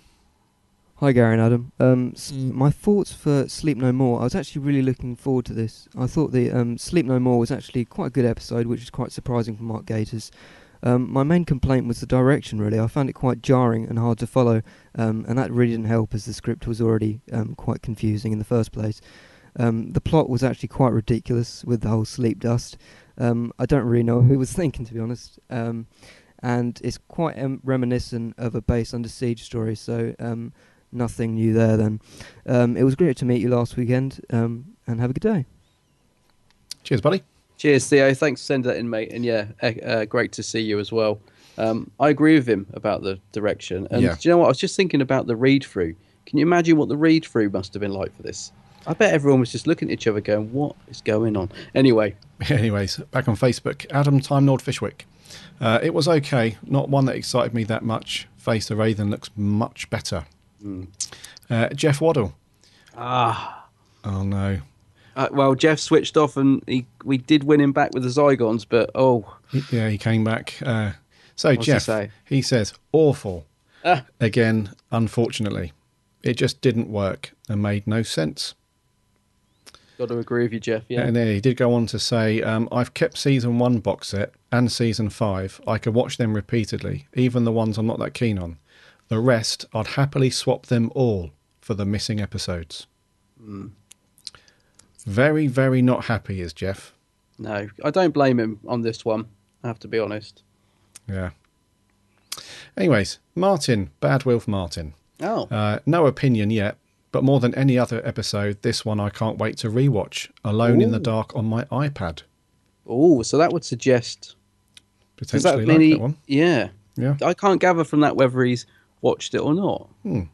Hi, Gary and Adam. Um, s- my thoughts for Sleep No More. I was actually really looking forward to this. I thought the um, Sleep No More was actually quite a good episode, which is quite surprising for Mark Gatiss. Um, my main complaint was the direction. Really, I found it quite jarring and hard to follow, um, and that really didn't help as the script was already um, quite confusing in the first place. Um, the plot was actually quite ridiculous with the whole sleep dust. Um, I don't really know who was thinking, to be honest. Um, and it's quite um, reminiscent of a base under siege story. So um, nothing new there. Then um, it was great to meet you last weekend, um, and have a good day. Cheers, buddy. Cheers, Theo. Thanks for sending that in, mate. And yeah, uh, uh, great to see you as well. Um, I agree with him about the direction. And Yeah. do you know what? I was just thinking about the read through. Can you imagine what the read through must have been like for this? I bet everyone was just looking at each other going, what is going on? Anyway, Anyways, back on Facebook, Adam Time Lord Fishwick. Uh, it was okay, not one that excited me that much. Face the Raven looks much better. Uh, Jeff Waddle. ah. Oh no. Uh, well, Jeff switched off and he, we did win him back with the Zygons, but oh, yeah, he came back. Uh, so What's he Jeff, say? he says awful. Ah. Again, unfortunately, it just didn't work and made no sense. Got to agree with you, Jeff. Yeah. And then he did go on to say, um, I've kept season one box set and season five. I could watch them repeatedly, even the ones I'm not that keen on. The rest, I'd happily swap them all for the missing episodes. Mm. Very, very not happy is Jeff. No, I don't blame him on this one. I have to be honest. Yeah. Anyways, Martin, Bad Wilf Martin. Oh. Uh, no opinion yet, but more than any other episode, this one I can't wait to rewatch. Alone in the Dark on my iPad. Oh, so that would suggest Potentially that like mean that one. Yeah. Yeah. I can't gather from that whether he's watched it or not. Hmm.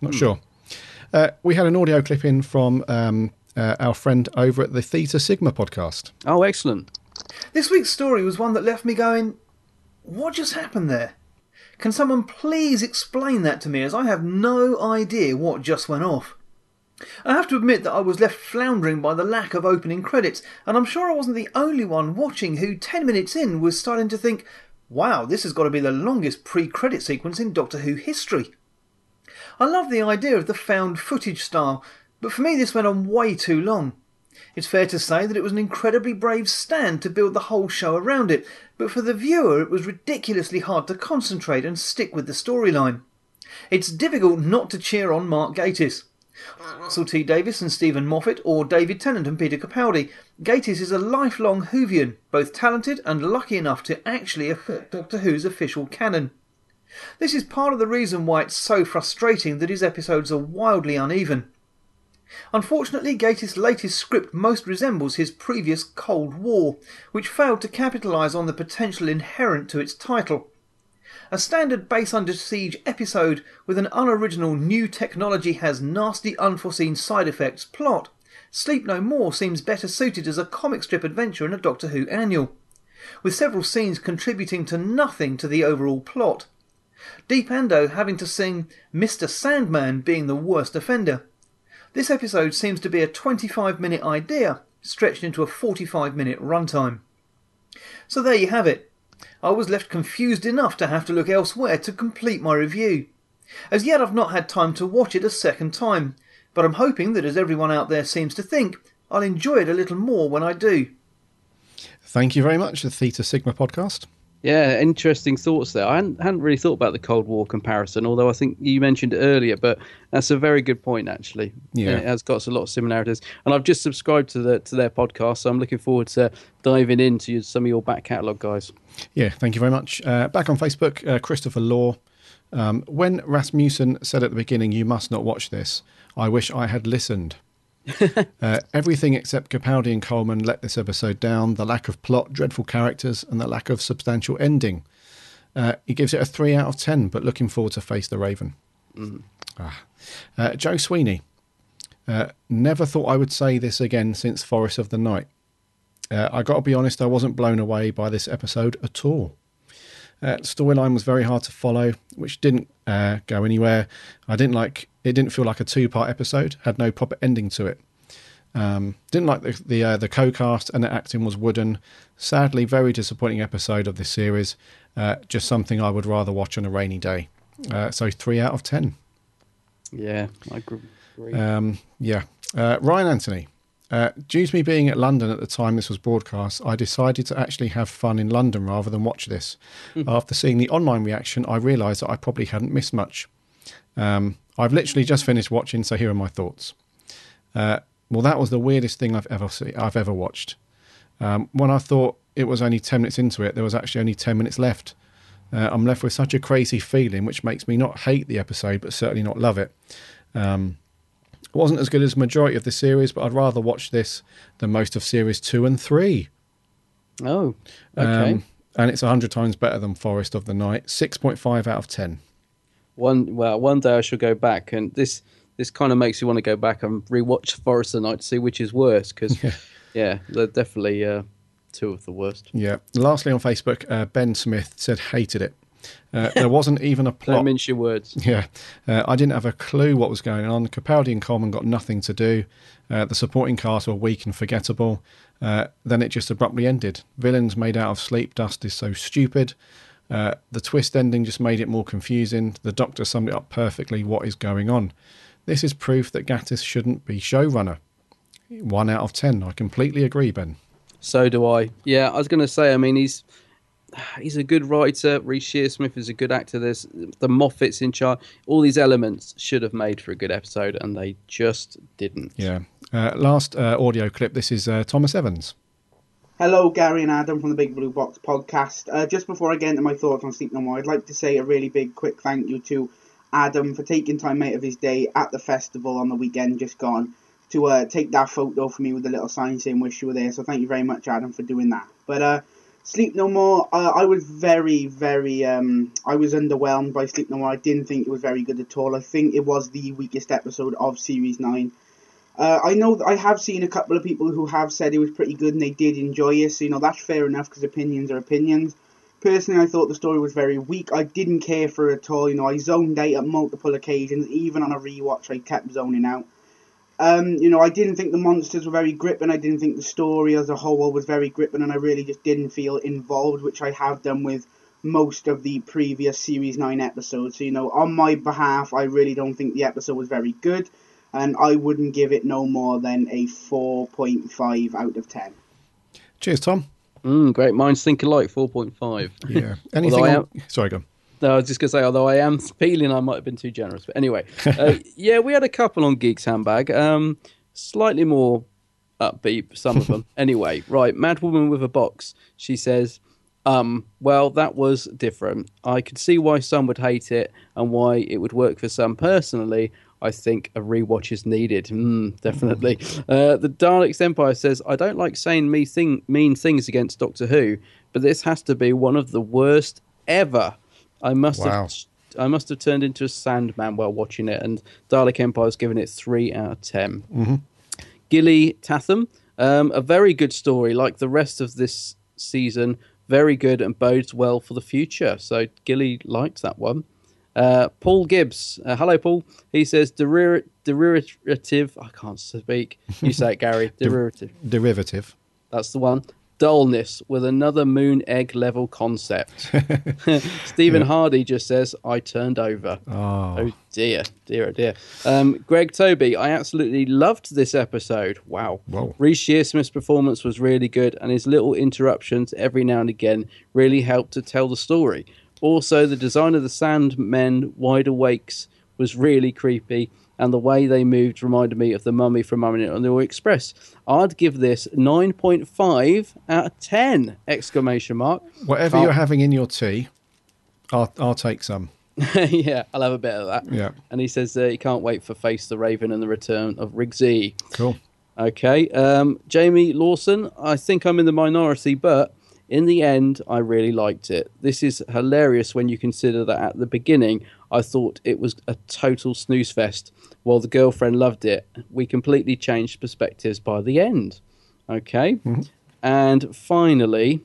Not sure. Uh, we had an audio clip in from um, uh, our friend over at the Theta Sigma podcast. Oh, excellent. This week's story was one that left me going, what just happened there? Can someone please explain that to me as I have no idea what just went off? I have to admit that I was left floundering by the lack of opening credits, and I'm sure I wasn't the only one watching who 10 minutes in was starting to think, wow, this has got to be the longest pre credit sequence in Doctor Who history. I love the idea of the found footage style, but for me this went on way too long. It's fair to say that it was an incredibly brave stand to build the whole show around it, but for the viewer it was ridiculously hard to concentrate and stick with the storyline. It's difficult not to cheer on Mark Gatiss. Russell T Davies and Steven Moffat, or David Tennant and Peter Capaldi, Gatiss is a lifelong Whovian, both talented and lucky enough to actually affect Doctor Who's official canon. This is part of the reason why it's so frustrating that his episodes are wildly uneven. Unfortunately, Gatiss' latest script most resembles his previous Cold War, which failed to capitalise on the potential inherent to its title. A standard base under siege episode with an unoriginal new technology has nasty unforeseen side effects plot. Sleep No More seems better suited as a comic strip adventure in a Doctor Who annual, with several scenes contributing to nothing to the overall plot. Deep-Ando having to sing Mr. Sandman being the worst offender. This episode seems to be a 25 minute idea stretched into a 45 minute runtime. So there you have it. I was left confused enough to have to look elsewhere to complete my review. As yet, I've not had time to watch it a second time, but I'm hoping that as everyone out there seems to think, I'll enjoy it a little more when I do. Thank you very much, the Theta Sigma podcast. Yeah, interesting thoughts there. I hadn't, hadn't really thought about the Cold War comparison, although I think you mentioned it earlier, but that's a very good point, actually. Yeah. It has got a lot of similarities. And I've just subscribed to the to their podcast, so I'm looking forward to diving into some of your back catalogue, guys. Yeah, thank you very much. Uh, back on Facebook, uh, Christopher Law. Um, when Rasmussen said at the beginning, "You must not watch this," I wish I had listened. uh, everything except Capaldi and Coleman let this episode down. The lack of plot, dreadful characters, and the lack of substantial ending. Uh, he gives it a three out of ten, but looking forward to face the Raven. Ah. Uh, Joe Sweeney. Uh, never thought I would say this again since Forest of the Night. Uh, I got to be honest, I wasn't blown away by this episode at all. Uh, storyline was very hard to follow, which didn't uh, go anywhere. I didn't like it. Didn't feel like a two-part episode. Had no proper ending to it. Um, didn't like the the, uh, the co-cast and the acting was wooden. Sadly, very disappointing episode of this series. Uh, just something I would rather watch on a rainy day. Uh, so three out of ten. Yeah, I agree. Um, yeah. Uh, Ryan Anthony. Uh, due to me being at London at the time this was broadcast, I decided to actually have fun in London rather than watch this. After seeing the online reaction, I realised that I probably hadn't missed much. Um, I've literally just finished watching, so here are my thoughts. Uh, well, that was the weirdest thing I've ever see, I've ever watched. Um, when I thought it was only ten minutes into it, there was actually only ten minutes left. Uh, I'm left with such a crazy feeling, which makes me not hate the episode, but certainly not love it. Um, it wasn't as good as the majority of the series, but I'd rather watch this than most of series two and three. Oh, okay. Um, and it's 100 times better than Forest of the Night. 6.5 out of 10. One well, one day I shall go back, and this this kind of makes you want to go back and rewatch Forest of the Night to see which is worse, because yeah. they're definitely uh, two of the worst. Yeah. Lastly, on Facebook, uh, Ben Smith said hated it. Uh, there wasn't even a plot. Don't mince your words. Yeah, uh, I didn't have a clue what was going on. Capaldi and Coleman got nothing to do. Uh, the supporting cast were weak and forgettable. Uh, then it just abruptly ended. Villains made out of sleep dust is so stupid. Uh, the twist ending just made it more confusing. The Doctor summed it up perfectly. What is going on? This is proof that Gatiss shouldn't be showrunner. One out of ten. I completely agree, Ben. So do I. Yeah, I was going to say. I mean, he's he's a good writer. Reece Shearsmith is a good actor. There's the Moffats in charge. All these elements should have made for a good episode, and they just didn't. Yeah. Uh, last uh, audio clip. This is uh, Thomas Evans. Hello, Gary and Adam from the Big Blue Box podcast. Uh, just before I get into my thoughts on Sleep No More, I'd like to say a really big, quick thank you to Adam for taking time out of his day at the festival on the weekend just gone to uh, take that photo for me with the little sign saying wish you were there. So thank you very much, Adam, for doing that. But uh, Sleep No More, uh, I was very, very, um, I was underwhelmed by Sleep No More. I didn't think it was very good at all. I think it was the weakest episode of Series 9. Uh, I know I have seen a couple of people who have said it was pretty good and they did enjoy it, so you know that's fair enough because opinions are opinions. Personally, I thought the story was very weak. I didn't care for it at all. You know, I zoned out at multiple occasions. Even on a rewatch, I kept zoning out. Um, you know, I didn't think the monsters were very gripping. I didn't think the story as a whole was very gripping, and I really just didn't feel involved, which I have done with most of the previous Series 9 episodes. So, you know, on my behalf, I really don't think the episode was very good, and I wouldn't give it no more than a 4.5 out of 10. Cheers, Tom. Mm, great minds think alike. Four point five. Yeah. Anything? Although I on- Sorry, go. on. No, I was just going to say, although I am feeling I might have been too generous. But anyway, uh, yeah, we had a couple on Geeks Handbag. Um, slightly more upbeat, some of them. anyway, right. Mad Woman with a Box. She says, um, well, that was different. I could see why some would hate it and why it would work for some. Personally, I think a rewatch is needed. Mm, definitely. Uh, the Daleks Empire says, I don't like saying me thing, mean things against Doctor Who, but this has to be one of the worst ever. I must Wow. have I must have turned into a Sandman while watching it, and Dalek Empire's given it three out of 10 Mm-hmm. Gilly Tatham, um, a very good story, like the rest of this season. Very good and bodes well for the future. So Gilly liked that one. Uh, Paul Gibbs, uh, hello Paul. He says derir- derivative. I can't speak. You say it, Gary. Derivative. Derivative. That's the one. Dullness with another moon egg level concept. Stephen Yeah. Hardy just says, I turned over. Oh. Oh dear, dear, oh dear. Um, Greg Toby, I absolutely loved this episode. Wow. Whoa. Reece Shearsmith's performance was really good, and his little interruptions every now and again really helped to tell the story. Also, the design of the Sandmen wide awakes was really creepy, and the way they moved reminded me of the mummy from Mummy on the Express. I'd give this 9.5 out of 10! Exclamation mark. Whatever Can't- you're having in your tea, I'll, I'll take some. yeah, I'll have a bit of that. Yeah. And he says uh, he can't wait for Face the Raven and the return of Rigsy. Cool. Okay. Um, Jamie Lawson, I think I'm in the minority, but in the end, I really liked it. This is hilarious when you consider that at the beginning, I thought it was a total snooze fest, while the girlfriend loved it. We completely changed perspectives by the end. Okay. And finally,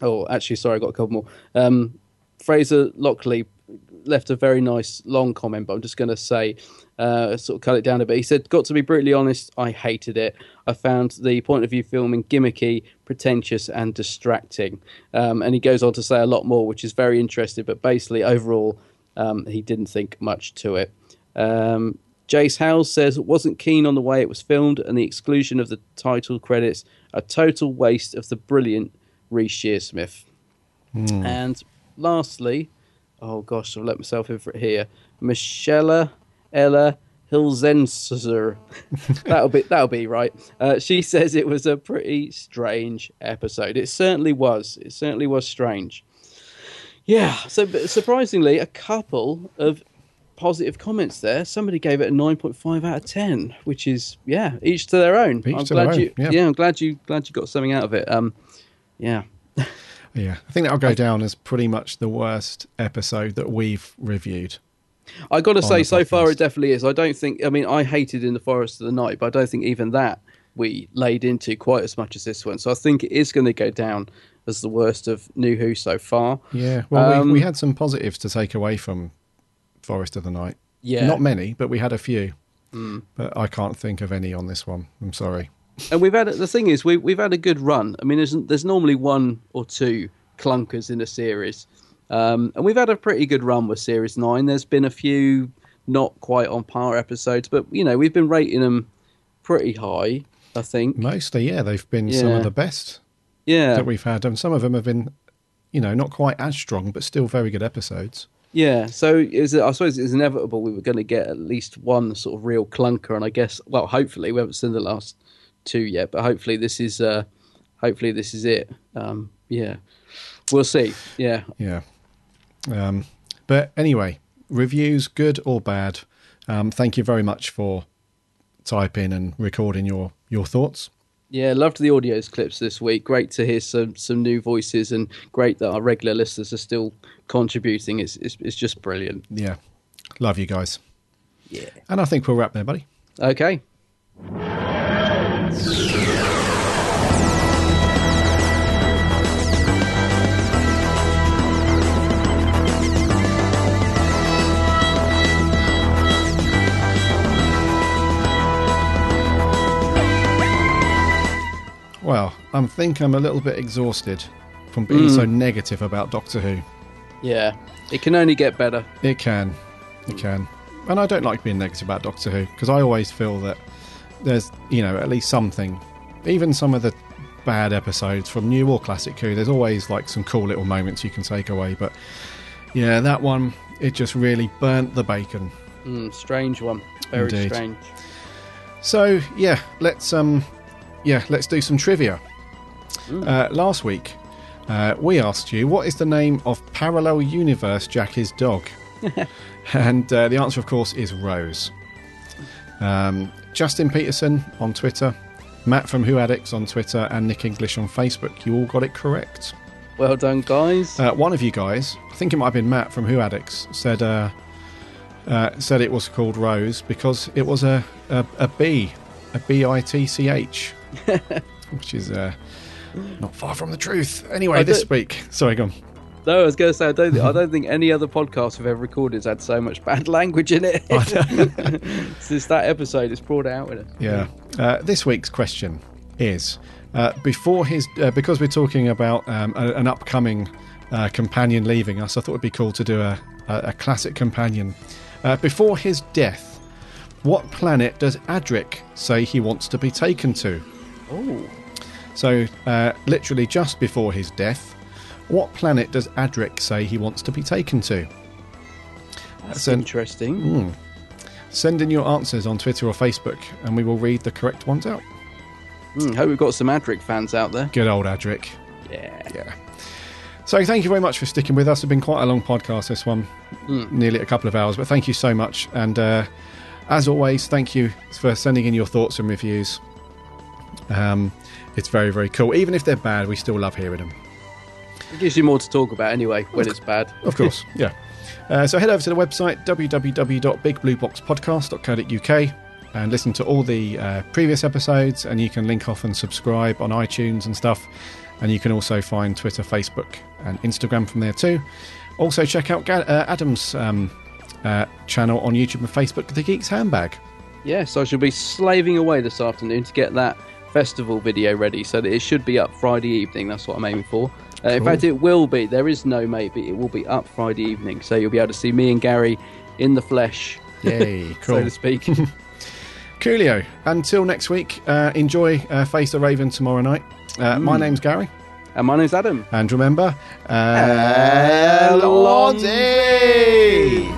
oh, actually, sorry, I got a couple more. Um, Fraser Lockley left a very nice long comment, but I'm just going to say, uh, sort of cut it down a bit. He said, Got to be brutally honest, I hated it. I found the point of view filming gimmicky, pretentious, and distracting. Um, and he goes on to say a lot more, which is very interesting, but basically, overall, um, he didn't think much to it. Um, Jace Howells says, wasn't keen on the way it was filmed and the exclusion of the title credits, a total waste of the brilliant Reece Shearsmith. Hmm. And lastly, oh gosh, I've let myself in for it here. Michelle Ella Hilzenser. that'll be that'll be right. Uh, she says it was a pretty strange episode. It certainly was. It certainly was strange. Yeah. So surprisingly, a couple of positive comments there. Somebody gave it a nine point five out of ten, which is yeah, each to their own. Each I'm to their glad own, you yeah. I'm glad you glad you got something out of it. Um, yeah. Yeah, I think that'll go down as pretty much the worst episode that we've reviewed. I got to say, so far it definitely is. I don't think. I mean, I hated in the forest of the night, but I don't think even that we laid into quite as much as this one. So I think it is going to go down as the worst of New Who so far. Yeah, well, Um, we, we had some positives to take away from Forest of the Night. Yeah. Not many, but we had a few. Mm. But I can't think of any on this one. I'm sorry. And we've had the thing is we we've had a good run. I mean, there's there's normally one or two clunkers in a series, um, and we've had a pretty good run with series nine. There's been a few not quite on par episodes, but you know we've been rating them pretty high. I think Mostly, yeah, they've been some of the best yeah, that we've had. And some of them have been, you know, not quite as strong, but still very good episodes. yeah. So is it, I suppose it's inevitable we were going to get at least one sort of real clunker, and I guess well, hopefully we haven't seen the last two yet, but hopefully this is uh, hopefully this is it. Um, yeah, we'll see. Yeah. Yeah. Um, but anyway, reviews, good or bad. Um, thank you very much for typing and recording your, your thoughts. Yeah, loved the audios clips this week. Great to hear some some new voices, and great that our regular listeners are still contributing. It's it's, it's just brilliant. Yeah. Love you guys. Yeah. And I think we'll wrap there, buddy. Okay. Well, I think I'm a little bit exhausted from being Mm. so negative about Doctor Who. Yeah, it can only get better. It can. It can. And I don't like being negative about Doctor Who because I always feel that there's, you know, at least something. Even some of the bad episodes from new or classic Who, there's always like some cool little moments you can take away. But yeah, that one, it just really burnt the bacon. Mm, strange one. Very Indeed. strange. So yeah, let's um, yeah, let's do some trivia. Mm. Uh, last week, uh, we asked you what is the name of parallel universe Jackie's dog, and uh, the answer, of course, is Rose. Um, Justin Peterson on Twitter, Matt from Who Addicts on Twitter, and Nick English on Facebook. You all got it correct. Well done, guys. Uh, one of you guys, I think it might have been Matt from Who Addicts, said uh, uh, said it was called Rose because it was a a, a B, a B I T C H, which is uh, not far from the truth. Anyway, I this week, sorry, go on. No, I was going to say I don't. Think, I don't think any other podcast we've ever recorded has had so much bad language in it. Since that episode, it's brought out in it. Yeah. Uh, this week's question is uh, before his uh, because we're talking about um, a, an upcoming uh, companion leaving us. I thought it'd be cool to do a, a, a classic companion. Uh, before his death, what planet does Adric say he wants to be taken to? Oh. So, uh, literally just before his death, what planet does Adric say he wants to be taken to? That's an- interesting. Mm. Send in your answers on Twitter or Facebook, and we will read the correct ones out. Mm, hope we've got some Adric fans out there. Good old Adric. Yeah. Yeah. So thank you very much for sticking with us. It's been quite a long podcast, this one, Mm. nearly a couple of hours, but thank you so much. And uh, as always, thank you for sending in your thoughts and reviews. Um, it's very, very cool. Even if they're bad, we still love hearing them. It gives you more to talk about anyway when it's bad. Of course, yeah. Uh, so head over to the website www.bigblueboxpodcast.co.uk and listen to all the uh, previous episodes, and you can link off and subscribe on iTunes and stuff. And you can also find Twitter, Facebook, and Instagram from there too. Also, check out Ga- uh, Adam's um, uh, channel on YouTube and Facebook, The Geek's Handbag. Yes, I shall be slaving away this afternoon to get that festival video ready so that it should be up Friday evening. That's what I'm aiming for. Uh, in Cool. fact, it will be. There is no maybe. It will be up Friday evening, so you'll be able to see me and Gary in the flesh. Yay, so to speak. Coolio. Until next week, uh, enjoy uh, Face the Raven tomorrow night. Uh, My Mm. name's Gary. And my name's Adam. And remember, Allons-y!